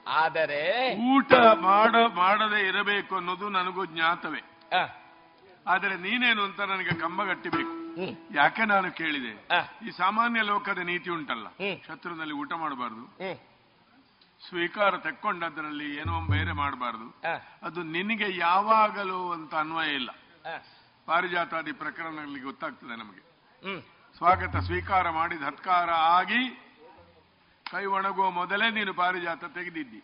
ಆದರೆ ಊಟ ಮಾಡ ಮಾಡದೆ ಇರಬೇಕು ಅನ್ನೋದು ನನಗೂ ಜ್ಞಾತವೇ. ಆದರೆ ನೀನೇನು ಅಂತ ನನಗೆ ಕಂಬ ಗಟ್ಟಿಬೇಕು ಯಾಕೆ ನಾನು ಕೇಳಿದೆ? ಈ ಸಾಮಾನ್ಯ ಲೋಕದ ನೀತಿ ಉಂಟಲ್ಲ ಶತ್ರುನಲ್ಲಿ ಊಟ ಮಾಡಬಾರದು. ಸ್ವೀಕಾರ ತೆಕ್ಕೊಂಡದ್ರಲ್ಲಿ ಏನೋ ಬೇರೆ ಮಾಡಬಾರದು. ಅದು ನಿನಗೆ ಯಾವಾಗಲೂ ಅಂತ ಅನ್ವಯ ಇಲ್ಲ. ಪಾರಿಜಾತಾದಿ ಪ್ರಕರಣಗಳಿಗೆ ಗೊತ್ತಾಗ್ತದೆ ನಮಗೆ. ಸ್ವಾಗತ ಸ್ವೀಕಾರ ಮಾಡಿ ಹತ್ಕಾರ ಆಗಿ ಕೈ ಒಣಗುವ ಮೊದಲೇ ನೀನು ಪಾರಿಜಾತ ತೆಗೆದಿದ್ದಿ.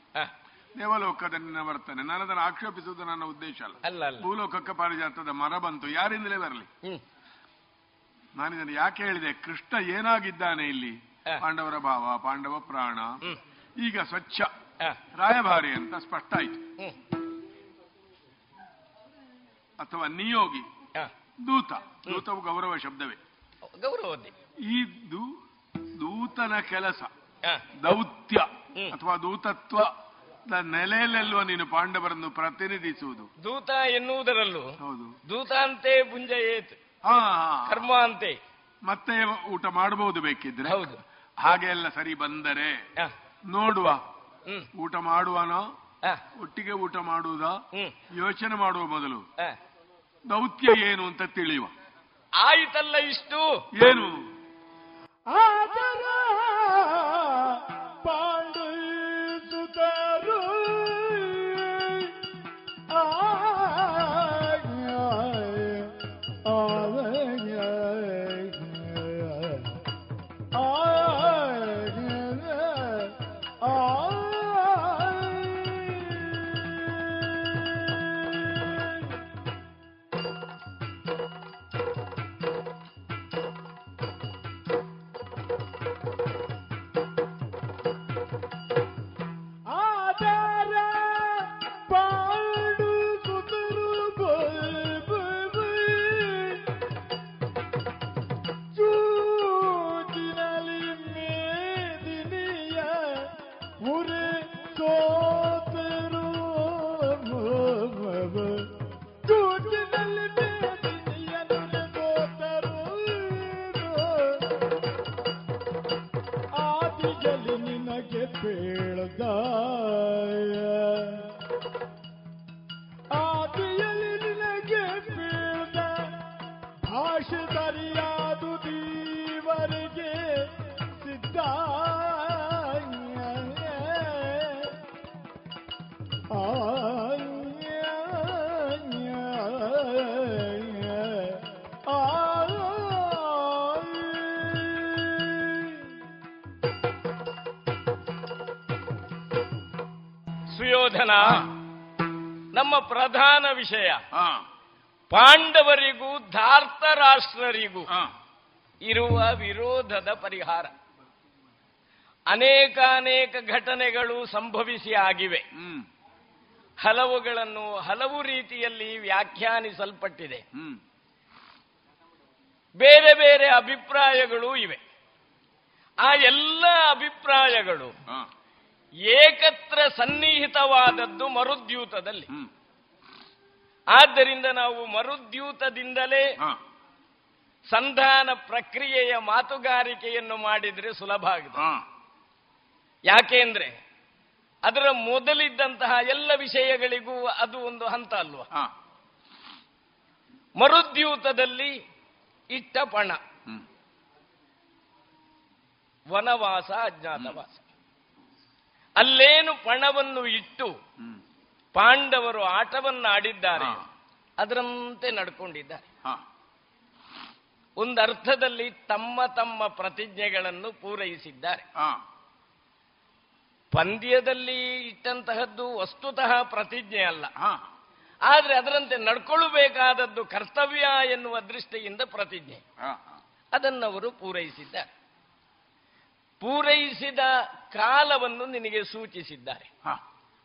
ದೇವಲೋಕದ ನಿನ್ನ ವರ್ತನೆ. ನಾನು ಅದನ್ನು ಆಕ್ಷೇಪಿಸುವುದು ನನ್ನ ಉದ್ದೇಶ ಅಲ್ಲ. ಭೂಲೋಕಕ್ಕೆ ಪಾರಿಜಾತದ ಮರ ಬಂತು. ಯಾರಿಂದಲೇ ಬರಲಿ? ನಾನು ಇದನ್ನು ಯಾಕೆ ಹೇಳಿದೆ? ಕೃಷ್ಣ ಏನಾಗಿದ್ದಾನೆ ಇಲ್ಲಿ? ಪಾಂಡವರ ಭಾವ ಪಾಂಡವ ಪ್ರಾಣ. ಈಗ ಸ್ವಚ್ಛ. ರಾಯಭಾರಿ ಅಂತ ಸ್ಪಷ್ಟ ಆಯ್ತು. ಅಥವಾ ನಿಯೋಗಿ. ದೂತ. ದೂತವು ಗೌರವ ಶಬ್ದವೇ. ಗೌರವ ಈ ದೂತನ ಕೆಲಸ. ದೌತ್ಯ. ಅಥವಾ ದೂತತ್ವ ನೆಲೆಯಲ್ಲೆಲ್ವ ನೀನು ಪಾಂಡವರನ್ನು ಪ್ರತಿನಿಧಿಸುವುದು. ದೂತ ಎನ್ನುವುದರಲ್ಲೂ ಹೌದು. ದೂತ ಅಂತೆ ಪುಂಜ ಏತ್ ಹಾ ಕರ್ಮ ಅಂತೆ. ಮತ್ತೆ ಊಟ ಮಾಡಬಹುದು ಬೇಕಿದ್ರೆ. ಹೌದು. ಹಾಗೆ ಎಲ್ಲ ಸರಿ ಬಂದರೆ ನೋಡುವ. ಊಟ ಮಾಡುವನೋ? ಒಟ್ಟಿಗೆ ಊಟ ಮಾಡುವುದ? ಯೋಚನೆ ಮಾಡುವ ಮೊದಲು. ದೌತ್ಯ ಏನು ಅಂತ ತಿಳಿಯುವ. ಆಯಿತಲ್ಲ ಇಷ್ಟು. ಏನು? ಆದರ ನಿನಗೆ ನಮ್ಮ ಪ್ರಧಾನ ವಿಷಯ. ಪಾಂಡವರಿಗೂ ಧಾರ್ತರಾಷ್ಟ್ರರಿಗೂ ಇರುವ ವಿರೋಧದ ಪರಿಹಾರ. ಅನೇಕ ಅನೇಕ ಘಟನೆಗಳು ಸಂಭವಿಸಿ ಆಗಿವೆ. ಹಲವುಗಳನ್ನು ಹಲವು ರೀತಿಯಲ್ಲಿ ವ್ಯಾಖ್ಯಾನಿಸಲ್ಪಟ್ಟಿದೆ. ಬೇರೆ ಬೇರೆ ಅಭಿಪ್ರಾಯಗಳು ಇವೆ. ಆ ಎಲ್ಲ ಅಭಿಪ್ರಾಯಗಳು ಏಕತ್ರ ಸನ್ನಿಹಿತವಾದದ್ದು ಮರುದ್ಯೂತದಲ್ಲಿ. ಆದ್ದರಿಂದ ನಾವು ಮರುದ್ಯೂತದಿಂದಲೇ ಸಂಧಾನ ಪ್ರಕ್ರಿಯೆಯ ಮಾತುಗಾರಿಕೆಯನ್ನು ಮಾಡಿದ್ರೆ ಸುಲಭ ಆಗಿದೆ. ಯಾಕೆಂದ್ರೆ ಅದರ ಮೊದಲಿದ್ದಂತಹ ಎಲ್ಲ ವಿಷಯಗಳಿಗೂ ಅದು ಒಂದು ಹಂತ ಅಲ್ವಾ? ಮರುದ್ಯೂತದಲ್ಲಿ ಇಟ್ಟ ಪಣ ವನವಾಸ ಅಜ್ಞಾತವಾಸ. ಅಲ್ಲೇನು ಪಣವನ್ನು ಇಟ್ಟು ಪಾಂಡವರು ಆಟವನ್ನು ಆಡಿದ್ದಾರೆ ಅದರಂತೆ ನಡ್ಕೊಂಡಿದ್ದಾರೆ. ಒಂದು ಅರ್ಥದಲ್ಲಿ ತಮ್ಮ ತಮ್ಮ ಪ್ರತಿಜ್ಞೆಗಳನ್ನು ಪೂರೈಸಿದ್ದಾರೆ. ಪಂದ್ಯದಲ್ಲಿ ಇಟ್ಟಂತಹದ್ದು ವಸ್ತುತಃ ಪ್ರತಿಜ್ಞೆ ಅಲ್ಲ. ಆದ್ರೆ ಅದರಂತೆ ನಡ್ಕೊಳ್ಳಬೇಕಾದದ್ದು ಕರ್ತವ್ಯ ಎನ್ನುವ ದೃಷ್ಟಿಯಿಂದ ಪ್ರತಿಜ್ಞೆ. ಅದನ್ನವರು ಪೂರೈಸಿದ್ದಾರೆ. ಪೂರೈಸಿದ ಕಾಲವನ್ನು ನಿನಗೆ ಸೂಚಿಸಿದ್ದಾರೆ.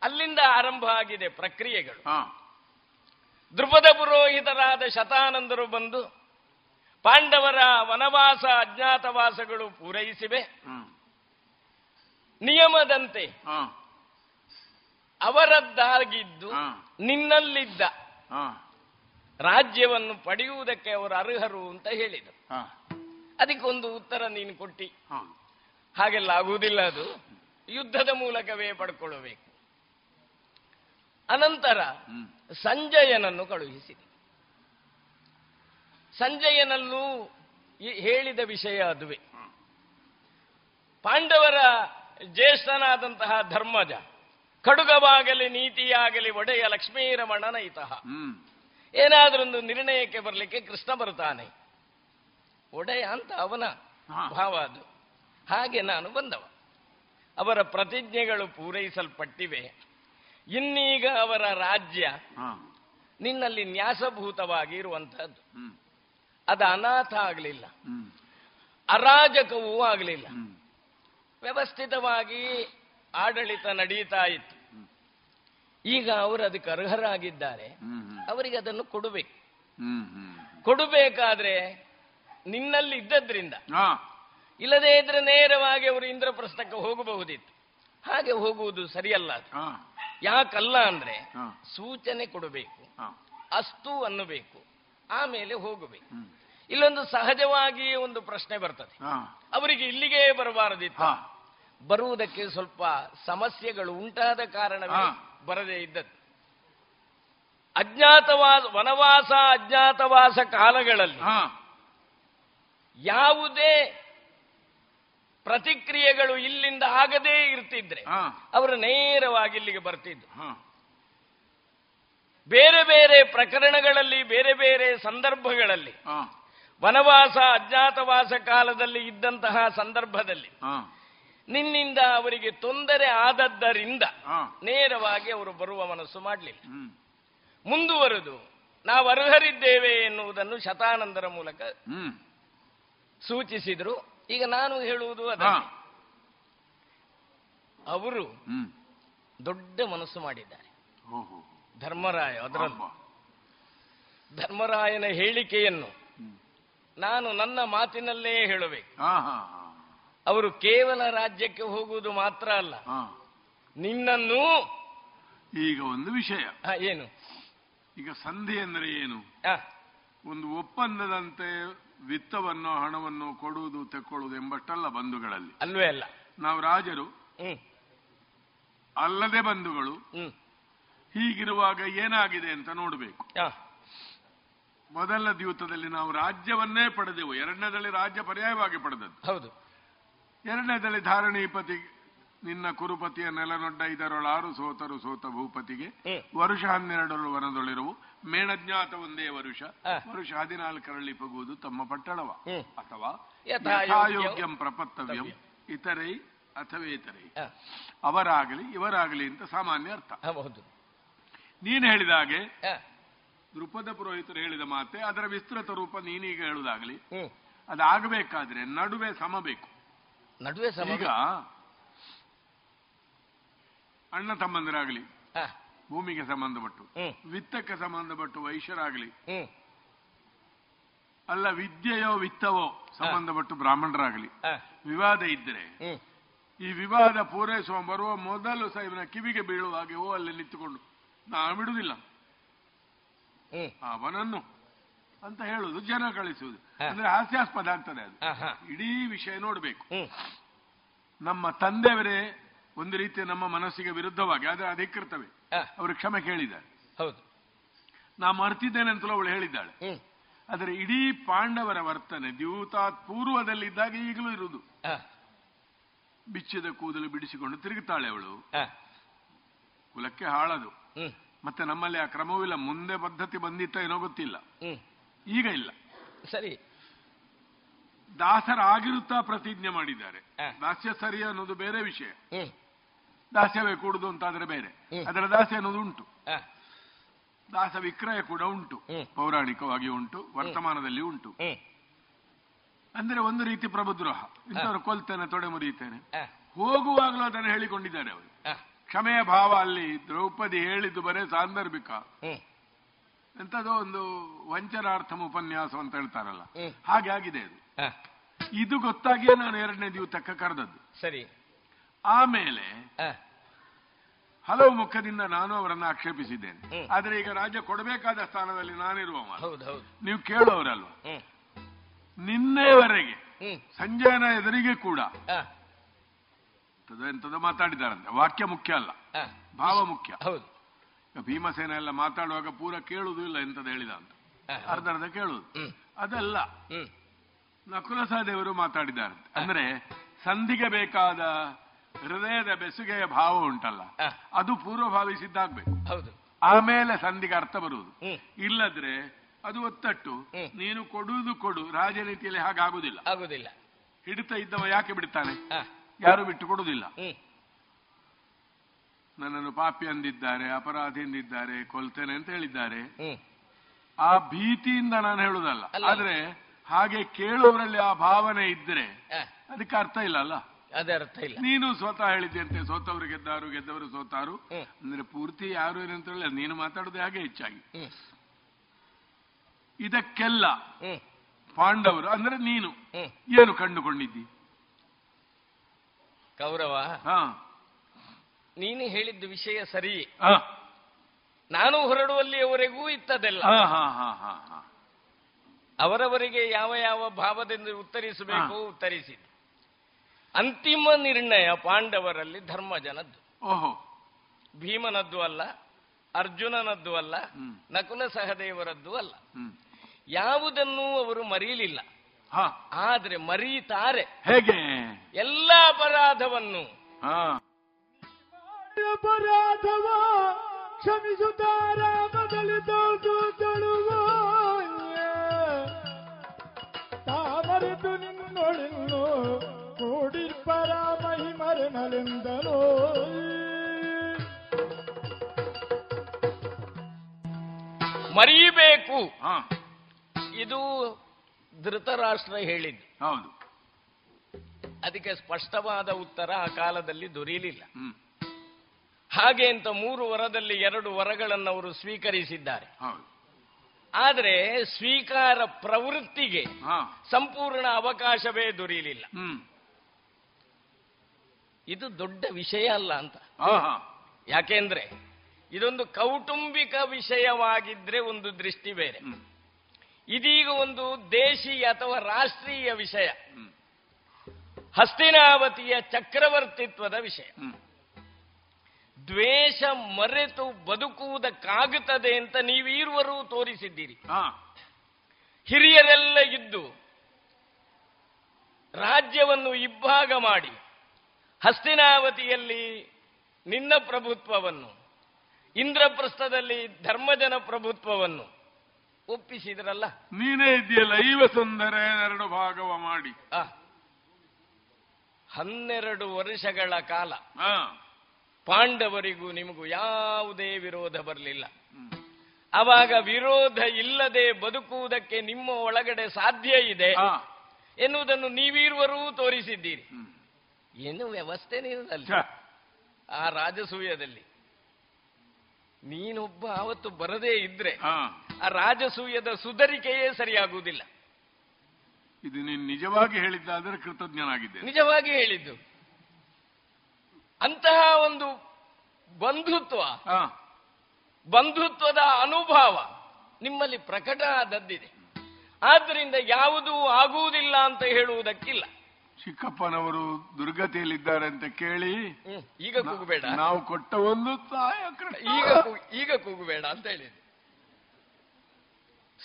ಅಲ್ಲಿಂದ ಆರಂಭ ಆಗಿದೆ ಪ್ರಕ್ರಿಯೆಗಳು. ದೃಪದ ಪುರೋಹಿತರಾದ ಶತಾನಂದರು ಬಂದು ಪಾಂಡವರ ವನವಾಸ ಅಜ್ಞಾತವಾಸಗಳು ಪೂರೈಸಿವೆ. ನಿಯಮದಂತೆ ಅವರದ್ದಾಗಿದ್ದು ನಿನ್ನಲ್ಲಿದ್ದ ರಾಜ್ಯವನ್ನು ಪಡೆಯುವುದಕ್ಕೆ ಅವರು ಅರ್ಹರು ಅಂತ ಹೇಳಿದರು. ಅದಕ್ಕೊಂದು ಉತ್ತರ ನೀನು ಕೊಟ್ಟಿ. ಹಾಗೆಲ್ಲ ಆಗುವುದಿಲ್ಲ ಅದು. ಯುದ್ಧದ ಮೂಲಕವೇ ಪಡ್ಕೊಳ್ಳಬೇಕು. ಅನಂತರ ಸಂಜಯನನ್ನು ಕಳುಹಿಸಿದೆ. ಸಂಜಯನಲ್ಲೂ ಹೇಳಿದ ವಿಷಯ ಅದುವೆ. ಪಾಂಡವರ ಜ್ಯೇಷ್ಠನಾದಂತಹ ಧರ್ಮಜ ಕಡುಗವಾಗಲಿ ನೀತಿಯಾಗಲಿ ಒಡೆಯ ಲಕ್ಷ್ಮೀರಮಣನ ಇತಃ ಏನಾದ್ರೊಂದು ನಿರ್ಣಯಕ್ಕೆ ಬರಲಿಕ್ಕೆ ಕೃಷ್ಣ ಬರುತ್ತಾನೆ. ಒಡೆಯ ಅಂತ ಅವನ ಭಾವ ಅದು. ಹಾಗೆ ನಾನು ಬಂದವ. ಅವರ ಪ್ರತಿಜ್ಞೆಗಳು ಪೂರೈಸಲ್ಪಟ್ಟಿವೆ. ಇನ್ನೀಗ ಅವರ ರಾಜ್ಯ ನಿನ್ನಲ್ಲಿ ನ್ಯಾಸಭೂತವಾಗಿ ಇರುವಂತಹದ್ದು ಅದು ಅನಾಥ ಆಗಲಿಲ್ಲ. ಅರಾಜಕವೂ ಆಗಲಿಲ್ಲ. ವ್ಯವಸ್ಥಿತವಾಗಿ ಆಡಳಿತ ನಡೀತಾ ಇತ್ತು. ಈಗ ಅವರು ಅದಕ್ಕೆ ಅರ್ಹರಾಗಿದ್ದಾರೆ. ಅವರಿಗೆ ಅದನ್ನು ಕೊಡಬೇಕು. ಕೊಡಬೇಕಾದ್ರೆ ನಿನ್ನಲ್ಲಿ ಇದ್ದದ್ರಿಂದ ಇಲ್ಲದೇ ಇದ್ರೆ ನೇರವಾಗಿ ಅವರು ಇಂದ್ರಪ್ರಸ್ಥಕ್ಕೆ ಹೋಗಬಹುದಿತ್ತು. ಹಾಗೆ ಹೋಗುವುದು ಸರಿಯಲ್ಲ. ಯಾಕಲ್ಲ ಅಂದ್ರೆ ಸೂಚನೆ ಕೊಡಬೇಕು ಅಸ್ತು ಅನ್ನಬೇಕು ಆಮೇಲೆ ಹೋಗಬೇಕು. ಇಲ್ಲೊಂದು ಸಹಜವಾಗಿ ಒಂದು ಪ್ರಶ್ನೆ ಬರ್ತದೆ. ಅವರಿಗೆ ಇಲ್ಲಿಗೆ ಬರಬಾರದಿತ್ತು. ಬರುವುದಕ್ಕೆ ಸ್ವಲ್ಪ ಸಮಸ್ಯೆಗಳು ಉಂಟಾದ ಕಾರಣವೇ ಬರದೇ ಇದ್ದದ್ದು. ಅಜ್ಞಾತವಾಸ ವನವಾಸ ಅಜ್ಞಾತವಾಸ ಕಾಲಗಳಲ್ಲಿ ಯಾವುದೇ ಪ್ರತಿಕ್ರಿಯೆಗಳು ಇಲ್ಲಿಂದ ಆಗದೇ ಇರ್ತಿದ್ರೆ ಅವರು ನೇರವಾಗಿ ಇಲ್ಲಿಗೆ ಬರ್ತಿದ್ರು. ಬೇರೆ ಬೇರೆ ಪ್ರಕರಣಗಳಲ್ಲಿ ಬೇರೆ ಬೇರೆ ಸಂದರ್ಭಗಳಲ್ಲಿ ವನವಾಸ ಅಜ್ಞಾತವಾಸ ಕಾಲದಲ್ಲಿ ಇದ್ದಂತಹ ಸಂದರ್ಭದಲ್ಲಿ ನಿನ್ನಿಂದ ಅವರಿಗೆ ತೊಂದರೆ ಆದದ್ದರಿಂದ ನೇರವಾಗಿ ಅವರು ಬರುವ ಮನಸ್ಸು ಮಾಡಲಿಲ್ಲ. ಮುಂದುವರೆದು ನಾವು ಅರ್ಹರಿದ್ದೇವೆ ಎನ್ನುವುದನ್ನು ಶತಾನಂದರ ಮೂಲಕ ಸೂಚಿಸಿದ್ರು. ಈಗ ನಾನು ಹೇಳುವುದು ಅದ. ಅವರು ದೊಡ್ಡ ಮನಸ್ಸು ಮಾಡಿದ್ದಾರೆ. ಧರ್ಮರಾಯ ಅದರಲ್ಲೂ. ಧರ್ಮರಾಯನ ಹೇಳಿಕೆಯನ್ನು ನಾನು ನನ್ನ ಮಾತಿನಲ್ಲೇ ಹೇಳಬೇಕು. ಅವರು ಕೇವಲ ರಾಜ್ಯಕ್ಕೆ ಹೋಗುವುದು ಮಾತ್ರ ಅಲ್ಲ. ನಿನ್ನನ್ನು ಈಗ ಒಂದು ವಿಷಯ. ಏನು? ಈಗ ಸಂಧಿ ಅಂದ್ರೆ ಏನು? ಒಂದು ಒಪ್ಪಂದದಂತೆ ವಿತ್ತವನ್ನು ಹಣವನ್ನು ಕೊಡುವುದು ತೆಕ್ಕೊಳ್ಳುವುದು ಎಂಬಷ್ಟಲ್ಲ ಬಂಧುಗಳಲ್ಲಿ. ಅಲ್ವೇ ಅಲ್ಲ. ನಾವು ರಾಜರು. ಅಲ್ಲದೆ ಬಂಧುಗಳು. ಹೀಗಿರುವಾಗ ಏನಾಗಿದೆ ಅಂತ ನೋಡಬೇಕು. ಮೊದಲ ದ್ಯೂತದಲ್ಲಿ ನಾವು ರಾಜ್ಯವನ್ನೇ ಪಡೆದೆವು. ಎರಡನೇದಲ್ಲಿ ರಾಜ್ಯ ಪರ್ಯಾಯವಾಗಿ ಪಡೆದದ್ದು. ಹೌದು. ಎರಡನೇದಲ್ಲಿ ಧಾರಣೀಪತಿ ನಿನ್ನ ಕುರುಪತಿಯ ನೆಲನೊಡ್ಡ ಇದರೊಳಾರು ಸೋತರು ಸೋತ ಭೂಪತಿಗೆ. ವರುಷ ಹನ್ನೆರಡರು ವನದೊಳಿರುವು. ಮೇಣಜ್ಞಾತ ಒಂದೇ ವರುಷ. ವರುಷ ಹದಿನಾಲ್ಕರಲ್ಲಿ ಪಗುವುದು ತಮ್ಮ ಪಟ್ಟಣವ. ಅಥವಾ ಯಥಾಯೋಗ್ಯಂ ಪ್ರಪತ್ತವ್ಯಂ. ಇತರೈ ಅಥವೇತರೈ ಅವರಾಗಲಿ ಇವರಾಗಲಿ ಅಂತ ಸಾಮಾನ್ಯ ಅರ್ಥ. ಹೌದು. ನೀನು ಹೇಳಿದ ಹಾಗೆ ದೃಪದ ಪುರೋಹಿತರು ಹೇಳಿದ ಮಾತೆ ಅದರ ವಿಸ್ತೃತ ರೂಪ ನೀನೀಗ ಹೇಳುದಾಗಲಿ. ಅದಾಗಬೇಕಾದ್ರೆ ನಡುವೆ ಸಮ ಬೇಕು. ನಡುವೆ ಸಮ ಈಗ ಅಣ್ಣ ತಮ್ಮಂದಿರಾಗಲಿ. ಭೂಮಿಗೆ ಸಂಬಂಧಪಟ್ಟು. ವಿತ್ತಕ್ಕೆ ಸಂಬಂಧಪಟ್ಟು ವೈಶ್ಯರಾಗಲಿ. ಅಲ್ಲ ವಿದ್ಯೆಯೋ ವಿತ್ತವೋ ಸಂಬಂಧಪಟ್ಟು ಬ್ರಾಹ್ಮಣರಾಗಲಿ. ವಿವಾದ ಇದ್ರೆ ಈ ವಿವಾದ ಪೂರೈಸುವ ಬರುವ ಮೊದಲು ಸಾಹೇಬನ ಕಿವಿಗೆ ಬೀಳುವ ಹಾಗೆ ಓ ಅಲ್ಲಿ ನಿಂತುಕೊಂಡು. ನಾ ಬಿಡುವುದಿಲ್ಲ ಅವನನ್ನು ಅಂತ ಹೇಳುದು ಜನ ಕಳಿಸುವುದು. ಅಂದ್ರೆ ಹಾಸ್ಯಾಸ್ಪದ ಆಗ್ತದೆ ಅದು. ಇಡೀ ವಿಷಯ ನೋಡಬೇಕು. ನಮ್ಮ ತಂದೆಯವರೇ ಒಂದು ರೀತಿಯ ನಮ್ಮ ಮನಸ್ಸಿಗೆ ವಿರುದ್ಧವಾಗಿ ಆದರೆ ಅಧಿಕೃತವೇ ಅವರು ಕ್ಷಮೆ ಕೇಳಿದ್ದಾರೆ. ಹೌದು. ನಾ ಮರ್ತಿದ್ದೇನೆ ಅಂತಲೂ ಅವಳು ಹೇಳಿದ್ದಾಳೆ. ಆದರೆ ಇಡೀ ಪಾಂಡವರ ವರ್ತನೆ ದ್ಯೂತಾತ್ ಪೂರ್ವದಲ್ಲಿದ್ದಾಗ ಈಗಲೂ ಇರುವುದು. ಬಿಚ್ಚಿದ ಕೂದಲು ಬಿಡಿಸಿಕೊಂಡು ತಿರುಗುತ್ತಾಳೆ ಅವಳು. ಕುಲಕ್ಕೆ ಹಾಳದು. ಮತ್ತೆ ನಮ್ಮಲ್ಲಿ ಆ ಕ್ರಮವಿಲ್ಲ ಮುಂದೆ ಪದ್ಧತಿ ಬಂದಿತ್ತ ಏನೋ ಗೊತ್ತಿಲ್ಲ. ಈಗ ಇಲ್ಲ. ಸರಿ. ದಾಸರಾಗಿರುತ್ತಾ ಪ್ರತಿಜ್ಞೆ ಮಾಡಿದ್ದಾರೆ. ದಾಸ್ಯ ಸರಿ ಅನ್ನೋದು ಬೇರೆ ವಿಷಯ. ದಾಸ್ಯವೇ ಕೂಡುದು ಅಂತಾದ್ರೆ ಬೇರೆ. ಅದರ ದಾಸ್ಯ ಅನ್ನೋದು ಉಂಟು. ದಾಸ ವಿಕ್ರಯ ಕೂಡ ಉಂಟು. ಪೌರಾಣಿಕವಾಗಿ ಉಂಟು ವರ್ತಮಾನದಲ್ಲಿ ಉಂಟು. ಅಂದ್ರೆ ಒಂದು ರೀತಿ ಪ್ರಭುದ್ರೋಹ ಇಂಥವ್ರು ಕೊಲ್ತೇನೆ ತೊಡೆ ಮುರಿಯುತ್ತೇನೆ. ಹೋಗುವಾಗಲೂ ಅದನ್ನು ಹೇಳಿಕೊಂಡಿದ್ದಾರೆ ಅವರು. ಕ್ಷಮೆಯ ಭಾವ ಅಲ್ಲಿ ದ್ರೌಪದಿ ಹೇಳಿದ್ದು ಬರೇ ಸಾಂದರ್ಭಿಕ. ಎಂತದೋ ಒಂದು ವಂಚನಾರ್ಥಮ ಉಪನ್ಯಾಸ ಅಂತ ಹೇಳ್ತಾರಲ್ಲ. ಹಾಗೆ ಆಗಿದೆ ಅದು. ಇದು ಗೊತ್ತಾಗಿಯೇ ನಾನು ಎರಡನೇ ದಿವಸಕ್ಕೆ ಕರೆದದ್ದು. ಸರಿ. ಆಮೇಲೆ ಹಲವು ಮುಖದಿಂದ ನಾನು ಅವರನ್ನ ಆಕ್ಷೇಪಿಸಿದ್ದೇನೆ. ಆದ್ರೆ ಈಗ ರಾಜ್ಯ ಕೊಡಬೇಕಾದ ಸ್ಥಾನದಲ್ಲಿ ನಾನಿರುವ ನೀವು ಕೇಳೋರಲ್ವ? ನಿನ್ನೆವರೆಗೆ ಸಂಜಯನ ಎದುರಿಗೆ ಕೂಡ ಎಂತದೋ ಮಾತಾಡಿದಾರಂತೆ ವಾಕ್ಯ ಮುಖ್ಯ ಅಲ್ಲ. ಭಾವ ಮುಖ್ಯ. ಭೀಮಸೇನ ಎಲ್ಲ ಮಾತಾಡುವಾಗ ಪೂರ ಕೇಳುದು ಇಲ್ಲ ಎಂತದ ಹೇಳಿದ ಅಂತ. ಅರ್ಧ ಅರ್ಧ ಕೇಳುದು. ಅದಲ್ಲ. ನಕುಲ ಸಹದೇವರು ಮಾತಾಡಿದಾರಂತೆ ಅಂದ್ರೆ ಸಂಧಿಗೆ ಬೇಕಾದ ಹೃದಯದ ಬೆಸುಗೆಯ ಭಾವ ಉಂಟಲ್ಲ. ಅದು ಪೂರ್ವಭಾವಿಸಿದ್ದಾಗ್ಬೇಕು ಹೌದು. ಆಮೇಲೆ ಸಂಧಿಗೆ ಅರ್ಥ ಬರುವುದು. ಇಲ್ಲದ್ರೆ ಅದು ಒತ್ತಟ್ಟು. ನೀನು ಕೊಡುವುದು ಕೊಡು. ರಾಜನೀತಿಯಲ್ಲಿ ಹಾಗಾಗುದಿಲ್ಲ ಆಗುದಿಲ್ಲ ಹಿಡಿತ ಇದ್ದವ ಯಾಕೆ ಬಿಡ್ತಾನೆ? ಯಾರು ಬಿಟ್ಟು ಕೊಡುವುದಿಲ್ಲ. ನನ್ನನ್ನು ಪಾಪಿ ಅಂದಿದ್ದಾರೆ ಅಪರಾಧಿ ಎಂದಿದ್ದಾರೆ ಕೊಲ್ತೇನೆ ಅಂತ ಹೇಳಿದ್ದಾರೆ. ಆ ಭೀತಿಯಿಂದ ನಾನು ಹೇಳುದಲ್ಲ ಆದ್ರೆ ಹಾಗೆ ಕೇಳುವವರಲ್ಲಿ ಆ ಭಾವನೆ ಇದ್ರೆ ಅದಕ್ಕೆ ಅರ್ಥ ಇಲ್ಲ ಅಲ್ಲ? ಅದೇ ಅರ್ಥ ಇಲ್ಲ. ನೀನು ಸ್ವತಃ ಹೇಳಿದ್ದಂತೆ ಸೋತವರು ಗೆದ್ದಾರು ಗೆದ್ದವರು ಸೋತಾರು. ಅಂದ್ರೆ ಪೂರ್ತಿ ಯಾರು ಏನು ಅಂತ ಹೇಳಿ ನೀನು ಮಾತಾಡೋದು ಹಾಗೆ ಹೆಚ್ಚಾಗಿ. ಇದಕ್ಕೆಲ್ಲ ಪಾಂಡವರು ಅಂದ್ರೆ ನೀನು ಏನು ಕಂಡುಕೊಂಡಿದ್ದಿ? ಕೌರವ ಹಾ. ನೀನು ಹೇಳಿದ್ದ ವಿಷಯ ಸರಿ. ಹಾ. ನಾನು ಹೊರಡುವಲ್ಲಿಯವರೆಗೂ ಇತ್ತದೆಲ್ಲ ಅವರವರಿಗೆ ಯಾವ ಯಾವ ಭಾವದಿಂದ ಉತ್ತರಿಸಬೇಕು ಉತ್ತರಿಸಿದ್ದು. ಅಂತಿಮ ನಿರ್ಣಯ ಪಾಂಡವರಲ್ಲಿ ಧರ್ಮಜನದ್ದು. ಓಹೋ. ಭೀಮನದ್ದು ಅಲ್ಲ ಅರ್ಜುನನದ್ದು ಅಲ್ಲ ನಕುಲ ಸಹದೇವರದ್ದು ಅಲ್ಲ. ಯಾವುದನ್ನು ಅವರು ಮರೀಲಿಲ್ಲ. ಹಾ. ಆದ್ರೆ ಮರೀತಾರೆ. ಹೇಗೆ? ಎಲ್ಲ ಅಪರಾಧವನ್ನು. ಹಾ. ಅಪರಾಧವ ಕ್ಷಮಿಸುತ್ತಾರ ಬದಲಿ ಮಹಿಮರೆನಲೆಂದನು ಮರೀಬೇಕು. ಹಾ. ಇದು ಧೃತರಾಷ್ಟ್ರ ಹೇಳಿದ್ದು. ಹೌದು. ಅದಕ್ಕೆ ಸ್ಪಷ್ಟವಾದ ಉತ್ತರ ಆ ಕಾಲದಲ್ಲಿ ದೊರೆಯಲಿಲ್ಲ. ಹ್ಮ್. ಹಾಗೆ ಅಂತ ಮೂರು ವರದಲ್ಲಿ ಎರಡು ವರಗಳನ್ನು ಅವರು ಸ್ವೀಕರಿಸಿದ್ದಾರೆ. ಹೌದು. ಆದರೆ ಸ್ವೀಕಾರ ಪ್ರವೃತ್ತಿಗೆ ಹಾ. ಸಂಪೂರ್ಣ ಅವಕಾಶವೇ ದೊರೆಯಲಿಲ್ಲ. ಹ್ಮ್. ಇದು ದೊಡ್ಡ ವಿಷಯ ಅಲ್ಲ ಅಂತ. ಯಾಕೆಂದ್ರೆ ಇದೊಂದು ಕೌಟುಂಬಿಕ ವಿಷಯವಾಗಿದ್ರೆ ಒಂದು ದೃಷ್ಟಿ ಬೇರೆ. ಇದೀಗ ಒಂದು ದೇಶೀಯ ಅಥವಾ ರಾಷ್ಟ್ರೀಯ ವಿಷಯ. ಹಸ್ತಿನಾವತಿಯ ಚಕ್ರವರ್ತಿತ್ವದ ವಿಷಯ. ದ್ವೇಷ ಮರೆತು ಬದುಕುವುದಕ್ಕಾಗುತ್ತದೆ ಅಂತ ನೀವೀರುವರು ತೋರಿಸಿದ್ದೀರಿ. ಹಾ. ಹಿರಿಯರೆಲ್ಲ ಇದ್ದು ರಾಜ್ಯವನ್ನು ಇಬ್ಬಾಗ ಮಾಡಿ ಹಸ್ತಿನಾವತಿಯಲ್ಲಿ ನಿನ್ನ ಪ್ರಭುತ್ವವನ್ನು ಇಂದ್ರಪ್ರಸ್ಥದಲ್ಲಿ ಧರ್ಮಜನ ಪ್ರಭುತ್ವವನ್ನು ಒಪ್ಪಿಸಿದ್ರಲ್ಲ? ನೀನೇ ಇದೆಯಲ್ಲ ಐವ ಸುಂದರ ಎರಡು ಭಾಗವ ಮಾಡಿ. ಹನ್ನೆರಡು ವರ್ಷಗಳ ಕಾಲ ಪಾಂಡವರಿಗೂ ನಿಮಗೂ ಯಾವುದೇ ವಿರೋಧ ಬರಲಿಲ್ಲ. ಅವಾಗ ವಿರೋಧ ಇಲ್ಲದೆ ಬದುಕುವುದಕ್ಕೆ ನಿಮ್ಮ ಒಳಗಡೆ ಸಾಧ್ಯ ಇದೆ ಎನ್ನುವುದನ್ನು ನೀವಿರುವರೂ ತೋರಿಸಿದ್ದೀರಿ. ಏನು ವ್ಯವಸ್ಥೆ ನೀನಲ್ಲ ಆ ರಾಜಸೂಯದಲ್ಲಿ. ನೀನೊಬ್ಬ ಅವತ್ತು ಬರದೇ ಇದ್ರೆ ಆ ರಾಜಸೂಯದ ಸುಧರಿಕೆಯೇ ಸರಿಯಾಗುವುದಿಲ್ಲ. ಇದು ನೀನು ನಿಜವಾಗಿ ಹೇಳಿದ್ದಾದ್ರೆ ಕೃತಜ್ಞನಾಗಿದ್ದೆ ನಿಜವಾಗಿ ಹೇಳಿದ್ದು. ಅಂತಹ ಒಂದು ಬಂಧುತ್ವ ಬಂಧುತ್ವದ ಅನುಭವ ನಿಮ್ಮಲ್ಲಿ ಪ್ರಕಟ ಆದದ್ದಿದೆ ಆದ್ದರಿಂದ ಯಾವುದೂ ಆಗುವುದಿಲ್ಲ ಅಂತ ಹೇಳುವುದಕ್ಕಿಲ್ಲ. ಚಿಕ್ಕಪ್ಪನವರು ದುರ್ಗತಿಯಲ್ಲಿದ್ದಾರೆ ಅಂತ ಕೇಳಿ ಈಗ ಕೂಗಬೇಡ. ನಾವು ಕೊಟ್ಟ ಒಂದು ತಾಯ ಈಗ ಈಗ ಕೂಗಬೇಡ ಅಂತ ಹೇಳಿದೆ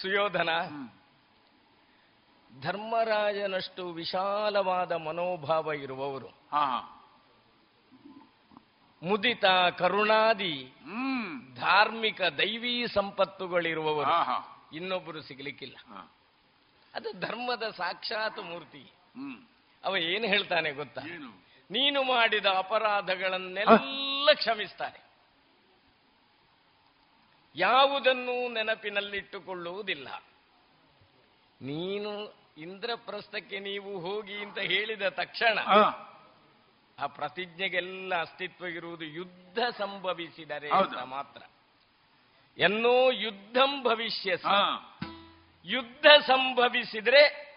ಸುಯೋಧನ ಧರ್ಮರಾಜನಷ್ಟು ವಿಶಾಲವಾದ ಮನೋಭಾವ ಇರುವವರು. ಮುದಿತ ಕರುಣಾದಿ ಹ್ಮ್. ಧಾರ್ಮಿಕ ದೈವೀ ಸಂಪತ್ತುಗಳಿರುವವರು. ಇನ್ನೊಬ್ಬರು ಸಿಗಲಿಕ್ಕಿಲ್ಲ. ಅದು ಧರ್ಮದ ಸಾಕ್ಷಾತ್ ಮೂರ್ತಿ. ಹ್ಮ್. ಅವ ಏನು ಹೇಳ್ತಾನೆ ಗೊತ್ತಾ? ನೀನು ಮಾಡಿದ ಅಪರಾಧಗಳನ್ನೆಲ್ಲ ಕ್ಷಮಿಸ್ತಾನೆ. ಯಾವುದನ್ನೂ ನೆನಪಿನಲ್ಲಿಟ್ಟುಕೊಳ್ಳುವುದಿಲ್ಲ. ನೀನು ಇಂದ್ರಪ್ರಸ್ಥಕ್ಕೆ ನೀವು ಹೋಗಿ ಅಂತ ಹೇಳಿದ ತಕ್ಷಣ ಆ ಪ್ರತಿಜ್ಞೆಗೆಲ್ಲ ಅಸ್ತಿತ್ವ ಇರುವುದು ಯುದ್ಧ ಸಂಭವಿಸಿದರೆ. ಅಂತ ಮಾತ್ರ. ಎನ್ನೋ ಯುದ್ಧಂ ಭವಿಷ್ಯ ಯುದ್ಧ ಸಂಭವಿಸಿದ್ರೆ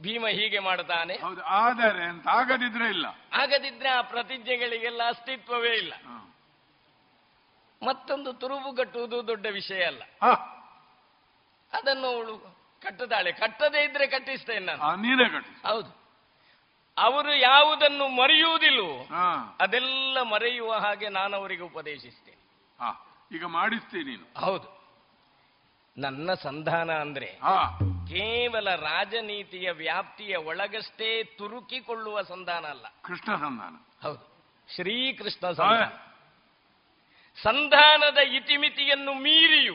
ಭೀಮ ಹೀಗೆ ಮಾಡ್ತಾನೆ. ಹೌದು ಆದರೆ ಅಂತ ಆಗದಿದ್ರೆ ಇಲ್ಲ. ಆಗದಿದ್ರೆ ಆ ಪ್ರತಿಜ್ಞೆಗಳಿಗೆಲ್ಲ ಅಸ್ತಿತ್ವವೇ ಇಲ್ಲ. ಮತ್ತೊಂದು ತುರುಬು ಕಟ್ಟುವುದು ದೊಡ್ಡ ವಿಷಯ ಅಲ್ಲ. ಅದನ್ನು ಅವಳು ಕಟ್ಟದಾಳೆ. ಕಟ್ಟದೇ ಇದ್ರೆ ಕಟ್ಟಿಸ್ತೇನೆ ನಾನು ನೀನೇ ಕಟ್ಟಿ ಹೌದು. ಅವರು ಯಾವುದನ್ನು ಮರೆಯುವುದಿಲ್ಲವೋ ಹಾ. ಅದೆಲ್ಲ ಮರೆಯುವ ಹಾಗೆ ನಾನು ಅವರಿಗೆ ಉಪದೇಶಿಸ್ತೇನೆ. ಹಾ ಈಗ ಮಾಡಿಸ್ತೀನಿ ಹೌದು. ನನ್ನ ಸಂಧಾನ ಅಂದ್ರೆ ಹಾ. ಕೇವಲ ರಾಜನೀತಿಯ ವ್ಯಾಪ್ತಿಯ ಒಳಗಷ್ಟೇ ತುರುಕಿಕೊಳ್ಳುವ ಸಂಧಾನ ಅಲ್ಲ. ಕೃಷ್ಣ ಸಂಧಾನ. ಹೌದು. ಶ್ರೀಕೃಷ್ಣ ಸಂಧಾನ. ಸಂಧಾನದ ಇತಿಮಿತಿಯನ್ನು ಮೀರಿಯು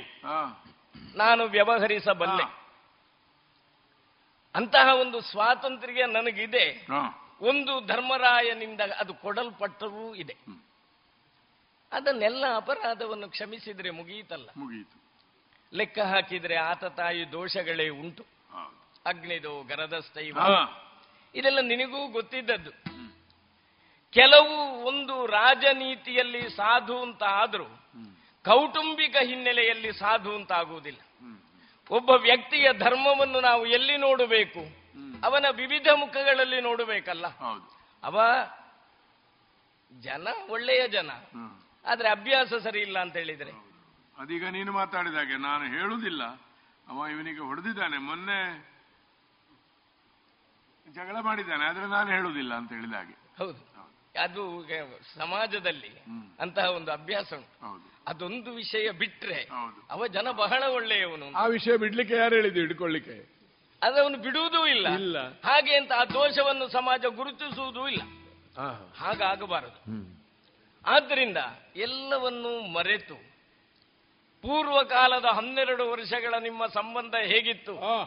ನಾನು ವ್ಯವಹರಿಸಬಲ್ಲೆ. ಅಂತಹ ಒಂದು ಸ್ವಾತಂತ್ರ್ಯ ನನಗಿದೆ. ಒಂದು ಧರ್ಮರಾಯನಿಂದ ಅದು ಕೊಡಲ್ಪಟ್ಟರೂ ಇದೆ. ಅದನ್ನೆಲ್ಲ ಅಪರಾಧವನ್ನು ಕ್ಷಮಿಸಿದ್ರೆ ಮುಗಿಯಿತಲ್ಲ ಮುಗಿಯಿತು ಲೆಕ್ಕ ಹಾಕಿದ್ರೆ ಆತ ತಾಯಿ ದೋಷಗಳೇ ಉಂಟು. ಅಗ್ನಿದು ಗರದಸ್ತೈವ ಹಾ. ಇದೆಲ್ಲ ನಿನಗೂ ಗೊತ್ತಿದ್ದದ್ದು. ಕೆಲವು ಒಂದು ರಾಜನೀತಿಯಲ್ಲಿ ಸಾಧು ಅಂತ ಆದರೂ ಕೌಟುಂಬಿಕ ಹಿನ್ನೆಲೆಯಲ್ಲಿ ಸಾಧು ಅಂತ ಆಗುವುದಿಲ್ಲ. ಒಬ್ಬ ವ್ಯಕ್ತಿಯ ಧರ್ಮವನ್ನು ನಾವು ಎಲ್ಲಿ ನೋಡಬೇಕು? ಅವನ ವಿವಿಧ ಮುಖಗಳಲ್ಲಿ ನೋಡಬೇಕಲ್ಲ. ಅವ ಜನ ಒಳ್ಳೆಯ ಜನ. ಆದ್ರೆ ಅಭ್ಯಾಸ ಸರಿ ಇಲ್ಲ ಅಂತ ಹೇಳಿದ್ರೆ? ಅದೀಗ ನೀನು ಮಾತಾಡಿದಾಗೆ ನಾನು ಹೇಳುವುದಿಲ್ಲ. ಅವ ಇವನಿಗೆ ಹೊಡೆದಿದ್ದಾನೆ. ಮೊನ್ನೆ ಜಗಳ ಮಾಡಿದ್ದಾನೆ ಆದ್ರೆ ನಾನು ಹೇಳುವುದಿಲ್ಲ ಅಂತ ಹೇಳಿದ ಹಾಗೆ. ಹೌದು. ಅದು ಸಮಾಜದಲ್ಲಿ ಅಂತಹ ಒಂದು ಅಭ್ಯಾಸ ಉಂಟು. ಅದೊಂದು ವಿಷಯ ಬಿಟ್ರೆ ಅವ ಜನ ಬಹಳ ಒಳ್ಳೆಯವನು ಆ ವಿಷಯ ಬಿಡ್ಲಿಕ್ಕೆ ಯಾರು ಹೇಳಿದ್ದು ಹಿಡ್ಕೊಳ್ಳಿಕ್ಕೆ? ಅದವನು ಬಿಡುವುದೂ ಇಲ್ಲ. ಇಲ್ಲ. ಹಾಗೆ ಅಂತ ಆ ದೋಷವನ್ನು ಸಮಾಜ ಗುರುತಿಸುವುದೂ ಇಲ್ಲ. ಹಾಗಾಗಬಾರದು. ಆದ್ದರಿಂದ ಎಲ್ಲವನ್ನೂ ಮರೆತು ಪೂರ್ವಕಾಲದ ಹನ್ನೆರಡು ವರ್ಷಗಳ ನಿಮ್ಮ ಸಂಬಂಧ ಹೇಗಿತ್ತು? ಆ.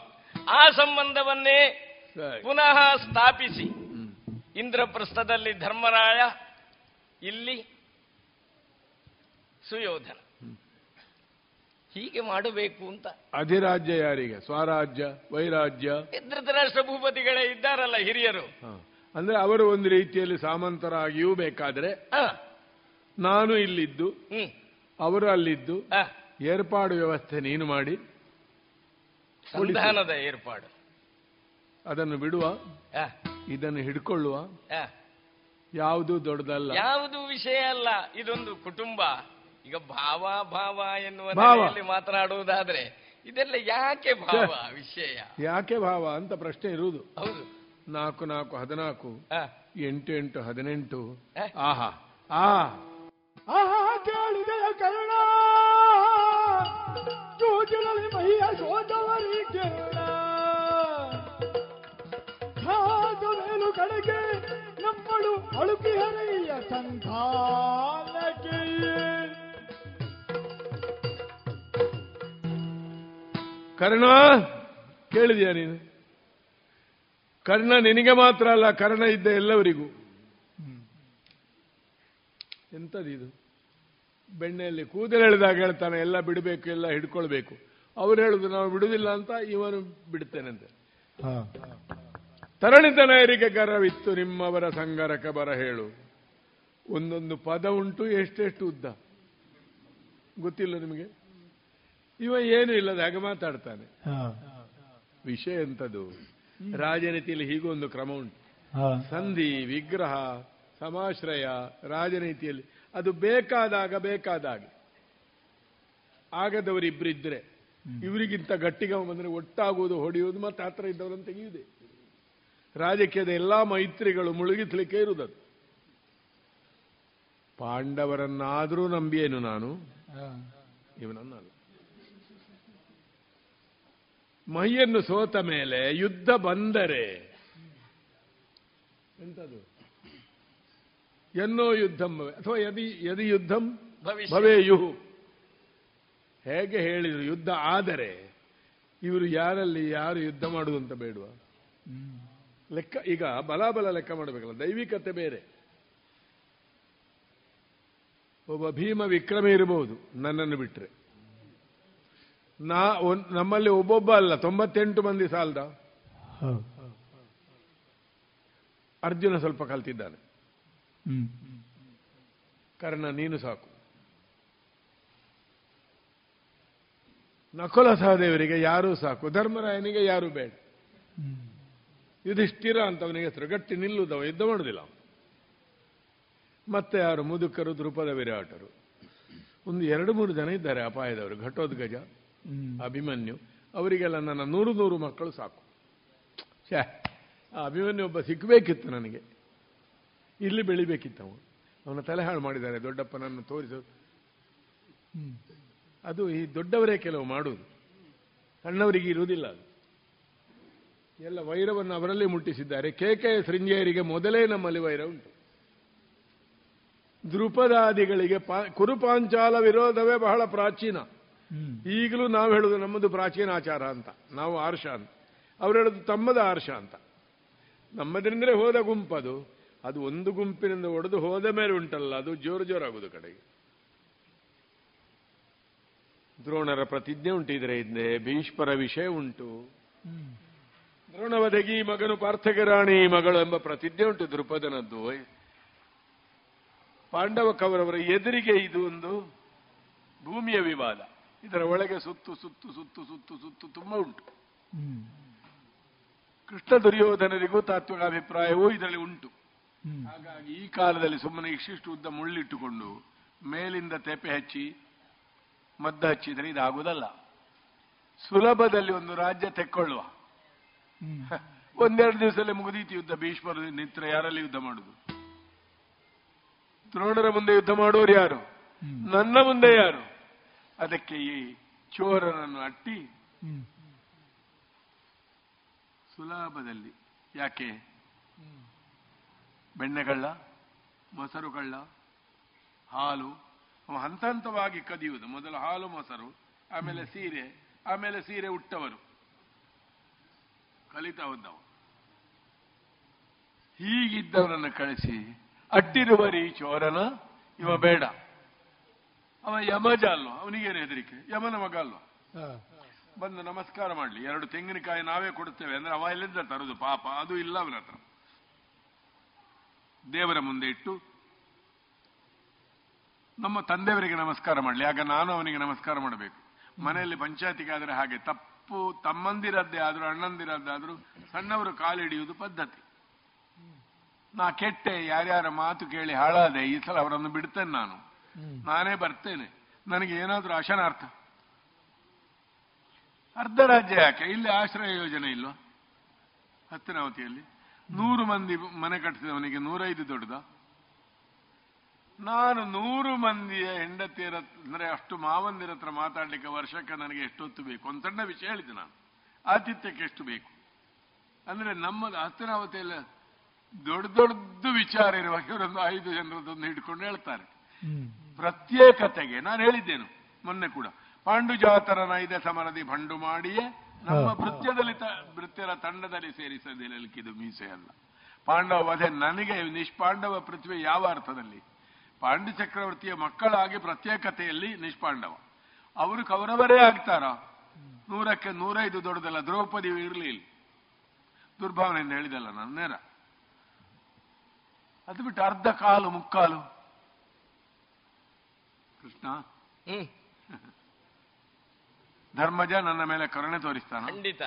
ಸಂಬಂಧವನ್ನೇ ಪುನಃ ಸ್ಥಾಪಿಸಿ. ಇಂದ್ರಪ್ರಸ್ಥದಲ್ಲಿ ಧರ್ಮರಾಯ ಇಲ್ಲಿ ಸುಯೋಧನ. ಹೀಗೆ ಮಾಡಬೇಕು ಅಂತ. ಅಧಿರಾಜ್ಯ ಯಾರಿಗೆ? ಸ್ವರಾಜ್ಯ ವೈರಾಜ್ಯ? ಧೃತರಾಷ್ಟ್ರ ಭೂಪತಿಗಳೇ ಇದ್ದಾರಲ್ಲ ಹಿರಿಯರು. ಅಂದ್ರೆ ಅವರು ಒಂದು ರೀತಿಯಲ್ಲಿ ಸಾಮಂತರಾಗಿಯೂ ಬೇಕಾದ್ರೆ ನಾನು ಇಲ್ಲಿದ್ದು ಅವರು ಅಲ್ಲಿದ್ದು ಏರ್ಪಾಡು ವ್ಯವಸ್ಥೆ ನೀನು ಮಾಡಿ. ಸಂಧಾನದ ಏರ್ಪಾಡು. ಅದನ್ನು ಬಿಡುವ ಇದನ್ನು ಹಿಡ್ಕೊಳ್ಳುವ. ಯಾವುದು ದೊಡ್ಡದಲ್ಲ. ಯಾವುದು ವಿಷಯ ಅಲ್ಲ ಇದೊಂದು ಕುಟುಂಬ. ಈಗ ಭಾವ ಭಾವ ಎನ್ನುವ. ಮಾತನಾಡುವುದಾದ್ರೆ ಇದೆಲ್ಲ ಯಾಕೆ ಭಾವ ವಿಷಯ? ಯಾಕೆ ಭಾವ ಅಂತ ಪ್ರಶ್ನೆ ಇರುವುದು. ಹೌದು. ನಾಲ್ಕು ನಾಲ್ಕು ಹದಿನಾಲ್ಕು ಆ. ಎಂಟು ಎಂಟು ಹದಿನೆಂಟು. ಆಹಾ. ಆ ಆಹಾ ಕೇಳಿದ ಕರುಣ. ಜೂಜಿನಲ್ಲಿ ಮೈಯ ಸೋತವರಿ ಕಾದ ಮೇಲು ಕಡೆಗೆ ನಮ್ಮಳು ಅಳುಕಿ ಹರೆಯ ಸಂಧಾನಕ್ಕೆ. ಕರ್ಣ ಕೇಳಿದ್ಯಾ ನೀನು? ಕರ್ಣ ನಿನಗೆ ಮಾತ್ರ ಅಲ್ಲ ಕರ್ಣ ಇದ್ದ ಎಲ್ಲವರಿಗೂ. ಎಂತದಿದು? ಬೆಣ್ಣೆಯಲ್ಲಿ ಕೂದಲು ಎಳೆದಾಗ ಹೇಳ್ತಾನೆ ಎಲ್ಲ ಬಿಡಬೇಕು ಎಲ್ಲ ಹಿಡ್ಕೊಳ್ಬೇಕು. ಅವ್ರು ಹೇಳುದು ನಾವು ಬಿಡುದಿಲ್ಲ ಅಂತ ಇವನು ಬಿಡ್ತೇನಂತೆ. ತರಣಿತನಯರಿಗೆ ಗರವಿತ್ತು ನಿಮ್ಮವರ ಸಂಗರಕ ಬರ ಹೇಳು. ಒಂದೊಂದು ಪದ ಉಂಟು ಎಷ್ಟೆಷ್ಟು ಉದ್ದ? ಗೊತ್ತಿಲ್ಲ ನಿಮಗೆ? ಇವ ಏನು ಇಲ್ಲದ ಹಾಗೆ ಮಾತಾಡ್ತಾನೆ. ವಿಷಯ ಎಂತದು? ರಾಜನೀತಿಯಲ್ಲಿ ಹೀಗೊಂದು ಕ್ರಮ ಉಂಟು. ಸಂಧಿ ವಿಗ್ರಹ ಸಮಾಶ್ರಯ ರಾಜನೀತಿಯಲ್ಲಿ ಅದು ಬೇಕಾದಾಗ ಬೇಕಾದಾಗ. ಆಗದವರಿಬ್ಬರಿದ್ರೆ ಇವರಿಗಿಂತ ಗಟ್ಟಿಗ ಬಂದ್ರೆ ಒಟ್ಟಾಗುವುದು ಹೊಡೆಯುವುದು ಮತ್ತೆ ಹತ್ರ ಇದ್ದವರನ್ನು ತೆಗೆಯುವುದೇ. ರಾಜಕೀಯದ ಎಲ್ಲಾ ಮೈತ್ರಿಗಳು ಮುಳುಗಿಸ್ಲಿಕ್ಕೆ ಇರುವುದದು ಪಾಂಡವರನ್ನಾದರೂ ನಂಬಿಯೇನು ನಾನು? ಇವನನ್ನಲ್ಲ. ಮೈಯನ್ನು ಸೋತ ಮೇಲೆ ಯುದ್ಧ ಬಂದರೆ ಎಂತದು ಎನ್ನೋ ಯುದ್ಧಂ ಭವೆ. ಅಥವಾ ಯದಿ ಯದಿ ಯುದ್ಧಂ. ಭವೇಯು. ಹೇಗೆ ಹೇಳಿದರು ಯುದ್ಧ ಆದರೆ ಇವರು ಯಾರಲ್ಲಿ ಯಾರು ಯುದ್ಧ ಮಾಡುವುದು ಅಂತ ಬೇಡುವ? ಲೆಕ್ಕ ಈಗ ಬಲಾಬಲ ಲೆಕ್ಕ ಮಾಡಬೇಕಲ್ಲ ದೈವಿಕತೆ ಬೇರೆ. ಒಬ್ಬ ಭೀಮ ವಿಕ್ರಮ ಇರಬಹುದು ನನ್ನನ್ನು ಬಿಟ್ರೆ. ನಾ ಒನ್- ನಮ್ಮಲ್ಲಿ ಒಬ್ಬೊಬ್ಬ ಅಲ್ಲ ತೊಂಬತ್ತೆಂಟು ಮಂದಿ ಸಾಲದ. ಅರ್ಜುನ ಸ್ವಲ್ಪ ಕಲ್ತಿದ್ದಾನೆ. ಕರ್ಣ ನೀನು ಸಾಕು. ನಕುಲ ಸಹದೇವರಿಗೆ ಯಾರೂ ಸಾಕು ಧರ್ಮರಾಯನಿಗೆ ಯಾರು ಬೇಡ. ಯುಧಿಷ್ಠಿರ ಅಂತವನಿಗೆ ಹೆಸರು ಗಟ್ಟಿ ನಿಲ್ಲುದವ ಯುದ್ಧ ಮಾಡುದಿಲ್ಲ ಮತ್ತೆ ಯಾರು? ಮುದುಕರು ದೃಪದ ವಿರಾಟರು. ಒಂದು ಎರಡು ಮೂರು ಜನ ಇದ್ದಾರೆ ಅಪಾಯದವರು ಘಟೋದ್ಗಜ ಅಭಿಮನ್ಯು. ಅವರಿಗೆಲ್ಲ ನನ್ನ ನೂರು ನೂರು ಮಕ್ಕಳು ಸಾಕು. ಶ್ಯಾ ಆ ಅಭಿಮನ್ಯು ಒಬ್ಬ ಸಿಕ್ಕಬೇಕಿತ್ತು ನನಗೆ. ಇಲ್ಲಿ ಬೆಳಿಬೇಕಿತ್ತು ಅವನು ಅವನ ತಲೆ ಹಾಳು ಮಾಡಿದ್ದಾರೆ, ದೊಡ್ಡಪ್ಪನನ್ನು ತೋರಿಸೋದು ಅದು ಈ ದೊಡ್ಡವರೇ ಕೆಲವು ಮಾಡುವುದು. ಸಣ್ಣವರಿಗೆ ಇರುವುದಿಲ್ಲ ಅದು. ಎಲ್ಲ ವೈರವನ್ನು ಅವರಲ್ಲಿ ಮುಟ್ಟಿಸಿದ್ದಾರೆ. ಕೆ ಕೆ ಶೃಂಗೇರಿಗೆ ಮೊದಲೇ ನಮ್ಮಲ್ಲಿ ವೈರ ಉಂಟು. ದೃಪದಾದಿಗಳಿಗೆ ಕುರುಪಾಂಚಾಲ ವಿರೋಧವೇ ಬಹಳ ಪ್ರಾಚೀನ. ಈಗಲೂ ನಾವು ಹೇಳುದು ನಮ್ಮದು ಪ್ರಾಚೀನ ಆಚಾರ ಅಂತ. ನಾವು ಆರ್ಷ ಅಂತ. ಅವ್ರು ಹೇಳೋದು ತಮ್ಮದ ಆರ್ಷ ಅಂತ. ನಮ್ಮದ್ರಿಂದಲೇ ಹೋದ ಗುಂಪದು. ಅದು ಒಂದು ಗುಂಪಿನಿಂದ ಒಡೆದು ಹೋದ ಮೇಲೆ ಉಂಟಲ್ಲ ಅದು ಜೋರು ಜೋರಾಗುವುದು ಕಡೆಗೆ. ದ್ರೋಣರ ಪ್ರತಿಜ್ಞೆ ಉಂಟು ಇದರ ಹಿಂದೆ ಭೀಷ್ಮರ ವಿಷಯ ಉಂಟು. ದ್ರೋಣವದಗಿ ಮಗನು ಪಾರ್ಥಗರಾಣಿ ಮಗಳು ಎಂಬ ಪ್ರತಿಜ್ಞೆ ಉಂಟು ದೃಪದನದ್ದು ಪಾಂಡವ ಕವರವರ ಎದುರಿಗೆ ಇದು ಒಂದು ಭೂಮಿಯ ವಿವಾದ. ಇದರ ಒಳಗೆ ಸುತ್ತು ಸುತ್ತು ಸುತ್ತು ಸುತ್ತು ಸುತ್ತು ತುಂಬಾ ಉಂಟು. ಕೃಷ್ಣ ದುರ್ಯೋಧನರಿಗೂ ತಾತ್ವಿಕ ಅಭಿಪ್ರಾಯವೂ ಇದರಲ್ಲಿ ಉಂಟು. ಹಾಗಾಗಿ ಈ ಕಾಲದಲ್ಲಿ ಸುಮ್ಮನೆ ಇಷ್ಟಿಷ್ಟು ಉದ್ದ ಮುಳ್ಳಿಟ್ಟುಕೊಂಡು ಮೇಲಿಂದ ತೆಪೆ ಹಚ್ಚಿ ಮದ್ದು ಹಚ್ಚಿದರೆ ಇದಾಗುವುದಲ್ಲ. ಸುಲಭದಲ್ಲಿ ಒಂದು ರಾಜ್ಯ ತೆಕ್ಕೊಳ್ಳುವ. ಒಂದೆರಡು ದಿವಸದಲ್ಲಿ ಮುಗಿದೀತಿ ಯುದ್ಧ. ಭೀಷ್ಮರು ನಿತ್ರ ಯಾರಲ್ಲಿ ಯುದ್ಧ ಮಾಡುದು? ದ್ರೋಣರ ಮುಂದೆ ಯುದ್ಧ ಮಾಡೋರು ಯಾರು? ನನ್ನ ಮುಂದೆ ಯಾರು? ಅದಕ್ಕೆ ಈ ಚೋರನನ್ನು ಅಟ್ಟಿ ಸುಲಭದಲ್ಲಿ. ಯಾಕೆ? ಬೆಣ್ಣೆಗಳ್ಳ ಮೊಸರುಗಳ್ಳ ಹಾಲು ಅವ ಹಂತ ಹಂತವಾಗಿ ಕದಿಯುವುದು. ಮೊದಲು ಹಾಲು ಮೊಸರು ಆಮೇಲೆ ಸೀರೆ ಆಮೇಲೆ ಸೀರೆ ಉಟ್ಟವರು. ಕಲಿತಾ ಹೋದವ. ಹೀಗಿದ್ದವರನ್ನು ಕಳಿಸಿ ಅಟ್ಟಿರುವರಿ ಚೋರನ ಇವ ಬೇಡ. ಅವ ಯಮಜ ಅಲ್ವಾ? ಅವನಿಗೇನು ಹೆದರಿಕೆ? ಯಮನ ಮಗ ಅಲ್ವಾ? ಬಂದು ನಮಸ್ಕಾರ ಮಾಡ್ಲಿ. ಎರಡು ತೆಂಗಿನಕಾಯಿ ನಾವೇ ಕೊಡುತ್ತೇವೆ. ಅಂದ್ರೆ ಅವ ಎಲ್ಲಿಂದ ತರುದು? ಪಾಪ ಅದು ಇಲ್ಲ ಅವನ ಹತ್ರ. ದೇವರ ಮುಂದೆ ಇಟ್ಟು ನಮ್ಮ ತಂದೆಯವರಿಗೆ ನಮಸ್ಕಾರ ಮಾಡಲಿ. ಆಗ ನಾನು ಅವನಿಗೆ ನಮಸ್ಕಾರ ಮಾಡಬೇಕು. ಮನೆಯಲ್ಲಿ ಪಂಚಾಯತಿಗಾದರೆ ಹಾಗೆ ತಪ್ಪು, ತಮ್ಮಂದಿರದ್ದೇ ಆದ್ರೂ, ಅಣ್ಣಂದಿರದ್ದಾದರೂ ಸಣ್ಣವರು ಕಾಲಿಡಿಯುವುದು ಪದ್ಧತಿ. ನಾ ಕೆಟ್ಟೆ, ಯಾರ್ಯಾರ ಮಾತು ಕೇಳಿ ಹಾಳಾದೆ, ಈ ಸಲ ಅವರನ್ನು ಬಿಡ್ತೇನೆ ನಾನು. ನಾನೇ ಬರ್ತೇನೆ. ನನಗೆ ಏನಾದರೂ ಅಶನಾರ್ಥ ಅರ್ಧ ರಾಜ್ಯ ಯಾಕೆ? ಇಲ್ಲಿ ಆಶ್ರಯ ಯೋಜನೆ ಇಲ್ವಾ? ಹತ್ತಿನಾವತಿಯಲ್ಲಿ ನೂರು ಮಂದಿ ಮನೆ ಕಟ್ಟಿಸಿದವನಿಗೆ ನೂರೈದು ದೊಡ್ಡದ? ನಾನು ನೂರು ಮಂದಿಯ ಹೆಂಡತಿಯರ ಅಂದ್ರೆ ಅಷ್ಟು ಮಾವಂದಿರ ಹತ್ರ ಮಾತಾಡ್ಲಿಕ್ಕೆ ವರ್ಷಕ್ಕೆ ನನಗೆ ಎಷ್ಟೊತ್ತು ಬೇಕು? ಒಂದು ಸಣ್ಣ ವಿಷಯ ಹೇಳಿದೆ ನಾನು. ಆತಿಥ್ಯಕ್ಕೆ ಎಷ್ಟು ಬೇಕು? ಅಂದ್ರೆ ನಮ್ಮದು ಹತ್ತಿನಾವತಿಯಲ್ಲಿ ದೊಡ್ಡ ದೊಡ್ಡ ವಿಚಾರ ಇರುವ ಇವರೊಂದು ಐದು ಜನರದೊಂದು ಹಿಡ್ಕೊಂಡು ಹೇಳ್ತಾರೆ. ಪ್ರತ್ಯೇಕತೆಗೆ ನಾನು ಹೇಳಿದ್ದೇನು ಮೊನ್ನೆ ಕೂಡ ಪಾಂಡುಜಾತರನ ಇದೆ ಸಮರದಿ ಭಂಡು ಮಾಡಿಯೇ ನಮ್ಮ ನೃತ್ಯದಲ್ಲಿ ನೃತ್ಯರ ತಂಡದಲ್ಲಿ ಇದು ಮೀಸೆ ಅಲ್ಲ. ಪಾಂಡವ ವಧೆ ನನಗೆ ನಿಷ್ಪಾಂಡವ ಪೃಥ್ವಿ ಯಾವ ಅರ್ಥದಲ್ಲಿ? ಪಾಂಡು ಚಕ್ರವರ್ತಿಯ ಮಕ್ಕಳಾಗಿ ಪ್ರತ್ಯೇಕತೆಯಲ್ಲಿ ನಿಷ್ಪಾಂಡವ. ಅವರು ಕೌರವರೇ ಆಗ್ತಾರ? ನೂರಕ್ಕೆ ನೂರೈದು ದೊಡ್ಡದಲ್ಲ ದ್ರೌಪದಿ ಇರಲಿ ದುರ್ಭಾವನೆಯಿಂದ ಹೇಳಿದಲ್ಲ ನಾನು ನೇರ. ಅದು ಬಿಟ್ಟು ಅರ್ಧ ಕಾಲು ಮುಕ್ಕಾಲು. ಕೃಷ್ಣ? ಧರ್ಮಜ ನನ್ನ ಮೇಲೆ ಕರುಣೆ ತೋರಿಸ್ತಾನೆ? ಖಂಡಿತ.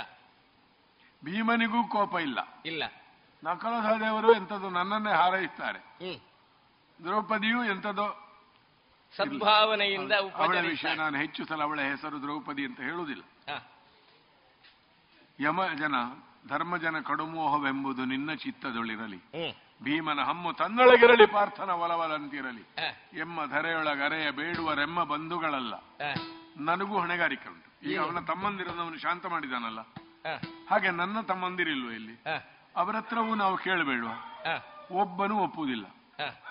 ಭೀಮನಿಗೂ ಕೋಪ ಇಲ್ಲ. ಇಲ್ಲ. ನಕಲ ಸಹದೇವರು ಎಂಥದ್ದು ನನ್ನನ್ನೇ ಹಾರೈಸ್ತಾರೆ. ದ್ರೌಪದಿಯು ಎಂಥದೋ ಸದ್ಭಾವನೆಯಿಂದ ಅವಳ ವಿಷಯ ನಾನು ಹೆಚ್ಚು ಸಲ ಅವಳ ಹೆಸರು ದ್ರೌಪದಿ ಅಂತ ಹೇಳುವುದಿಲ್ಲ. ಯಮ ಜನ ಧರ್ಮಜನ ಕಡುಮೋಹವೆಂಬುದು ನಿನ್ನ ಚಿತ್ತದೊಳಿರಲಿ. ಭೀಮನ ಹಮ್ಮು ತನ್ನೊಳಗಿರಲಿ ಪಾರ್ಥನ ಒಲವಲಂತಿರಲಿ. ಎಮ್ಮ ಧರೆಯೊಳಗರೆಯ ಬೇಡುವರೆಮ್ಮ ಬಂಧುಗಳಲ್ಲ. ನನಗೂ ಹೊಣೆಗಾರಿಕೆ ಉಂಟು. ಈಗ ಅವನ ತಮ್ಮಂದಿರನ್ನು ಶಾಂತ ಮಾಡಿದಾನಲ್ಲ? ಹ. ಹಾಗೆ ನನ್ನ ತಮ್ಮಂದಿರಿಲ್ವ ಇಲ್ಲಿ. ಅವರ ಹತ್ರವೂ ನಾವು ಕೇಳಬೇಡುವ. ಒಬ್ಬನೂ ಒಪ್ಪುವುದಿಲ್ಲ.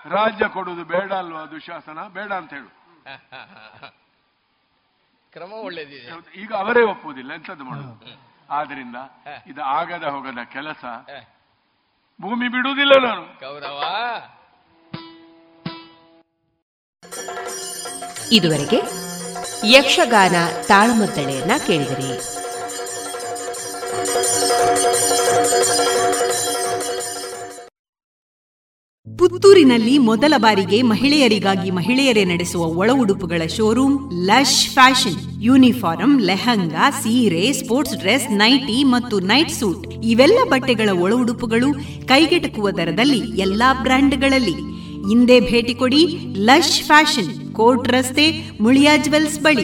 ರಾಜ್ಯ ಕೊಡುವುದು ಬೇಡ ಅಲ್ವಾ ದುಶಾಸನ? ಬೇಡ ಅಂತ ಹೇಳು. ಕ್ರಮ ಒಳ್ಳೇದಿದೆ. ಈಗ ಅವರೇ ಒಪ್ಪುವುದಿಲ್ಲ ಎಂತದ್ದು ಮಾಡುದು? ಆದ್ರಿಂದ ಇದು ಆಗದ ಹೋಗದ ಕೆಲಸ ಭೂಮಿ ಬಿಡುವುದಿಲ್ಲ ನಾನು. ಗೌರವ. ಇದುವರೆಗೆ ಯಕ್ಷಗಾನ ತಾಳಮದ್ದಳೆಯನ್ನ ಕೇಳಿದಿರಿ. ಪುತ್ತೂರಿನಲ್ಲಿ ಮೊದಲ ಬಾರಿಗೆ ಮಹಿಳೆಯರಿಗಾಗಿ ಮಹಿಳೆಯರೇ ನಡೆಸುವ ಒಳ ಉಡುಪುಗಳ showroom lush fashion. Uniform lehenga, ಸೀರೆ, ಸ್ಪೋರ್ಟ್ಸ್ ಡ್ರೆಸ್, ನೈಟಿ ಮತ್ತು ನೈಟ್ ಸೂಟ್. ಇವೆಲ್ಲ ಬಟ್ಟೆಗಳ ಒಳ ಉಡುಪುಗಳು ಕೈಗೆಟಕುವ ದರದಲ್ಲಿ ಎಲ್ಲಾ ಬ್ರ್ಯಾಂಡ್ಗಳಲ್ಲಿ. ಹಿಂದೆ ಭೇಟಿ ಕೊಡಿ ಲಶ್ ಫ್ಯಾಷನ್. ಕೋರ್ಟ್ ರಸ್ತೆ ಮುಳಿಯಾ ಜುವೆಲ್ಸ್ ಬಳಿ.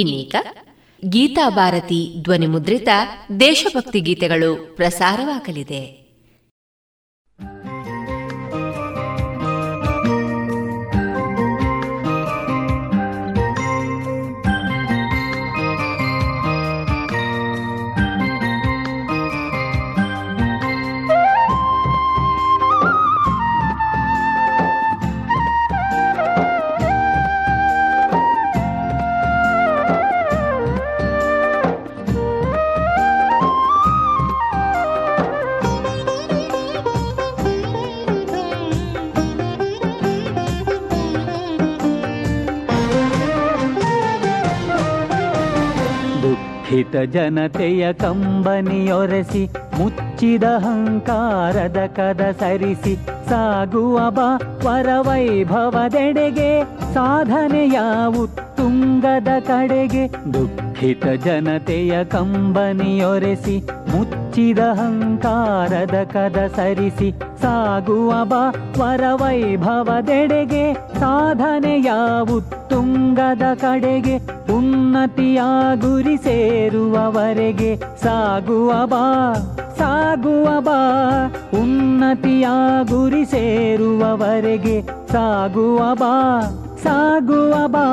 ಇನ್ನೀಗ ಗೀತಾ ಭಾರತಿ ಧ್ವನಿ ಮುದ್ರಿತ ದೇಶಭಕ್ತಿ ಗೀತೆಗಳು ಪ್ರಸಾರವಾಗಲಿದೆ. ದುಃಖಿತ ಜನತೆಯ ಕಂಬನಿಯೊರೆಸಿ, ಮುಚ್ಚಿದ ಅಹಂಕಾರದ ಕದ ಸರಿಸಿ, ಸಾಗುವ ಬಾ ವರವೈಭವದೆಡೆಗೆ, ಸಾಧನೆಯ ಉತ್ತುಂಗದ ಕಡೆಗೆ, ದುಃಖಿತ ಜನತೆಯ ಕಂಬನಿಯೊರೆಸಿ, ಮುಚ್ಚಿದ ಹಂಕಾರದ ಕದ ಸರಿಸಿ ಸಾಗುವ ಬಾ ವರವೈಭವದೆಡೆಗೆ ಸಾಧನೆಯ ಉತ್ತುಂಗದ ಕಡೆಗೆ ಉನ್ನತಿಯ ಗುರಿ ಸೇರುವವರೆಗೆ ಸಾಗುವ ಬಾ ಸಾಗುವ ಬಾ ಉನ್ನತಿಯ ಗುರಿ ಸೇರುವವರೆಗೆ ಸಾಗುವ ಬಾ ಸಾಗುವ ಬಾ.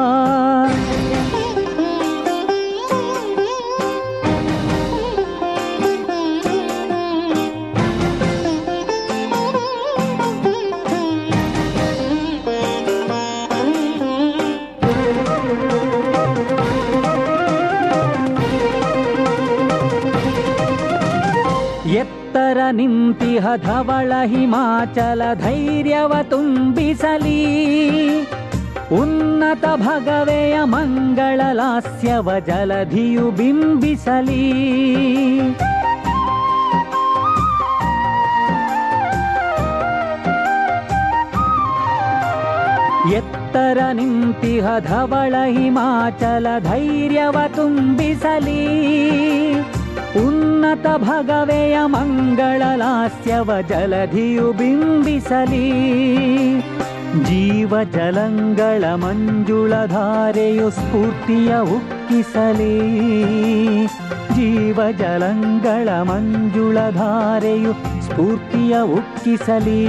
ಎತ್ತರ ನಿಂತಿಹ ಧವಳ ಹಿಮಾಚಲ ಧೈರ್ಯವ ತುಂಬಿಸಲಿ. ಉನ್ನತ ಭಗವೆಯ ಮಂಗಳ ಲಾಸ್ಯವ ಜಲಧಿಯು ಬಿಂಬಿಸಲಿ. ಎತ್ತರ ನಿಂತಿಹ ಧವಳ ಹಿಮಾಚಲ ಧೈರ್ಯವ ತುಂಬಿಸಲಿ. ಉನ್ನತ ಭಗವೆಯ ಮಂಗಳಲಾಸ್ಯವ ಜಲಧಿಯು ಬಿಂಬಿಸಲಿ. ಜೀವ ಜಲಂಗಳ ಮಂಜುಳಧಾರೆಯು ಸ್ಫೂರ್ತಿಯ ಉಕ್ಕಿಸಲಿ. ಜೀವ ಜಲಂಗಳ ಮಂಜುಳಧಾರೆಯು ಸ್ಫೂರ್ತಿಯ ಉಕ್ಕಿಸಲಿ.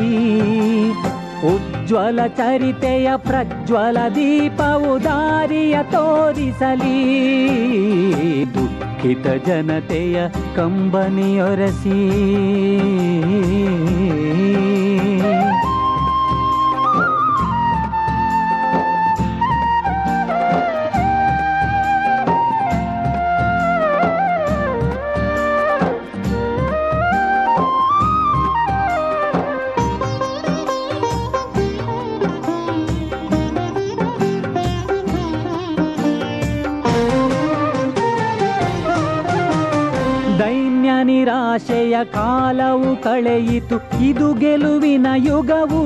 ಉಜ್ವಲ ಚರಿತೆಯ ಪ್ರಜ್ವಲ ದೀಪವು ದಾರಿಯ ತೋರಿಸಲಿ. ದುಃಖಿತ ಜನತೆಯ ಕಂಬನಿಯೊರಸಿ. ಕಾಲವು ಕಳೆಯಿತು, ಇದು ಗೆಲುವಿನ ಯುಗವು.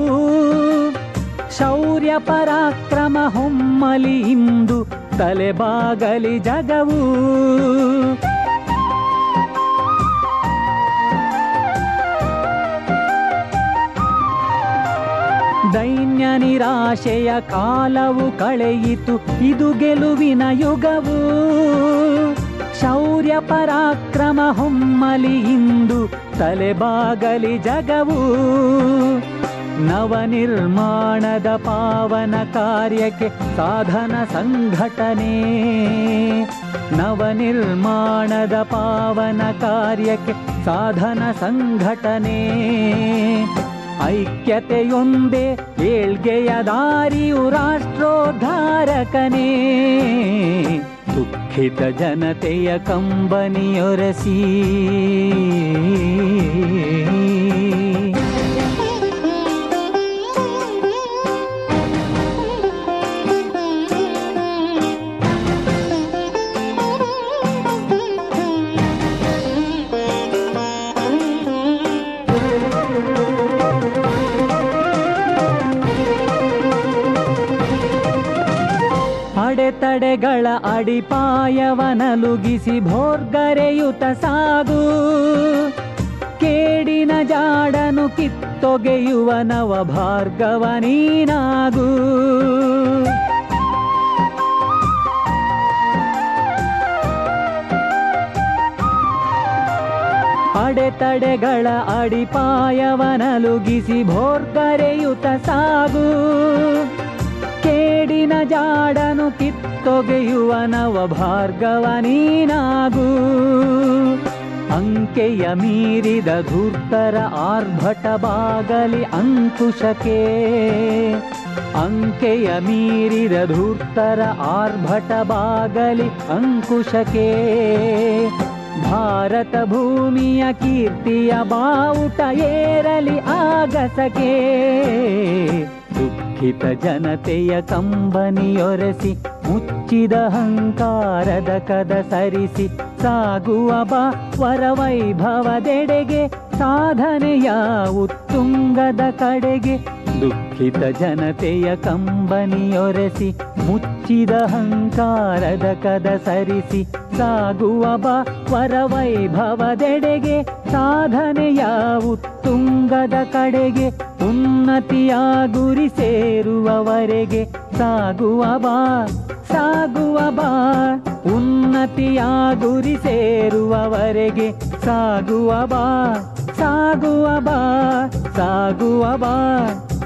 ಶೌರ್ಯ ಪರಾಕ್ರಮ ಹೊಮ್ಮಲಿ ಇಂದು, ತಲೆಬಾಗಲಿ ಜಗವು. ದೈನ್ಯ ನಿರಾಶೆಯ ಕಾಲವು ಕಳೆಯಿತು, ಇದು ಗೆಲುವಿನ ಯುಗವು. ಶೌರ್ಯ ಪರಾಕ್ರಮ ಹೊಮ್ಮಲಿ ಇಂದು ತಲೆಬಾಗಲಿ ಜಗವು. ನವನಿರ್ಮಾಣದ ಪಾವನ ಕಾರ್ಯಕ್ಕೆ ಸಾಧನ ಸಂಘಟನೆ. ನವನಿರ್ಮಾಣದ ಪಾವನ ಕಾರ್ಯಕ್ಕೆ ಸಾಧನ ಸಂಘಟನೆ. ಐಕ್ಯತೆಯೊಂದೇ ಏಳ್ಗೆಯ ದಾರಿಯು ರಾಷ್ಟ್ರೋದ್ಧಾರಕನೇ. ದುಃಖಿತ ಜನತೆಯ ಕಂಬನಿಯೊರಸಿ. ಅಡೆತಡೆಗಳ ಅಡಿಪಾಯವನಲುಗಿಸಿ ಭೋರ್ಗರೆಯುತ ಸಾಗು ಕೇಡಿನ ಜಾಡನು ಕಿತ್ತೊಗೆಯುವ ನವ ಭಾರ್ಗವ ನೀನಾಗು. ಅಡೆತಡೆಗಳ ಅಡಿಪಾಯವನಲುಗಿಸಿ ಭೋರ್ಗರೆಯುತ ಸಾಗು. ಕೇಡಿನ ಜಾಡನು ಕಿತ್ತೊಗೆಯುವ ನವ ಭಾರ್ಗವ ನೀನಾಗು. ಅಂಕೆಯ ಮೀರಿದ ಧೂರ್ತರ ಆರ್ಭಟ ಬಾಗಲಿ ಅಂಕುಶಕ್ಕೆ ಅಂಕೆಯ ಮೀರಿದ ಧೂರ್ತರ ಆರ್ಭಟ ಬಾಗಲಿ ಅಂಕುಶಕ್ಕೆ ಭಾರತ ಭೂಮಿಯ ಕೀರ್ತಿಯ ಬಾವುಟ ಏರಲಿ ಆಗಸಕೆ. ದುಃಖಿತ ಜನತೆಯ ಕಂಬನಿಯೊರೆಸಿ ಮುಚ್ಚಿದ ಅಹಂಕಾರದ ಕದ ಸರಿಸಿ ಸಾಗುವ ಬಾ ವರವೈಭವದೆಡೆಗೆ ಸಾಧನೆಯ ಉತ್ತುಂಗದ ಕಡೆಗೆ. ದುಃಖಿತ ಜನತೆಯ ಕಂಬನಿಯೊರೆಸಿ, ಮುಚ್ಚಿದ ಅಹಂಕಾರದ ಕದ ಸರಿಸಿ, ಸಾಗುವ ಬಾ ವರವೈಭವದೆಡೆಗೆ, ಸಾಧನೆಯ ಉತ್ತುಂಗದ ಕಡೆಗೆ, ಉನ್ನತಿಯ ಗುರಿ ಸೇರುವವರೆಗೆ, ಸಾಗುವ ಬಾ ಸಾಗುವ ಬಾ, ಉನ್ನತಿಯ ಗುರಿ ಸೇರುವವರೆಗೆ, ಸಾಗುವ ಬಾ ಸಾಗುವ ಬಾ ಸಾಗುವ ಬಾ.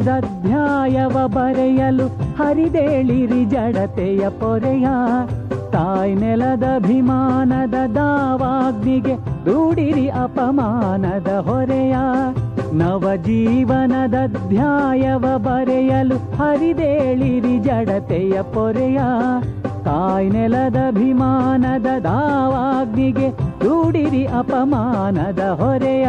ನವಜೀವನದಧ್ಯಾಯವ ಬರೆಯಲು ಹರಿದೇಳಿರಿ ಜಡತೆಯ ಪೊರೆಯ. ತಾಯ್ ನೆಲದಭಿಮಾನದ ದಾವಾಗ್ನಿಗೆ ದೂಡಿರಿ ಅಪಮಾನದ ಹೊರೆಯ. ನವಜೀವನದಧ್ಯಾಯವ ಬರೆಯಲು ಹರಿದೇಳಿರಿ ಜಡತೆಯ ಪೊರೆಯ. ತಾಯ್ ನೆಲದಭಿಮಾನದ ದಾವಾಗ್ನಿಗೆ ದೂಡಿರಿ ಅಪಮಾನದ ಹೊರೆಯ.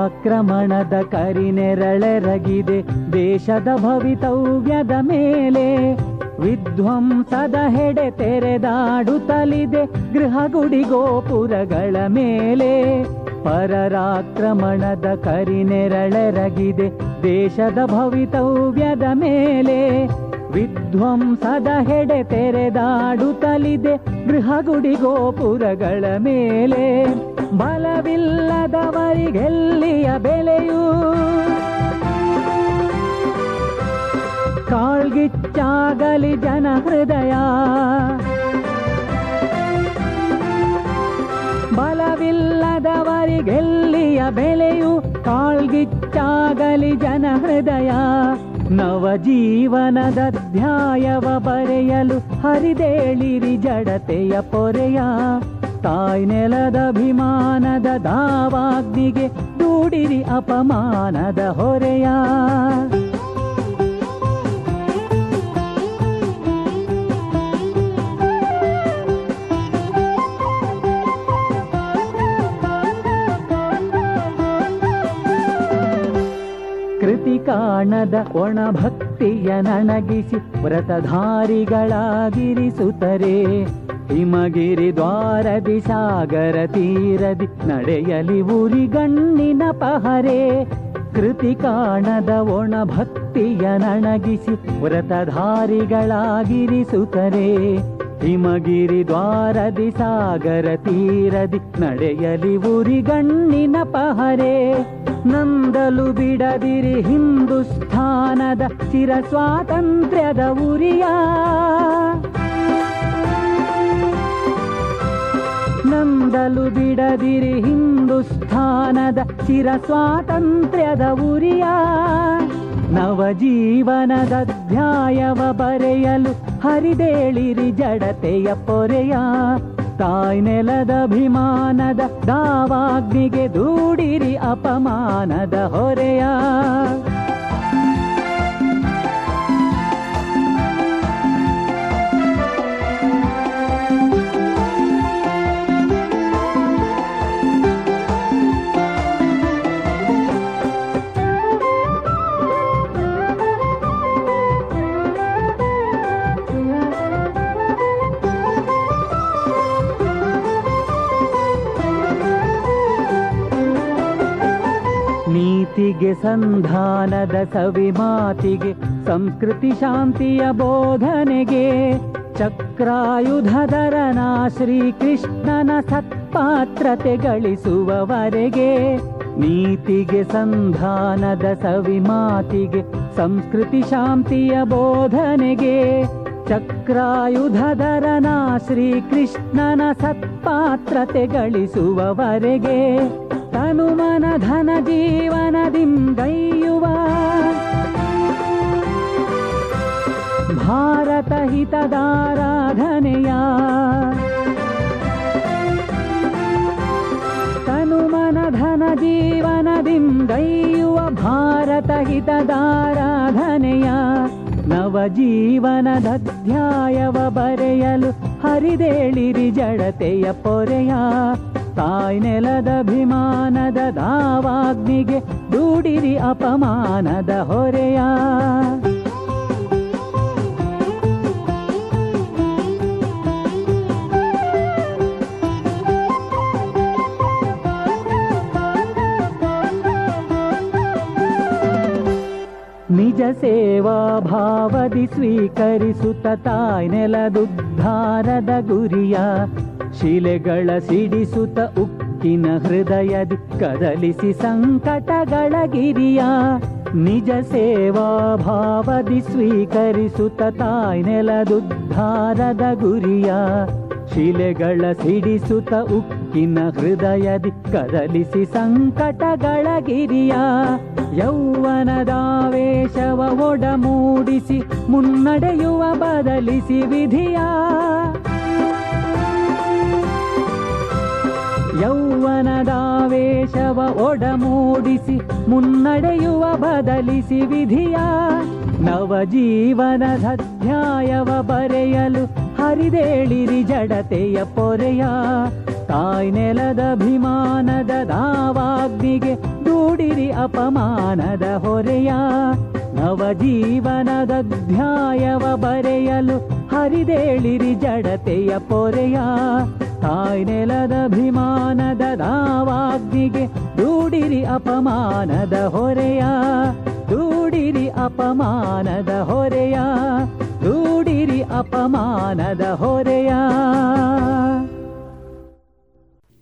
ಪರರಾಕ್ರಮಣದ ಕರಿನೆರಳೆರಗಿದೆ ದೇಶದ ಭವಿತವ್ಯದ ಮೇಲೆ ವಿಧ್ವಂಸದ ಹೆಡೆ ತೆರೆದಾಡುತ್ತಲಿದೆ. ಗೃಹಗುಡಿ ಗೋಪುರಗಳ ಮೇಲೆ ಪರರಾಕ್ರಮಣದ ಕರಿನೆರಳೆರಗಿದೆ ದೇಶದ ಭವಿತವ್ಯದ ಮೇಲೆ ವಿಧ್ವಂಸದ ಹೆಡೆ ತೆರೆದಾಡುತ್ತಲಿದೆ ಗೃಹಗುಡಿ ಗೋಪುರಗಳ ಮೇಲೆ. ಬಲವಿಲ್ಲದವರಿಗೆಲ್ಲಿಯ ಬೆಲೆಯೂ? ಕಾಳ್ಗಿಚ್ಚಾಗಲಿ ಜನ ಹೃದಯ. ಬಲವಿಲ್ಲದವರಿಗೆಲ್ಲಿಯ ಬೆಲೆಯು? ಕಾಳ್ಗಿಚ್ಚಾಗಲಿ ಜನ ಹೃದಯ. ನವಜೀವನದ ಧ್ಯಾಯವ ಬರೆಯಲು ಹರಿದೇಳಿರಿ ಜಡತೆಯ ಪೊರೆಯ. ತಾಯ್ ನೆಲದಭಿಮಾನದ ದಾವಾಗ್ನಿಗೆ ದೂಡಿರಿ ಅಪಮಾನದ ಹೊರೆಯ. ಕಾಣದ ಒಣ ಭಕ್ತಿಯ ನನಗಿಸಿ ವ್ರತಧಾರಿಗಳಾಗಿರಿಸುತ್ತರೆ ಹಿಮಗಿರಿ ದ್ವಾರದಿ ಸಾಗರ ತೀರದಿ ನಡೆಯಲಿ ಉರಿಗಣ್ಣಿನ ಪಹರೆ. ಕೃತಿ ಕಾಣದ ಒಣ ಭಕ್ತಿಯ ನನಗಿಸಿ ವ್ರತಧಾರಿಗಳಾಗಿರಿಸುತ್ತರೆ ಹಿಮಗಿರಿ ದ್ವಾರದಿ ಸಾಗರ ತೀರದಿ ನಡೆಯಲಿ ಉರಿಗಣ್ಣಿನ ಪಹರೆ. ನಂದಲು ಬಿಡದಿರಿ ಹಿಂದುಸ್ಥಾನದ ಚಿರ ಸ್ವಾತಂತ್ರ್ಯದ ಉರಿಯ. ನಂದಲು ಬಿಡದಿರಿ ಹಿಂದುಸ್ಥಾನದ ಚಿರ ಸ್ವಾತಂತ್ರ್ಯದ ಉರಿಯ. ನವಜೀವನದ ಅಧ್ಯಾಯವ ಬರೆಯಲು ಹರಿದೇಳಿರಿ ಜಡತೆಯ ಪೊರೆಯ. ತಾಯ್ ನೆಲದ ಅಭಿಮಾನದ ದಾವಾಗ್ನಿಗೆ ದೂಡಿರಿ ಅಪಮಾನದ ಹೊರೆಯ. ನೀತಿಗೆ ಸಂಧಾನದ ಸವಿ ಮಾತಿಗೆ ಸಂಸ್ಕೃತಿ ಶಾಂತಿಯ ಬೋಧನೆಗೆ ಚಕ್ರಾಯುಧರನ ಶ್ರೀಕೃಷ್ಣನ ಸತ್ಪಾತ್ರತೆ ಗಳಿಸುವವರೆಗೆ, ನೀತಿಗೆ ಸಂಧಾನದ ಸವಿ ಮಾತಿಗೆ ಸಂಸ್ಕೃತಿ ಶಾಂತಿಯ ಬೋಧನೆಗೆ ಚಕ್ರಾಯುಧರನ ಶ್ರೀಕೃಷ್ಣನ ಸತ್ಪಾತ್ರತೆ ಗಳಿಸುವವರೆಗೆ. ತನು ಮನ ಧನ ಜೀವನದಿಂದೈಯುವ ಭಾರತ ಹಿತದಾರಾಧನೆಯ ತನುಮನ ಧನ ಜೀವನದಿಂದೈಯುವ ಭಾರತ ಹಿತದಾರಾಧನೆಯ ನವಜೀವನದ ಅಧ್ಯಾಯವ ಬರೆಯಲು ಹರಿದೇಳಿರಿ ಜಡತೆಯ ಪೊರೆಯ ತಾಯ್ ನೆಲದ ಅಭಿಮಾನದ ದಾವಾಗ್ನಿಗೆ ದೂಡಿರಿ ಅಪಮಾನದ ಹೊರೆಯ. ನಿಜ ಸೇವಾ ಭಾವದಿ ಸ್ವೀಕರಿಸುತ್ತ ತಾಯ್ ನೆಲದುದ್ಧಾರದ ಗುರಿಯ ಶಿಲೆಗಳ ಸಿಡಿಸುತ್ತ ಉಕ್ಕಿನ ಹೃದಯದಿ ಕದಲಿಸಿ ಸಂಕಟಗಳ ಗಿರಿಯ ನಿಜ ಸೇವಾ ಭಾವದಿ ಸ್ವೀಕರಿಸುತ್ತ ತಾಯ್ ನೆಲದುದ್ಧಾರದ ಗುರಿಯ ಶಿಲೆಗಳ ಸಿಡಿಸುತ್ತ ಉಕ್ಕಿನ ಹೃದಯದಿ ಕದಲಿಸಿ ಸಂಕಟಗಳ ಗಿರಿಯ ಯೌವನದಾವೇಶವ ಒಡಮೂಡಿಸಿ ಮುನ್ನಡೆಯುವ ಬದಲಿಸಿ ವಿಧಿಯ ಯೌವನದಾವೇಶವ ಒಡಮೂಡಿಸಿ ಮುನ್ನಡೆಯುವ ಬದಲಿಸಿ ವಿಧಿಯ ನವಜೀವನದ ಅಧ್ಯಾಯವ ಬರೆಯಲು ಹರಿದೇಳಿರಿ ಜಡತೆಯ ಪೊರೆಯ. ತಾಯ್ ನೆಲದ ಅಭಿಮಾನದ ದಾವಾಗ್ನಿಗೆ ದೂಡಿರಿ ಅಪಮಾನದ ಹೊರೆಯ. ನವಜೀವನದ ಅಧ್ಯಾಯವ ಬರೆಯಲು ಹರಿದೇಳಿರಿ ಜಡತೆಯ ಪೊರೆಯ. ತಾಯ್ ನೆಲದ ಅಭಿಮಾನದ ದಾವಾಗ್ನಿಗೆ ದೂಡಿರಿ ಅಪಮಾನದ ಹೊರೆಯ, ದೂಡಿರಿ ಅಪಮಾನದ ಹೊರೆಯ, ದೂಡಿರಿ ಅಪಮಾನದ ಹೊರೆಯ.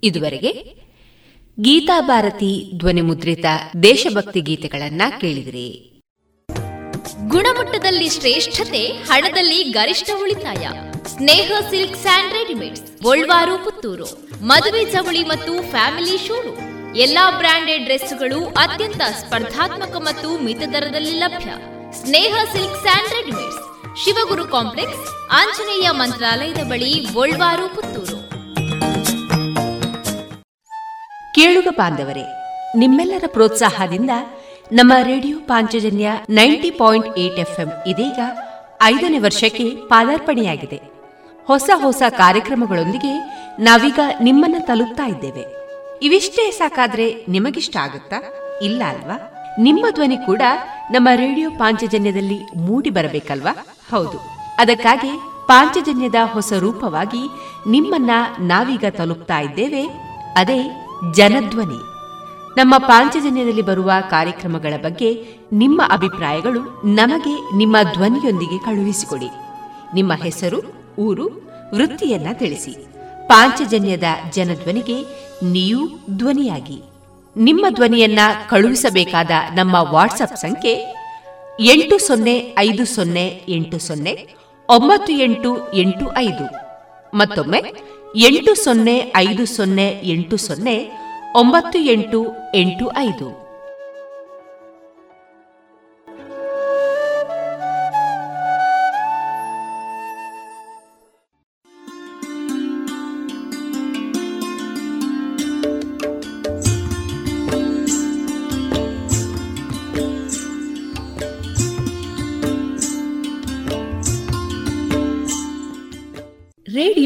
ಇದುವರೆಗೆ ಗೀತಾಭಾರತಿ ಧ್ವನಿ ಮುದ್ರಿತ ದೇಶಭಕ್ತಿ ಗೀತೆಗಳನ್ನ ಕೇಳಿದಿರಿ. ಗುಣಮಟ್ಟದಲ್ಲಿ ಶ್ರೇಷ್ಠತೆ, ಹಣದಲ್ಲಿ ಗರಿಷ್ಠ ಉಳಿತಾಯ. Sneha silk and readymades, Golwar, Puttur. ಮದುವೆ ಚವಳಿ ಮತ್ತು ಫ್ಯಾಮಿಲಿ ಶೋರೂಮ್. ಎಲ್ಲಾ ಬ್ರಾಂಡೆಡ್ ಡ್ರೆಸ್ಗಳು ಅತ್ಯಂತ ಸ್ಪರ್ಧಾತ್ಮಕ ಮತ್ತು ಮಿತ ದರದಲ್ಲಿ ಲಭ್ಯ. Sneha silk and readymades, Shivaguru complex, Anjaneya ಮಂತ್ರಾಲಯದ ಬಳಿ, ಗೋಲ್ವಾರು, ಪುತ್ತೂರು. ಕೇಳುಗ ಬಾಂಧವರೇ, ನಿಮ್ಮೆಲ್ಲರ ಪ್ರೋತ್ಸಾಹದಿಂದ ನಮ್ಮ radio Panchajanya ninety point eight FM ಇದೀಗ ಐದನೇ ವರ್ಷಕ್ಕೆ ಪಾದಾರ್ಪಣೆಯಾಗಿದೆ. ಹೊಸ ಹೊಸ ಕಾರ್ಯಕ್ರಮಗಳೊಂದಿಗೆ ನಾವೀಗ ನಿಮ್ಮನ್ನ ತಲುಪ್ತಾ ಇದ್ದೇವೆ. ಇವಿಷ್ಟೇ ಸಾಕಾದ್ರೆ ನಿಮಗಿಷ್ಟ ಆಗುತ್ತಾ? ಇಲ್ಲ ಅಲ್ವಾ? ನಿಮ್ಮ ಧ್ವನಿ ಕೂಡ ನಮ್ಮ ರೇಡಿಯೋ ಪಾಂಚಜನ್ಯದಲ್ಲಿ ಮೂಡಿ ಬರಬೇಕಲ್ವಾ? ಹೌದು. ಅದಕ್ಕಾಗಿ ಪಾಂಚಜನ್ಯದ ಹೊಸ ರೂಪವಾಗಿ ನಿಮ್ಮನ್ನ ನಾವೀಗ ತಲುಪ್ತಾ ಇದ್ದೇವೆ. ಅದೇ ಜನಧ್ವನಿ. ನಮ್ಮ ಪಾಂಚಜನ್ಯದಲ್ಲಿ ಬರುವ ಕಾರ್ಯಕ್ರಮಗಳ ಬಗ್ಗೆ ನಿಮ್ಮ ಅಭಿಪ್ರಾಯಗಳು ನಮಗೆ ನಿಮ್ಮ ಧ್ವನಿಯೊಂದಿಗೆ ಕಳುಹಿಸಿಕೊಡಿ. ನಿಮ್ಮ ಹೆಸರು? ಊರು ವೃತ್ತಿಯನ್ನ ತಿಳಿಸಿ. ಪಾಂಚಜನ್ಯದ ಜನಧ್ವನಿಗೆ ನೀವು ಧ್ವನಿಯಾಗಿ. ನಿಮ್ಮ ಧ್ವನಿಯನ್ನ ಕಳುಹಿಸಬೇಕಾದ ನಮ್ಮ ವಾಟ್ಸಪ್ ಸಂಖ್ಯೆ ಎಂಟು ಸೊನ್ನೆ ಐದು ಸೊನ್ನೆ ಎಂಟು ಸೊನ್ನೆ ಒಂಬತ್ತು ಎಂಟು ಎಂಟು ಐದು. ಮತ್ತೊಮ್ಮೆ ಎಂಟು ಸೊನ್ನೆ ಐದು ಸೊನ್ನೆ ಎಂಟು ಸೊನ್ನೆ ಒಂಬತ್ತು ಎಂಟು ಎಂಟು ಐದು.